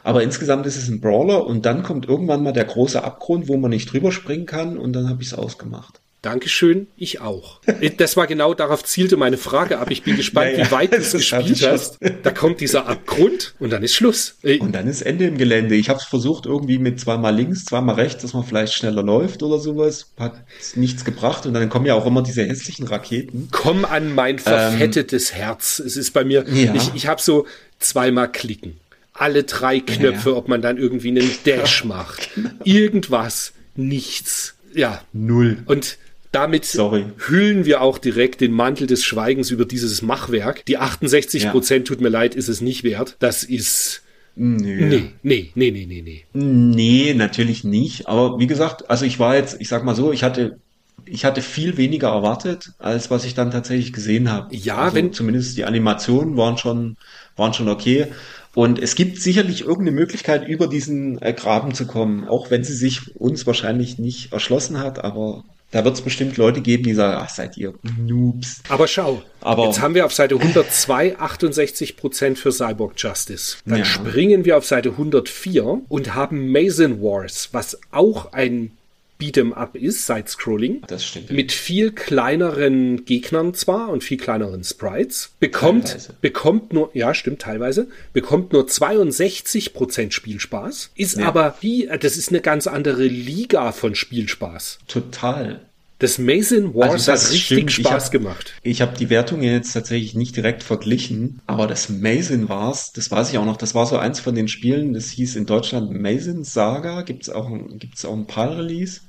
Speaker 3: Aber insgesamt ist es ein Brawler und dann kommt irgendwann mal der große Abgrund, wo man nicht drüber springen kann und dann habe ich es ausgemacht.
Speaker 2: Dankeschön, ich auch. Das war genau, darauf zielte meine Frage ab. Ich bin gespannt,
Speaker 3: Ja, ja,
Speaker 2: wie weit du es gespielt hast. Da kommt dieser Abgrund und dann ist Schluss. Äh,
Speaker 3: Und dann ist Ende im Gelände. Ich habe es versucht irgendwie mit zweimal links, zweimal rechts, dass man vielleicht schneller läuft oder sowas. Hat nichts gebracht und dann kommen ja auch immer diese hässlichen Raketen.
Speaker 2: Komm an mein verfettetes Herz. Es ist bei mir,
Speaker 3: Ja.
Speaker 2: ich, ich habe so zweimal klicken. Alle drei Knöpfe,
Speaker 3: Ja.
Speaker 2: ob man dann irgendwie einen Dash macht. Irgendwas. Nichts. Ja.
Speaker 3: Null.
Speaker 2: Und damit
Speaker 3: Sorry.
Speaker 2: hüllen wir auch direkt den Mantel des Schweigens über dieses Machwerk. Die 68 Prozent, tut mir leid, ist es nicht wert. Das ist,
Speaker 3: Nö.
Speaker 2: nee, nee, nee, nee, nee, nee.
Speaker 3: Nee, natürlich nicht. Aber wie gesagt, also ich war jetzt, ich sag mal so, ich hatte, ich hatte viel weniger erwartet, als was ich dann tatsächlich gesehen habe.
Speaker 2: Ja,
Speaker 3: also
Speaker 2: wenn-
Speaker 3: zumindest die Animationen waren schon, waren schon okay. Und es gibt sicherlich irgendeine Möglichkeit, über diesen äh, Graben zu kommen, auch wenn sie sich uns wahrscheinlich nicht erschlossen hat, aber da wird es bestimmt Leute geben, die sagen, ach, seid ihr Noobs.
Speaker 2: Aber schau,
Speaker 3: Aber-
Speaker 2: jetzt haben wir auf Seite 102 68 Prozent für Cyborg Justice. Dann
Speaker 3: Ja.
Speaker 2: springen wir auf Seite 104 und haben Mason Wars, was auch ein Beat'em Up ist, Side-Scrolling.
Speaker 3: Das stimmt.
Speaker 2: Mit viel kleineren Gegnern zwar und viel kleineren Sprites. Bekommt,
Speaker 3: Teilweise.
Speaker 2: bekommt nur, ja stimmt, teilweise, bekommt nur 62% Spielspaß. Ist
Speaker 3: Ja.
Speaker 2: aber, wie, das ist eine ganz andere Liga von Spielspaß.
Speaker 3: Total.
Speaker 2: Das Mason Wars
Speaker 3: Also das
Speaker 2: hat richtig
Speaker 3: stimmt. Ich
Speaker 2: Spaß
Speaker 3: hab-
Speaker 2: gemacht.
Speaker 3: Ich habe die Wertungen jetzt tatsächlich nicht direkt verglichen, aber das Mason war's, das weiß ich auch noch, das war so eins von den Spielen, das hieß in Deutschland Mason Saga, gibt's auch, ein- gibt's auch ein PAL-Release.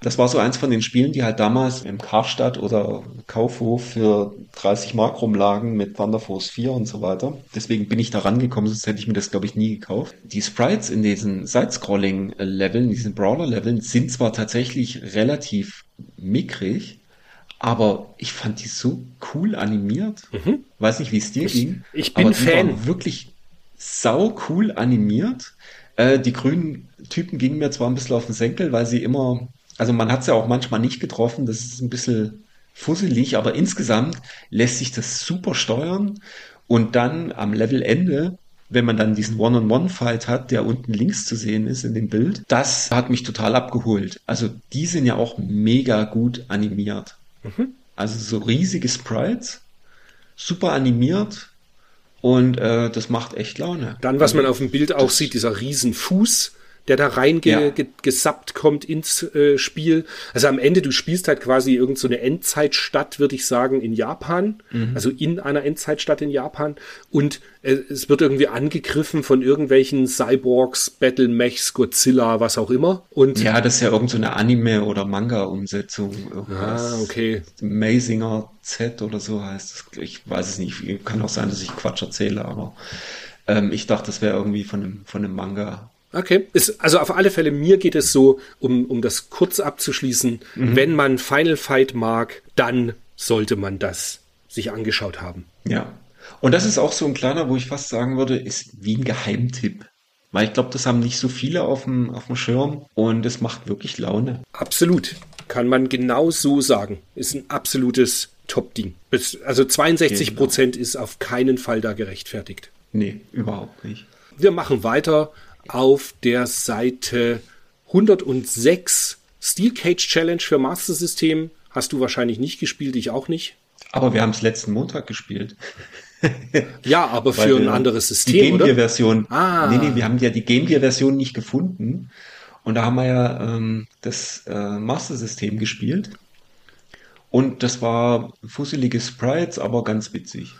Speaker 3: Das war so eins von den Spielen, die halt damals im Karstadt oder Kaufhof für 30 Mark rumlagen mit Thunder Force 4 und so weiter. Deswegen bin ich da rangekommen, sonst hätte ich mir das, glaube ich, nie gekauft. Die Sprites in diesen Side-Scrolling-Leveln, diesen Brawler-Leveln, sind zwar tatsächlich relativ mickrig, aber ich fand die so cool animiert. Weiß nicht, wie es dir ging.
Speaker 2: Mhm. ich bin
Speaker 3: aber die
Speaker 2: Fan.
Speaker 3: waren wirklich sau cool animiert. Äh, die grünen Typen gingen mir zwar ein bisschen auf den Senkel, weil sie immer, also man hat sie ja auch manchmal nicht getroffen, das ist ein bisschen fusselig, aber insgesamt lässt sich das super steuern und dann am Levelende, wenn man dann diesen One-on-One-Fight hat, der unten links zu sehen ist in dem Bild, das hat mich total abgeholt. Also die sind ja auch mega gut animiert. Also so riesige Sprites, super animiert und äh, das macht echt Laune.
Speaker 2: Dann, was man auf dem Bild auch sieht, dieser Riesenfuß, der da reingesappt
Speaker 3: Ja.
Speaker 2: kommt ins äh, Spiel. Also am Ende, du spielst halt quasi irgend so eine Endzeitstadt, würde ich sagen, in Japan.
Speaker 3: Mhm.
Speaker 2: Also in einer Endzeitstadt in Japan. Und äh, es wird irgendwie angegriffen von irgendwelchen Cyborgs, Battle Mechs, Godzilla, was auch immer. Und
Speaker 3: Ja, das ist ja irgend so eine Anime- oder Manga-Umsetzung. Irgendwas.
Speaker 2: Ah, okay.
Speaker 3: Amazinger Z oder so heißt es. Ich weiß es nicht. Kann auch sein, dass ich Quatsch erzähle, aber ähm, ich dachte, das wäre irgendwie von einem, von einem Manga.
Speaker 2: Okay, ist, also auf alle Fälle, mir geht es so, um, um das kurz abzuschließen,
Speaker 3: Mhm.
Speaker 2: wenn man Final Fight mag, dann sollte man das sich angeschaut haben.
Speaker 3: Ja. Und das ist auch so ein kleiner, wo ich fast sagen würde, ist wie ein Geheimtipp. Weil ich glaube, das haben nicht so viele auf dem, auf dem Schirm und es macht wirklich Laune.
Speaker 2: Absolut. Kann man genau so sagen. Ist ein absolutes Top-Ding. Also 62
Speaker 3: Genau.
Speaker 2: Prozent ist auf keinen Fall da gerechtfertigt.
Speaker 3: Nee, überhaupt nicht.
Speaker 2: Wir machen weiter auf der Seite 106. Steel Cage Challenge für Master System. Hast du wahrscheinlich nicht gespielt, ich auch nicht.
Speaker 3: Aber wir haben es letzten Montag gespielt.
Speaker 2: Ja, aber für ein
Speaker 3: wir
Speaker 2: anderes
Speaker 3: Die
Speaker 2: System,
Speaker 3: Game
Speaker 2: oder?
Speaker 3: Gear Version.
Speaker 2: Ah.
Speaker 3: Nee, nee, wir haben ja die Game Gear Version nicht gefunden. Und da haben wir ja ähm, das äh, Master System gespielt. Und das war fusselige Sprites, aber ganz witzig.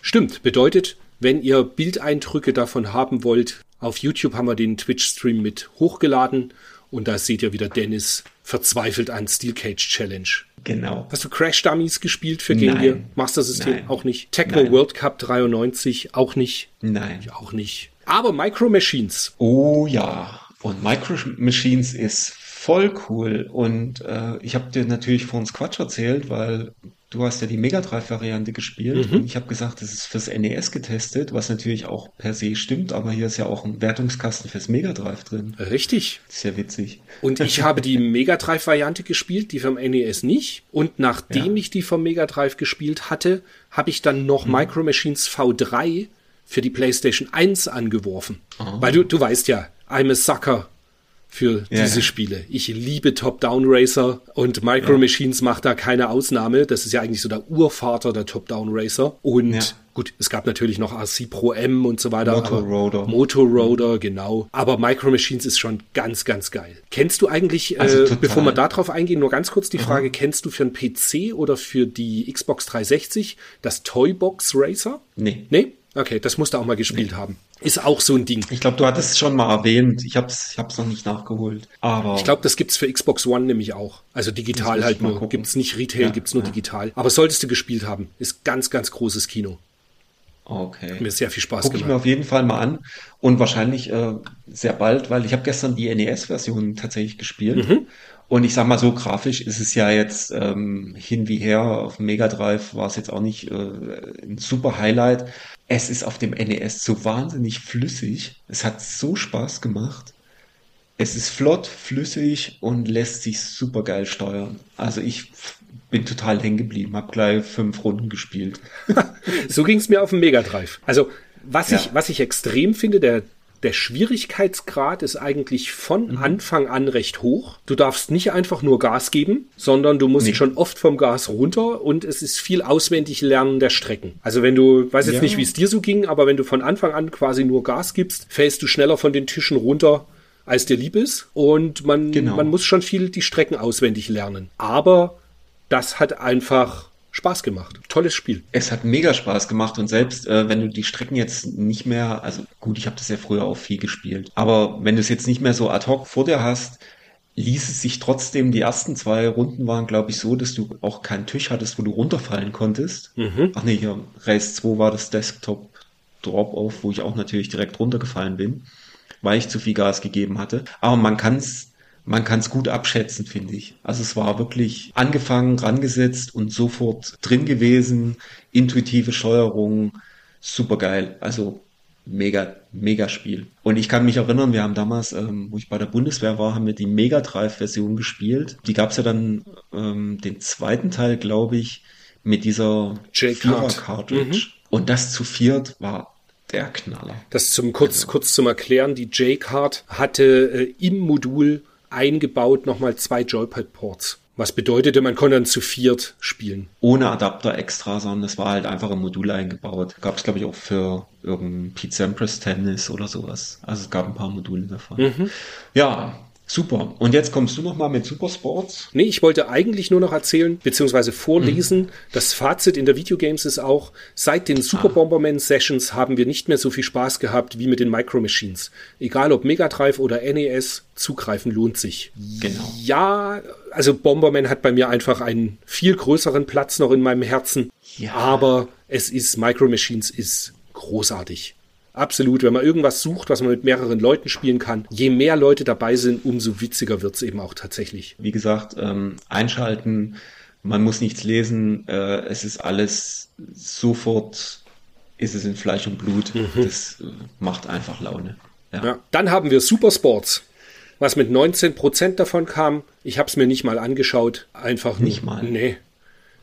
Speaker 2: Stimmt, bedeutet, wenn ihr Bildeindrücke davon haben wollt, auf YouTube haben wir den Twitch-Stream mit hochgeladen Und da seht ihr wieder Dennis verzweifelt an Steel Cage Challenge.
Speaker 3: Genau.
Speaker 2: Hast du Crash Dummies gespielt für Game Gear?
Speaker 3: Nein.
Speaker 2: Master System
Speaker 3: Nein.
Speaker 2: auch nicht. Techno
Speaker 3: Nein.
Speaker 2: World Cup 93 auch nicht.
Speaker 3: Nein.
Speaker 2: Auch nicht. Aber Micro Machines.
Speaker 3: Oh ja. Und Micro Machines ist voll cool. Und äh, ich habe dir natürlich vor uns Quatsch erzählt, weil du hast ja die Mega Drive-Variante gespielt. Und ich habe gesagt, das ist fürs NES getestet, was natürlich auch per se stimmt, aber hier ist ja auch ein Wertungskasten fürs Mega Drive drin.
Speaker 2: Richtig.
Speaker 3: ist ja witzig.
Speaker 2: Und ich habe die Mega Drive Variante gespielt, die vom NES nicht. Und nachdem
Speaker 3: Ja.
Speaker 2: ich die vom Mega Drive gespielt hatte, habe ich dann noch Micro Machines V3 für die PlayStation 1 angeworfen. Weil du, du weißt ja, I'm a sucker für
Speaker 3: Ja,
Speaker 2: diese. Spiele. Ich liebe Top-Down Racer und Micro Machines macht da keine Ausnahme. Das ist ja eigentlich so der Urvater der Top-Down Racer. Und
Speaker 3: Ja.
Speaker 2: gut, es gab natürlich noch RC Pro M und so weiter.
Speaker 3: Motor
Speaker 2: aber-
Speaker 3: Roader.
Speaker 2: Motor Roader, genau. Aber Micro Machines ist schon ganz, ganz geil. Kennst du eigentlich,
Speaker 3: Also
Speaker 2: äh, bevor wir darauf eingehen, nur ganz kurz die Frage, kennst du für einen PC oder für die Xbox 360 das Toybox Racer?
Speaker 3: Nee.
Speaker 2: Nee? Okay, das musst du auch mal gespielt haben. Ist auch so ein Ding.
Speaker 3: Ich glaube, du hattest es schon mal erwähnt. Ich habe es ich hab's noch nicht nachgeholt. Aber
Speaker 2: Ich glaube, das gibt's für Xbox One nämlich auch. Also digital halt nur.
Speaker 3: gucken.
Speaker 2: Gibt's nicht Retail,
Speaker 3: Ja,
Speaker 2: gibt's nur
Speaker 3: ja.
Speaker 2: digital. Aber solltest du gespielt haben. Ist ganz, ganz großes Kino.
Speaker 3: okay.
Speaker 2: Mir sehr viel Spaß
Speaker 3: Gucke ich mir
Speaker 2: gemacht.
Speaker 3: auf jeden Fall mal an und wahrscheinlich äh, sehr bald, weil ich habe gestern die NES-Version tatsächlich gespielt.
Speaker 2: Mhm.
Speaker 3: Und ich sag mal so, grafisch ist es ja jetzt ähm, hin wie her. Auf Mega Drive war es jetzt auch nicht äh, ein super Highlight. Es ist auf dem NES so wahnsinnig flüssig. Es hat so Spaß gemacht. Es ist flott, flüssig und lässt sich super geil steuern. Also ich bin total hängen geblieben, habe gleich fünf Runden gespielt.
Speaker 2: So ging's mir auf dem Mega Drive. Also, was
Speaker 3: Ja.
Speaker 2: ich, was ich extrem finde, der, der Schwierigkeitsgrad ist eigentlich von
Speaker 3: Mhm.
Speaker 2: Anfang an recht hoch. Du darfst nicht einfach nur Gas geben, sondern du musst
Speaker 3: Nee.
Speaker 2: schon oft vom Gas runter und es ist viel auswendig lernen der Strecken. Also wenn du, weiß jetzt
Speaker 3: Ja.
Speaker 2: nicht, wie es dir so ging, aber wenn du von Anfang an quasi nur Gas gibst, fällst du schneller von den Tischen runter, als dir lieb ist. Und man,
Speaker 3: Genau.
Speaker 2: man muss schon viel die Strecken auswendig lernen. Aber das hat einfach Spaß gemacht. Tolles Spiel.
Speaker 3: Es hat mega Spaß gemacht und selbst äh, wenn du die Strecken jetzt nicht mehr, also gut, ich habe das ja früher auch viel gespielt, aber wenn du es jetzt nicht mehr so ad hoc vor dir hast, ließ es sich trotzdem, die ersten zwei Runden waren, glaube ich, so, dass du auch keinen Tisch hattest, wo du runterfallen konntest. Ach nee, hier, Race 2 war das Desktop Drop-Off, wo ich auch natürlich direkt runtergefallen bin, weil ich zu viel Gas gegeben hatte. Aber man kann es man kann es gut abschätzen, finde ich. Also es war wirklich angefangen, rangesetzt und sofort drin gewesen. Intuitive Steuerung, super geil. Also mega, mega Spiel. Und ich kann mich erinnern, wir haben damals, ähm, wo ich bei der Bundeswehr war, haben wir die Mega Drive-Version gespielt. Die gab es ja dann ähm, den zweiten Teil, glaube ich, mit dieser
Speaker 2: J-Card.
Speaker 3: Vierer-Cartridge. Und das zu viert war der Knaller.
Speaker 2: Das zum kurz, kurz zum Erklären. Die J-Card hatte äh, im Modul eingebaut nochmal zwei Joypad-Ports. Was bedeutete, man konnte dann zu viert spielen.
Speaker 3: ohne Adapter extra, sondern es war halt einfach ein Modul eingebaut. Gab es, glaube ich, auch für irgendein Pete Sampras Tennis oder sowas. Also es gab ein paar Module davon. Ja, super. Und jetzt kommst du noch mal mit Supersports.
Speaker 2: Nee, ich wollte eigentlich nur noch erzählen, beziehungsweise vorlesen. Das Fazit in der Videogames ist auch, seit den Super Bomberman Sessions haben wir nicht mehr so viel Spaß gehabt wie mit den Micro Machines. Egal ob Mega Drive oder NES, zugreifen lohnt sich.
Speaker 3: Genau.
Speaker 2: Ja, also Bomberman hat bei mir einfach einen viel größeren Platz noch in meinem Herzen.
Speaker 3: Ja.
Speaker 2: Aber es ist, Micro Machines ist großartig. Absolut, wenn man irgendwas sucht, was man mit mehreren Leuten spielen kann, je mehr Leute dabei sind, umso witziger wird's eben auch tatsächlich.
Speaker 3: Wie gesagt, ähm, einschalten. Man muss nichts lesen. Äh, es ist alles sofort, ist es in Fleisch und Blut. Das äh, macht einfach Laune. Ja.
Speaker 2: Ja. Dann haben wir Supersports, was mit 19% davon kam. Ich habe es mir nicht mal angeschaut. Einfach nur-
Speaker 3: Nicht mal?
Speaker 2: Nee.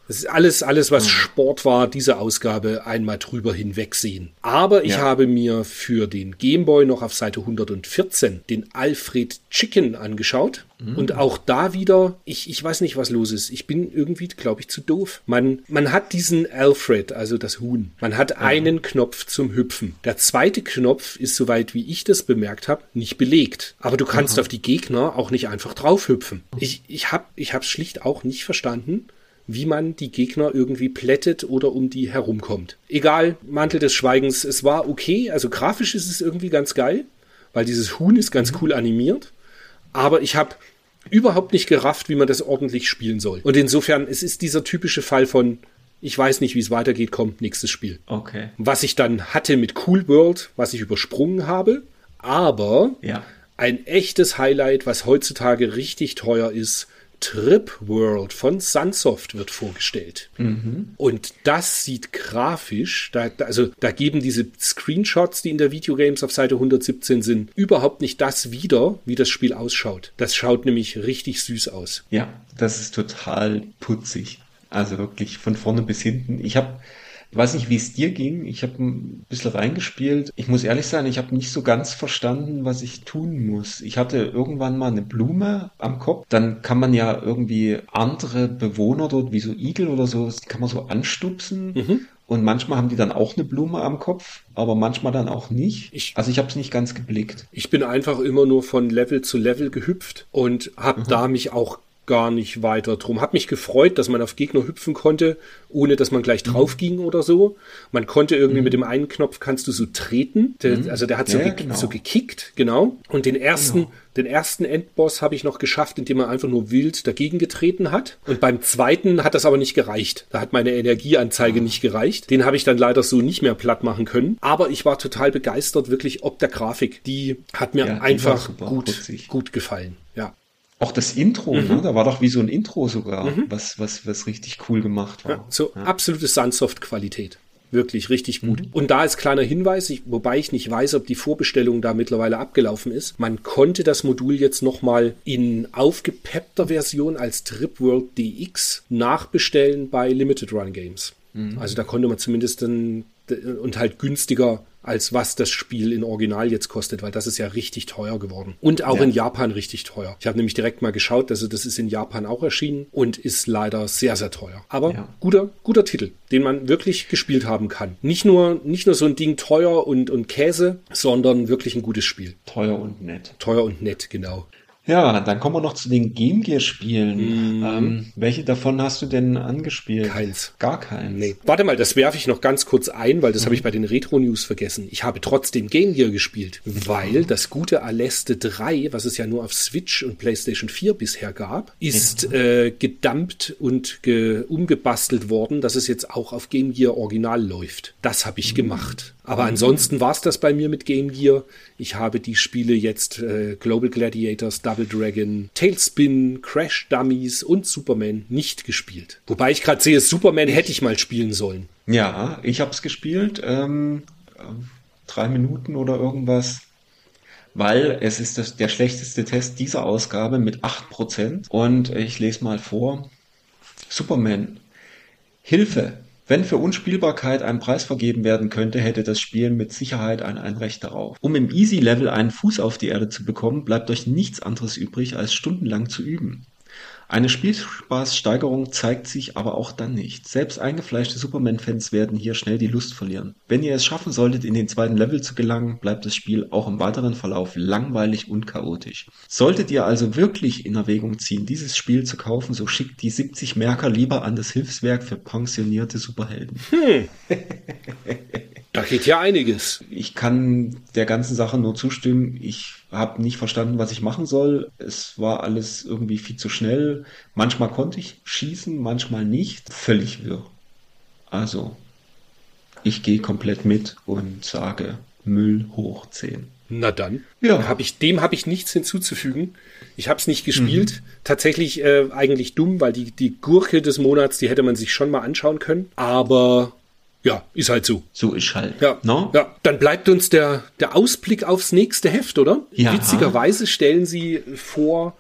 Speaker 2: Das ist alles, alles, was Sport war, diese Ausgabe einmal drüber hinwegsehen. Aber ich
Speaker 3: Ja.
Speaker 2: habe mir für den Gameboy noch auf Seite 114 den Alfred Chicken angeschaut. Und auch da wieder, ich, ich weiß nicht, was los ist. Ich bin irgendwie, glaube ich, zu doof. Man, man hat diesen Alfred, also das Huhn. Man hat einen Knopf zum Hüpfen. Der zweite Knopf ist, soweit wie ich das bemerkt habe, nicht belegt. Aber du kannst auf die Gegner auch nicht einfach drauf hüpfen. Ich, ich habe ich hab's schlicht auch nicht verstanden wie man die Gegner irgendwie plättet oder um die herumkommt. Egal, Mantel des Schweigens, es war okay, also grafisch ist es irgendwie ganz geil, weil dieses Huhn ist ganz cool animiert, aber ich habe überhaupt nicht gerafft, wie man das ordentlich spielen soll. Und insofern, es ist dieser typische Fall von, ich weiß nicht, wie es weitergeht, kommt nächstes Spiel.
Speaker 3: Okay.
Speaker 2: Was ich dann hatte mit Cool World, was ich übersprungen habe, aber
Speaker 3: Ja.
Speaker 2: ein echtes Highlight, was heutzutage richtig teuer ist, Trip World von Sunsoft wird vorgestellt. Und das sieht grafisch, da, da- also da geben diese Screenshots, die in der Videogames auf Seite 117 sind, überhaupt nicht das wieder, wie das Spiel ausschaut. Das schaut nämlich richtig süß aus.
Speaker 3: Ja, das ist total putzig. Also wirklich von vorne bis hinten. Ich habe, ich weiß nicht, wie es dir ging. Ich habe ein bisschen reingespielt. Ich muss ehrlich sein, ich habe nicht so ganz verstanden, was ich tun muss. Ich hatte irgendwann mal eine Blume am Kopf. Dann kann man ja irgendwie andere Bewohner dort, wie so Igel oder so, die kann man so anstupsen. Und manchmal haben die dann auch eine Blume am Kopf, aber manchmal dann auch nicht.
Speaker 2: Ich-
Speaker 3: also ich habe es nicht ganz geblickt.
Speaker 2: Ich bin einfach immer nur von Level zu Level gehüpft und habe da mich auch gar nicht weiter drum. Hab mich gefreut, dass man auf Gegner hüpfen konnte, ohne dass man gleich drauf ging oder so. Man konnte irgendwie mit dem einen Knopf kannst du so treten. Der, Also der hat so,
Speaker 3: Ja,
Speaker 2: ge
Speaker 3: genau.
Speaker 2: so gekickt, genau. Und den ersten, den ersten Endboss habe ich noch geschafft, indem er einfach nur wild dagegen getreten hat. Und beim zweiten hat das aber nicht gereicht. Da hat meine Energieanzeige nicht gereicht. Den habe ich dann leider so nicht mehr platt machen können. Aber ich war total begeistert, wirklich ob der Grafik. Die hat mir
Speaker 3: Ja,
Speaker 2: einfach gut,
Speaker 3: putzig.
Speaker 2: gut gefallen. Ja.
Speaker 3: Auch das Intro, ne? Da war doch wie so ein Intro sogar, was, was, was richtig cool gemacht war.
Speaker 2: Ja, so absolute Sunsoft-Qualität. Wirklich richtig gut. Und da ist kleiner Hinweis, ich, wobei ich nicht weiß, ob die Vorbestellung da mittlerweile abgelaufen ist. Man konnte das Modul jetzt nochmal in aufgepeppter Version als Trip World DX nachbestellen bei Limited Run Games. Also da konnte man zumindest dann und halt günstiger als was das Spiel in Original jetzt kostet, weil das ist ja richtig teuer geworden. Und auch
Speaker 3: Ja.
Speaker 2: in Japan richtig teuer. Ich habe nämlich direkt mal geschaut, also das ist in Japan auch erschienen und ist leider sehr, sehr teuer. Aber
Speaker 3: Ja.
Speaker 2: guter, guter Titel, den man wirklich gespielt haben kann. Nicht nur, nicht nur so ein Ding teuer und, und Käse, sondern wirklich ein gutes Spiel.
Speaker 3: Teuer und nett.
Speaker 2: Teuer und nett, genau.
Speaker 3: Ja, dann kommen wir noch zu den Game Gear Spielen. Ähm, welche davon hast du denn angespielt?
Speaker 2: Keins.
Speaker 3: Gar keins.
Speaker 2: Nee. Warte mal, das werfe ich noch ganz kurz ein, weil das habe ich bei den Retro-News vergessen. Ich habe trotzdem Game Gear gespielt, weil das gute Aleste 3, was es ja nur auf Switch und PlayStation 4 bisher gab, ist äh, gedumpt und ge umgebastelt worden, dass es jetzt auch auf Game Gear Original läuft. Das habe ich gemacht. Aber ansonsten war es das bei mir mit Game Gear. Ich habe die Spiele jetzt äh, Global Gladiators, Double Dragon, Tailspin, Crash Dummies und Superman nicht gespielt. Wobei ich gerade sehe, Superman hätte ich mal spielen sollen.
Speaker 3: Ja, ich hab's gespielt. Ähm, ähm, drei Minuten oder irgendwas. Weil es ist das, der schlechteste Test dieser Ausgabe mit 8%. Und ich lese mal vor. Superman. Hilfe. Wenn für Unspielbarkeit ein Preis vergeben werden könnte, hätte das Spiel mit Sicherheit ein, ein Recht darauf. Um im Easy-Level einen Fuß auf die Erde zu bekommen, bleibt euch nichts anderes übrig, als stundenlang zu üben. Eine Spielspaßsteigerung zeigt sich aber auch dann nicht. Selbst eingefleischte Superman-Fans werden hier schnell die Lust verlieren. Wenn ihr es schaffen solltet, in den zweiten Level zu gelangen, bleibt das Spiel auch im weiteren Verlauf langweilig und chaotisch. Solltet ihr also wirklich in Erwägung ziehen, dieses Spiel zu kaufen, so schickt die 70 Merker lieber an das Hilfswerk für pensionierte Superhelden.
Speaker 2: Da geht ja einiges.
Speaker 3: Ich kann der ganzen Sache nur zustimmen. Ich habe nicht verstanden, was ich machen soll. Es war alles irgendwie viel zu schnell. Manchmal konnte ich schießen, manchmal nicht. Völlig wirr. Also, ich gehe komplett mit und sage Müll hoch 10.
Speaker 2: Na dann.
Speaker 3: Ja.
Speaker 2: Hab ich, dem habe ich nichts hinzuzufügen. Ich habe es nicht gespielt. Tatsächlich äh, eigentlich dumm, weil die, die Gurke des Monats, die hätte man sich schon mal anschauen können. Aber ja, ist halt so.
Speaker 3: So ist halt.
Speaker 2: Ja,
Speaker 3: No?
Speaker 2: ja, dann bleibt uns der, der Ausblick aufs nächste Heft, oder?
Speaker 3: Ja.
Speaker 2: Witzigerweise stellen sie vor,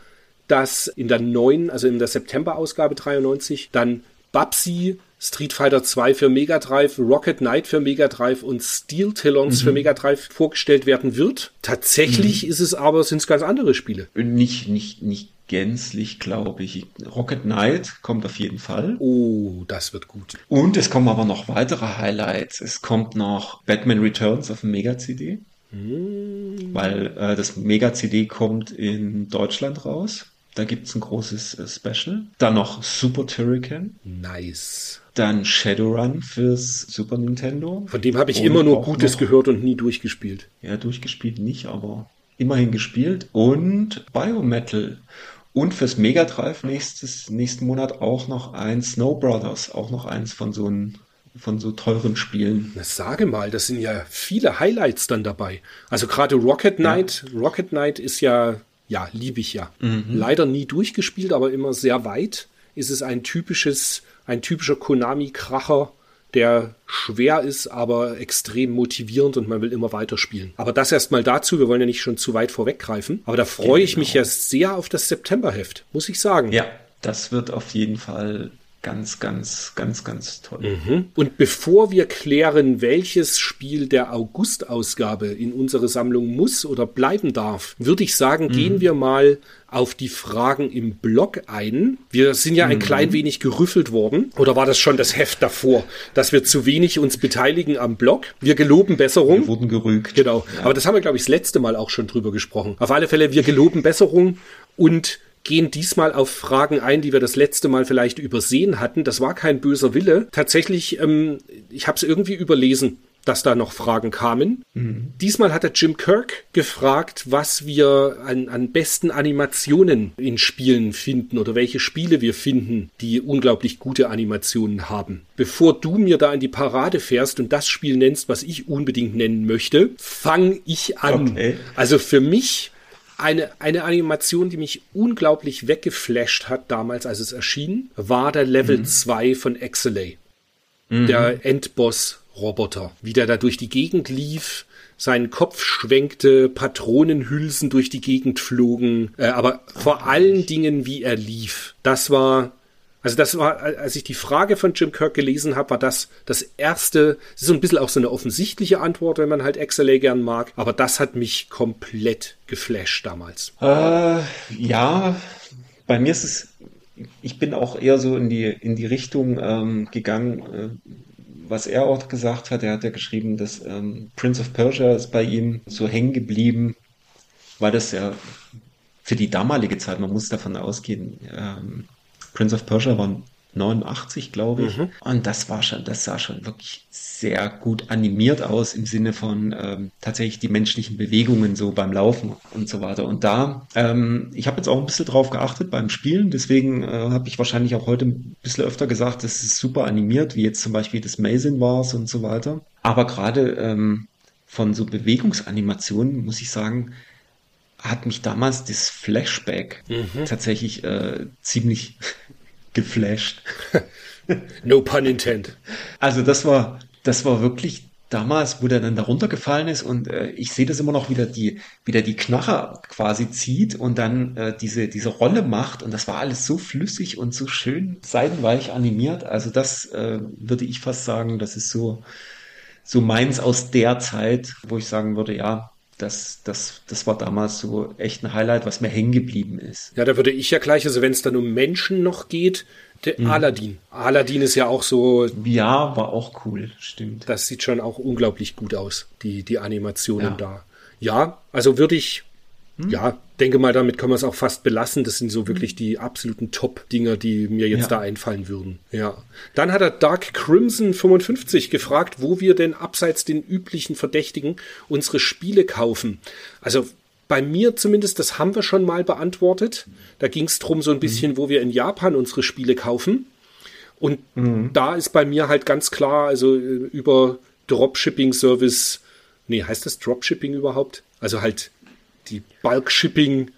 Speaker 2: dass in der neuen, also in der September-Ausgabe 93, dann Babsy, Street Fighter 2 für Mega Drive, Rocket Knight für Mega Drive und Steel Talons für Mega Drive vorgestellt werden wird. Tatsächlich ist es aber, sind es ganz andere Spiele.
Speaker 3: Nicht, nicht, nicht gänzlich, glaube ich. Rocket Knight kommt auf jeden Fall.
Speaker 2: Oh, das wird gut.
Speaker 3: Und es kommen aber noch weitere Highlights. Es kommt noch Batman Returns auf dem Mega-CD. Weil äh, das Mega-CD kommt in Deutschland raus. Da gibt's ein großes äh, Special. Dann noch Super Turrican.
Speaker 2: Nice.
Speaker 3: Dann Shadowrun fürs Super Nintendo.
Speaker 2: Von dem habe ich
Speaker 3: Und
Speaker 2: immer nur Gutes
Speaker 3: noch-
Speaker 2: gehört und nie durchgespielt.
Speaker 3: Ja, durchgespielt nicht, aber immerhin gespielt und Biometal. Und fürs Mega Drive nächstes, nächsten Monat auch noch ein Snow Brothers, auch noch eins von so einem von so teuren Spielen.
Speaker 2: Na, sage mal, das sind ja viele Highlights dann dabei. Also gerade Rocket Knight, ja. Rocket Knight ist ja, ja, liebe ich ja. Mhm. Leider nie durchgespielt, aber immer sehr weit. Ist es ein typisches, ein typischer Konami-Kracher, der schwer ist, aber extrem motivierend und man will immer weiterspielen. Aber das erstmal dazu, wir wollen ja nicht schon zu weit vorweggreifen. Aber da freue ich mich genau. ja sehr auf das Septemberheft, muss ich sagen.
Speaker 3: Ja, das wird auf jeden Fall ganz, ganz, ganz, ganz toll.
Speaker 2: Mhm. Und bevor wir klären, welches Spiel der August-Ausgabe in unsere Sammlung muss oder bleiben darf, würde ich sagen, mhm. gehen wir mal auf die Fragen im Blog ein. Wir sind ja ein mhm. klein wenig gerüffelt worden. Oder war das schon das Heft davor, dass wir zu wenig uns beteiligen am Blog? Wir geloben Besserung.
Speaker 3: Wir wurden gerügt.
Speaker 2: Genau. Ja. Aber das haben wir, glaube ich, das letzte Mal auch schon drüber gesprochen. Auf alle Fälle, wir geloben Besserung und gehen diesmal auf Fragen ein, die wir das letzte Mal vielleicht übersehen hatten. Das war kein böser Wille. Tatsächlich, ähm, ich habe es irgendwie überlesen dass da noch Fragen kamen. Mhm. Diesmal hat der Jim Kirk gefragt, was wir an, an besten Animationen in Spielen finden oder welche Spiele wir finden, die unglaublich gute Animationen haben. Bevor du mir da in die Parade fährst und das Spiel nennst, was ich unbedingt nennen möchte, fang ich an. Okay. Also für mich eine, eine Animation, die mich unglaublich weggeflasht hat damals, als es erschien, war der Level 2 mhm. von Exelay. Mhm. Der Endboss-Roboter. Wie der da durch die Gegend lief, seinen Kopf schwenkte, Patronenhülsen durch die Gegend flogen, äh, aber vor allen Dingen, wie er lief. Das war also das war, als ich die Frage von Jim Kirk gelesen habe, war das das erste, das ist so ein bisschen auch so eine offensichtliche Antwort, wenn man halt XLA gern mag, aber das hat mich komplett geflasht damals.
Speaker 3: Äh, ja, bei mir ist es, ich bin auch eher so in die, in die Richtung ähm, gegangen, äh, was er auch gesagt hat. Er hat ja geschrieben, dass ähm, Prince of Persia ist bei ihm so hängen geblieben, weil das ja für die damalige Zeit, man muss davon ausgehen, ähm, Prince of Persia war 89, glaube ich. Mhm. Und das war schon, das sah schon wirklich sehr gut animiert aus im Sinne von ähm, tatsächlich die menschlichen Bewegungen so beim Laufen und so weiter. Und da, ähm, ich habe jetzt auch ein bisschen drauf geachtet beim Spielen, deswegen äh, habe ich wahrscheinlich auch heute ein bisschen öfter gesagt, das ist super animiert, wie jetzt zum Beispiel das Mason Wars und so weiter. Aber gerade ähm, von so Bewegungsanimationen muss ich sagen, hat mich damals das Flashback mhm. tatsächlich äh, ziemlich geflasht.
Speaker 2: no pun intended.
Speaker 3: Also das war, das war wirklich damals, wo der dann da runtergefallen ist und äh, ich sehe das immer noch wieder die, wieder die Knarre quasi zieht und dann äh, diese, diese Rolle macht und das war alles so flüssig und so schön seidenweich animiert. Also das äh, würde ich fast sagen, das ist so, so meins aus der Zeit, wo ich sagen würde, ja, das, das, das war damals so echt ein Highlight, was mir hängen geblieben ist.
Speaker 2: Ja, da würde ich ja gleich, also wenn es dann um Menschen noch geht, der mhm. Aladdin. Aladdin ist ja auch so.
Speaker 3: Ja, war auch cool, stimmt.
Speaker 2: Das sieht schon auch unglaublich gut aus, die, die Animationen ja. da. Ja, also würde ich, hm? Ja, denke mal, damit kann man es auch fast belassen. Das sind so wirklich die absoluten Top-Dinger, die mir jetzt ja. da einfallen würden. Ja. Dann hat er Dark Crimson 55 gefragt, wo wir denn abseits den üblichen Verdächtigen unsere Spiele kaufen. Also bei mir zumindest, das haben wir schon mal beantwortet. Da ging es drum so ein bisschen, mhm. wo wir in Japan unsere Spiele kaufen. Und mhm. da ist bei mir halt ganz klar, also äh, über Dropshipping-Service, nee, heißt das Dropshipping überhaupt? Also halt die Bulk-Shipping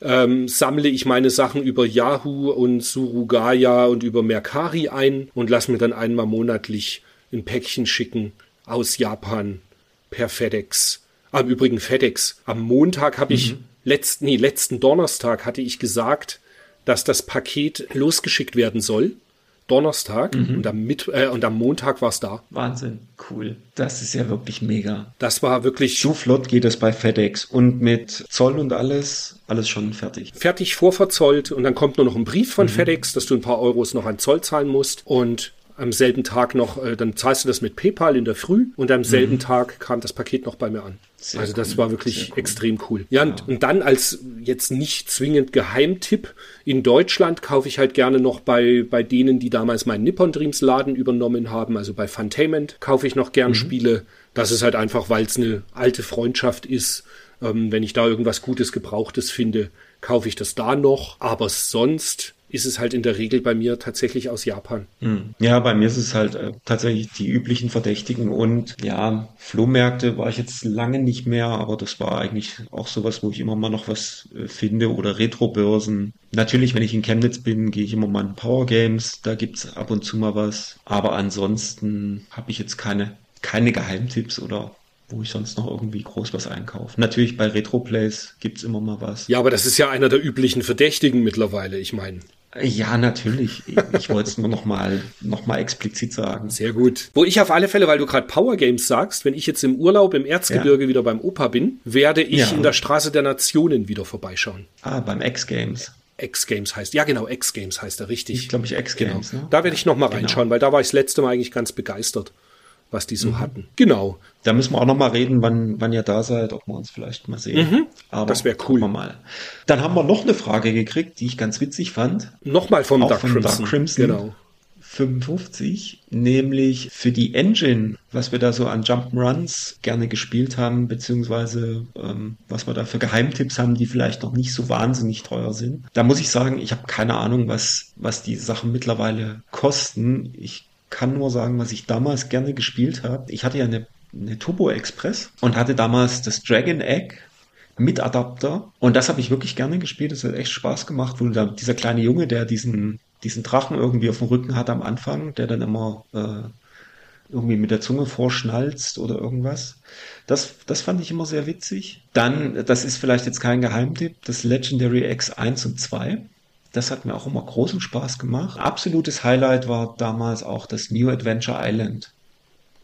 Speaker 2: ähm, sammle ich meine Sachen über Yahoo und Surugaya und über Mercari ein und lasse mir dann einmal monatlich ein Päckchen schicken aus Japan per FedEx. Am Übrigen FedEx. Am Montag habe ich, mhm. letzten, nee, letzten Donnerstag hatte ich gesagt, dass das Paket losgeschickt werden soll. Donnerstag mhm. und, am Mit äh, und am Montag war es da.
Speaker 3: Wahnsinn, cool. Das ist ja wirklich mega.
Speaker 2: Das war wirklich.
Speaker 3: So flott geht es bei FedEx und mit Zoll und alles, alles schon fertig.
Speaker 2: Fertig vorverzollt und dann kommt nur noch ein Brief von mhm. FedEx, dass du ein paar Euros noch an Zoll zahlen musst und am selben Tag noch, äh, dann zahlst du das mit PayPal in der Früh und am selben mhm. Tag kam das Paket noch bei mir an. Sehr also das cool, war wirklich cool. extrem cool. Ja, ja. Und, dann als jetzt nicht zwingend Geheimtipp, in Deutschland kaufe ich halt gerne noch bei, bei denen, die damals meinen Nippon Dreams Laden übernommen haben, also bei Funtainment kaufe ich noch gern mhm. Spiele. Das ist halt einfach, weil es eine alte Freundschaft ist Ähm, wenn ich da irgendwas Gutes, Gebrauchtes finde, kaufe ich das da noch. Aber sonst ist es halt in der Regel bei mir tatsächlich aus Japan.
Speaker 3: Hm. Ja, bei mir ist es halt äh, tatsächlich die üblichen Verdächtigen und ja, Flohmärkte war ich jetzt lange nicht mehr, aber das war eigentlich auch sowas, wo ich immer mal noch was äh, finde oder Retrobörsen. Natürlich, wenn ich in Chemnitz bin, gehe ich immer mal in Power Games, da gibt's ab und zu mal was, aber ansonsten habe ich jetzt keine keine Geheimtipps oder wo ich sonst noch irgendwie groß was einkaufe. Natürlich bei Retroplays gibt's immer mal was.
Speaker 2: Ja, aber das ist ja einer der üblichen Verdächtigen mittlerweile, ich meine.
Speaker 3: Ja, natürlich. Ich wollte es nur noch mal, noch mal explizit sagen.
Speaker 2: Sehr gut. Wo ich auf alle Fälle, weil du gerade Power Games sagst, wenn ich jetzt im Urlaub im Erzgebirge ja. wieder beim Opa bin, werde ich ja. in der Straße der Nationen wieder vorbeischauen.
Speaker 3: Ah, beim X-Games.
Speaker 2: X-Games heißt. Ja, genau, X-Games heißt er richtig.
Speaker 3: Ich glaube, ich X-Games.
Speaker 2: Genau. Ne? Da werde ich noch mal genau. reinschauen, weil da war ich das letzte Mal eigentlich ganz begeistert was die so mhm. hatten. Genau.
Speaker 3: Da müssen wir auch noch mal reden, wann, wann ihr da seid, ob wir uns vielleicht mal sehen. Mhm.
Speaker 2: Aber das wäre cool.
Speaker 3: mal. Dann haben wir noch eine Frage gekriegt, die ich ganz witzig fand.
Speaker 2: Nochmal vom Dark Crimson. Dark Crimson.
Speaker 3: Genau. 55, nämlich für die Engine, was wir da so an Jump'n'Runs gerne gespielt haben, beziehungsweise ähm, was wir da für Geheimtipps haben, die vielleicht noch nicht so wahnsinnig teuer sind. Da muss ich sagen, ich habe keine Ahnung, was, was die Sachen mittlerweile kosten. Ich kann nur sagen, was ich damals gerne gespielt habe. Ich hatte ja eine, eine Turbo Express und hatte damals das Dragon Egg mit Adapter. Und das habe ich wirklich gerne gespielt. Das hat echt Spaß gemacht, wo da dieser kleine Junge, der diesen, diesen Drachen irgendwie auf dem Rücken hat am Anfang, der dann immer äh, irgendwie mit der Zunge vorschnalzt oder irgendwas. Das, das fand ich immer sehr witzig. Dann, das ist vielleicht jetzt kein Geheimtipp, das Legendary X 1 und 2. Das hat mir auch immer großen Spaß gemacht. Absolutes Highlight war damals auch das New Adventure Island.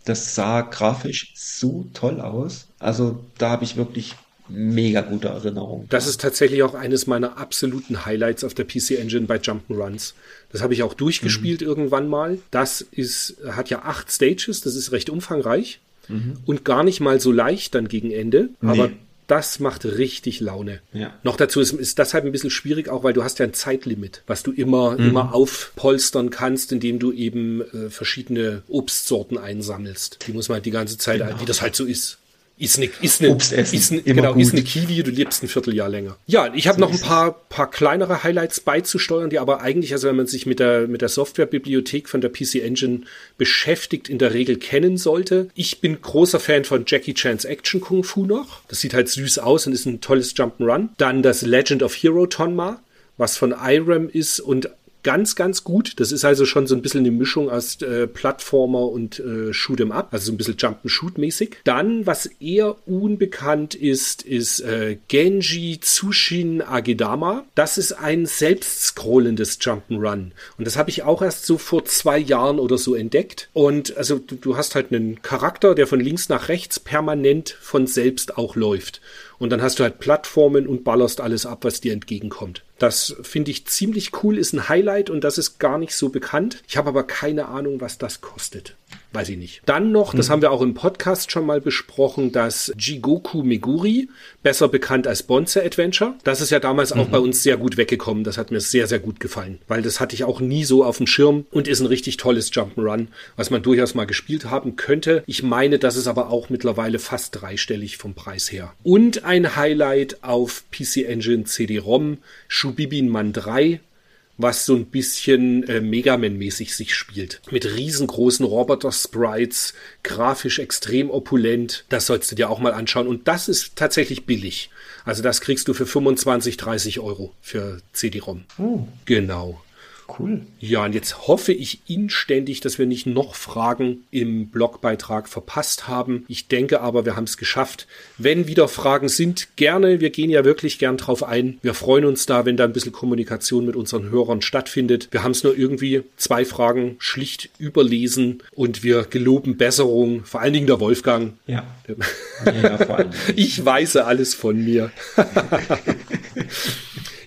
Speaker 3: Das sah grafisch so toll aus. Also da habe ich wirklich mega gute Erinnerungen.
Speaker 2: Das ist tatsächlich auch eines meiner absoluten Highlights auf der PC Engine bei Jump'n'Runs. Das habe ich auch durchgespielt mhm. irgendwann mal. Das ist, hat ja acht Stages, das ist recht umfangreich mhm. und gar nicht mal so leicht dann gegen Ende. Nee. Aber das macht richtig Laune. Ja. Noch dazu ist, ist das halt ein bisschen schwierig, auch weil du hast ja ein Zeitlimit, was du immer, mhm. immer aufpolstern kannst, indem du eben äh, verschiedene Obstsorten einsammelst. Die muss man halt die ganze Zeit, genau. wie das halt so ist. Ist eine, ist eine, Obst essen, ist eine, genau, gut. ist eine Kiwi, du lebst ein Vierteljahr länger. Ja, ich habe so noch ein paar, paar kleinere Highlights beizusteuern, die aber eigentlich, also wenn man sich mit der, mit der Softwarebibliothek von der PC Engine beschäftigt, in der Regel kennen sollte. Ich bin großer Fan von Jackie Chan's Action Kung Fu noch. Das sieht halt süß aus und ist ein tolles Jump'n'Run. Dann das Legend of Hero Tonma, was von IRAM ist und ganz, ganz gut. Das ist also schon so ein bisschen eine Mischung aus äh, Plattformer und äh, Shoot'em Up, also so ein bisschen Jump-and-Shoot-mäßig. Dann, was eher unbekannt ist, ist äh, Genji Tsushin Agedama. Das ist ein selbstscrollendes Jump'n'Run. Und das habe ich auch erst so vor zwei Jahren oder so entdeckt. Und also du, du hast halt einen Charakter, der von links nach rechts permanent von selbst auch läuft. Und dann hast du halt Plattformen und ballerst alles ab, was dir entgegenkommt. Das finde ich ziemlich cool, ist ein Highlight und das ist gar nicht so bekannt. Ich habe aber keine Ahnung, was das kostet. Weiß ich nicht. Dann noch, das mhm. haben wir auch im Podcast schon mal besprochen, das Jigoku Meguri, besser bekannt als Bonze Adventure. Das ist ja damals mhm. auch bei uns sehr gut weggekommen. Das hat mir sehr, sehr gut gefallen, weil das hatte ich auch nie so auf dem Schirm und ist ein richtig tolles Jump'n'Run, was man durchaus mal gespielt haben könnte. Ich meine, das ist aber auch mittlerweile fast dreistellig vom Preis her. Und ein Highlight auf PC Engine CD-ROM, Shubibin Man 3, was so ein bisschen äh, Megaman-mäßig sich spielt. Mit riesengroßen Roboter-Sprites, grafisch extrem opulent. Das sollst du dir auch mal anschauen. Und das ist tatsächlich billig. Also das kriegst du für 25, 30 Euro für CD-ROM. Oh. Genau.
Speaker 3: Cool.
Speaker 2: Ja, und jetzt hoffe ich inständig, dass wir nicht noch Fragen im Blogbeitrag verpasst haben. Ich denke aber, wir haben es geschafft. Wenn wieder Fragen sind, gerne. Wir gehen ja wirklich gern drauf ein. Wir freuen uns da, wenn da ein bisschen Kommunikation mit unseren Hörern stattfindet. Wir haben es nur irgendwie zwei Fragen schlicht überlesen und wir geloben Besserung. Vor allen Dingen der Wolfgang.
Speaker 3: Ja. ja vor allem.
Speaker 2: Ich weise alles von mir.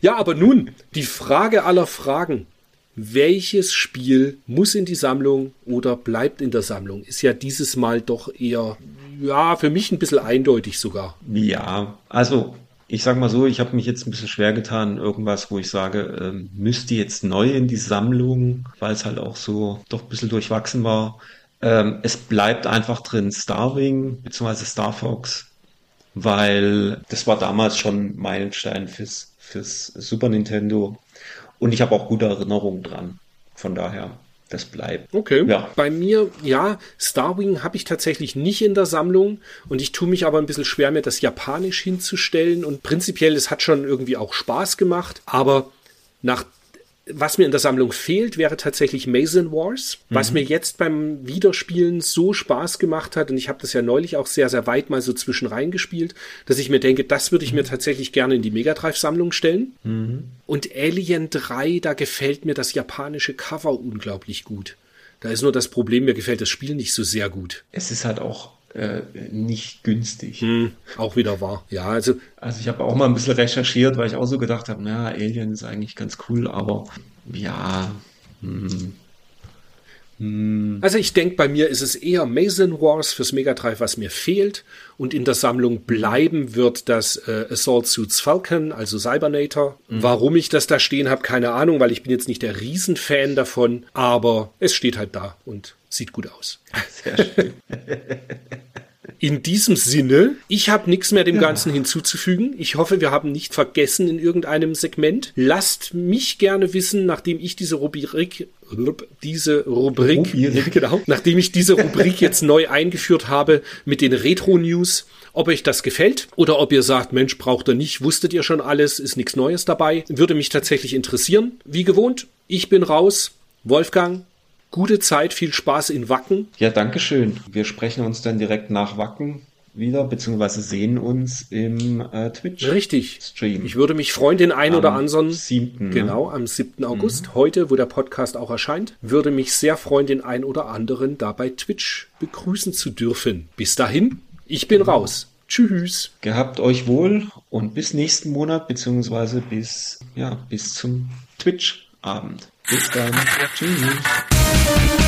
Speaker 2: ja, aber nun, die Frage aller Fragen welches Spiel muss in die Sammlung oder bleibt in der Sammlung? Ist ja dieses Mal doch eher, ja, für mich ein bisschen eindeutig sogar.
Speaker 3: Ja, also ich sag mal so, ich habe mich jetzt ein bisschen schwer getan, irgendwas, wo ich sage, ähm, müsste jetzt neu in die Sammlung, weil es halt auch so doch ein bisschen durchwachsen war. Ähm, es bleibt einfach drin Starwing bzw. Star Fox weil das war damals schon Meilenstein fürs, fürs Super Nintendo. Und ich habe auch gute Erinnerungen dran. Von daher, das bleibt.
Speaker 2: Okay.
Speaker 3: Ja.
Speaker 2: Bei mir, ja, Starwing habe ich tatsächlich nicht in der Sammlung und ich tue mich aber ein bisschen schwer, mir das Japanisch hinzustellen. Und prinzipiell, es hat schon irgendwie auch Spaß gemacht, aber nach was mir in der Sammlung fehlt, wäre tatsächlich Mason Wars, was mir jetzt beim Wiederspielen so Spaß gemacht hat. Und ich habe das ja neulich auch sehr, sehr weit mal so zwischen reingespielt, dass ich mir denke, das würde ich mir tatsächlich gerne in die Mega Drive-Sammlung stellen. Und Alien 3, da gefällt mir das japanische Cover unglaublich gut. Da ist nur das Problem, mir gefällt das Spiel nicht so sehr gut.
Speaker 3: Es ist halt auch äh, nicht günstig.
Speaker 2: Hm, auch wieder wahr. Ja, also
Speaker 3: Also ich habe auch mal ein bisschen recherchiert, weil ich auch so gedacht habe, na, Alien ist eigentlich ganz cool, aber ja,
Speaker 2: Also ich denke, bei mir ist es eher Mason Wars fürs Mega Drive, was mir fehlt. Und in der Sammlung bleiben wird das äh, Assault Suits Falcon, also Cybernator. Warum ich das da stehen habe, keine Ahnung, weil ich bin jetzt nicht der Riesenfan davon. Aber es steht halt da und sieht gut aus.
Speaker 3: sehr schön.
Speaker 2: In diesem Sinne, ich habe nichts mehr dem Ganzen hinzuzufügen. Ich hoffe, wir haben nicht vergessen in irgendeinem Segment. Lasst mich gerne wissen, nachdem ich diese Rubrik, diese Rubrik,
Speaker 3: Rubrik.
Speaker 2: genau, nachdem ich diese Rubrik jetzt neu eingeführt habe mit den Retro-News, ob euch das gefällt oder ob ihr sagt, Mensch, braucht ihr nicht, wusstet ihr schon alles, ist nichts Neues dabei. Würde mich tatsächlich interessieren. Wie gewohnt, ich bin raus. Wolfgang, gute Zeit, viel Spaß in Wacken.
Speaker 3: Ja, danke schön. Wir sprechen uns dann direkt nach Wacken wieder, beziehungsweise sehen uns im äh, Twitch.
Speaker 2: Richtig.
Speaker 3: Stream.
Speaker 2: Ich würde mich freuen, den einen oder
Speaker 3: Am
Speaker 2: anderen.
Speaker 3: 7., ne?
Speaker 2: Genau, am 7. August, heute, wo der Podcast auch erscheint, würde mich sehr freuen, den einen oder anderen da bei Twitch begrüßen zu dürfen. Bis dahin, ich bin raus. Tschüss.
Speaker 3: Gehabt euch wohl und bis nächsten Monat, beziehungsweise bis, ja, bis zum Twitch-Abend. Bis dann. Tschüss.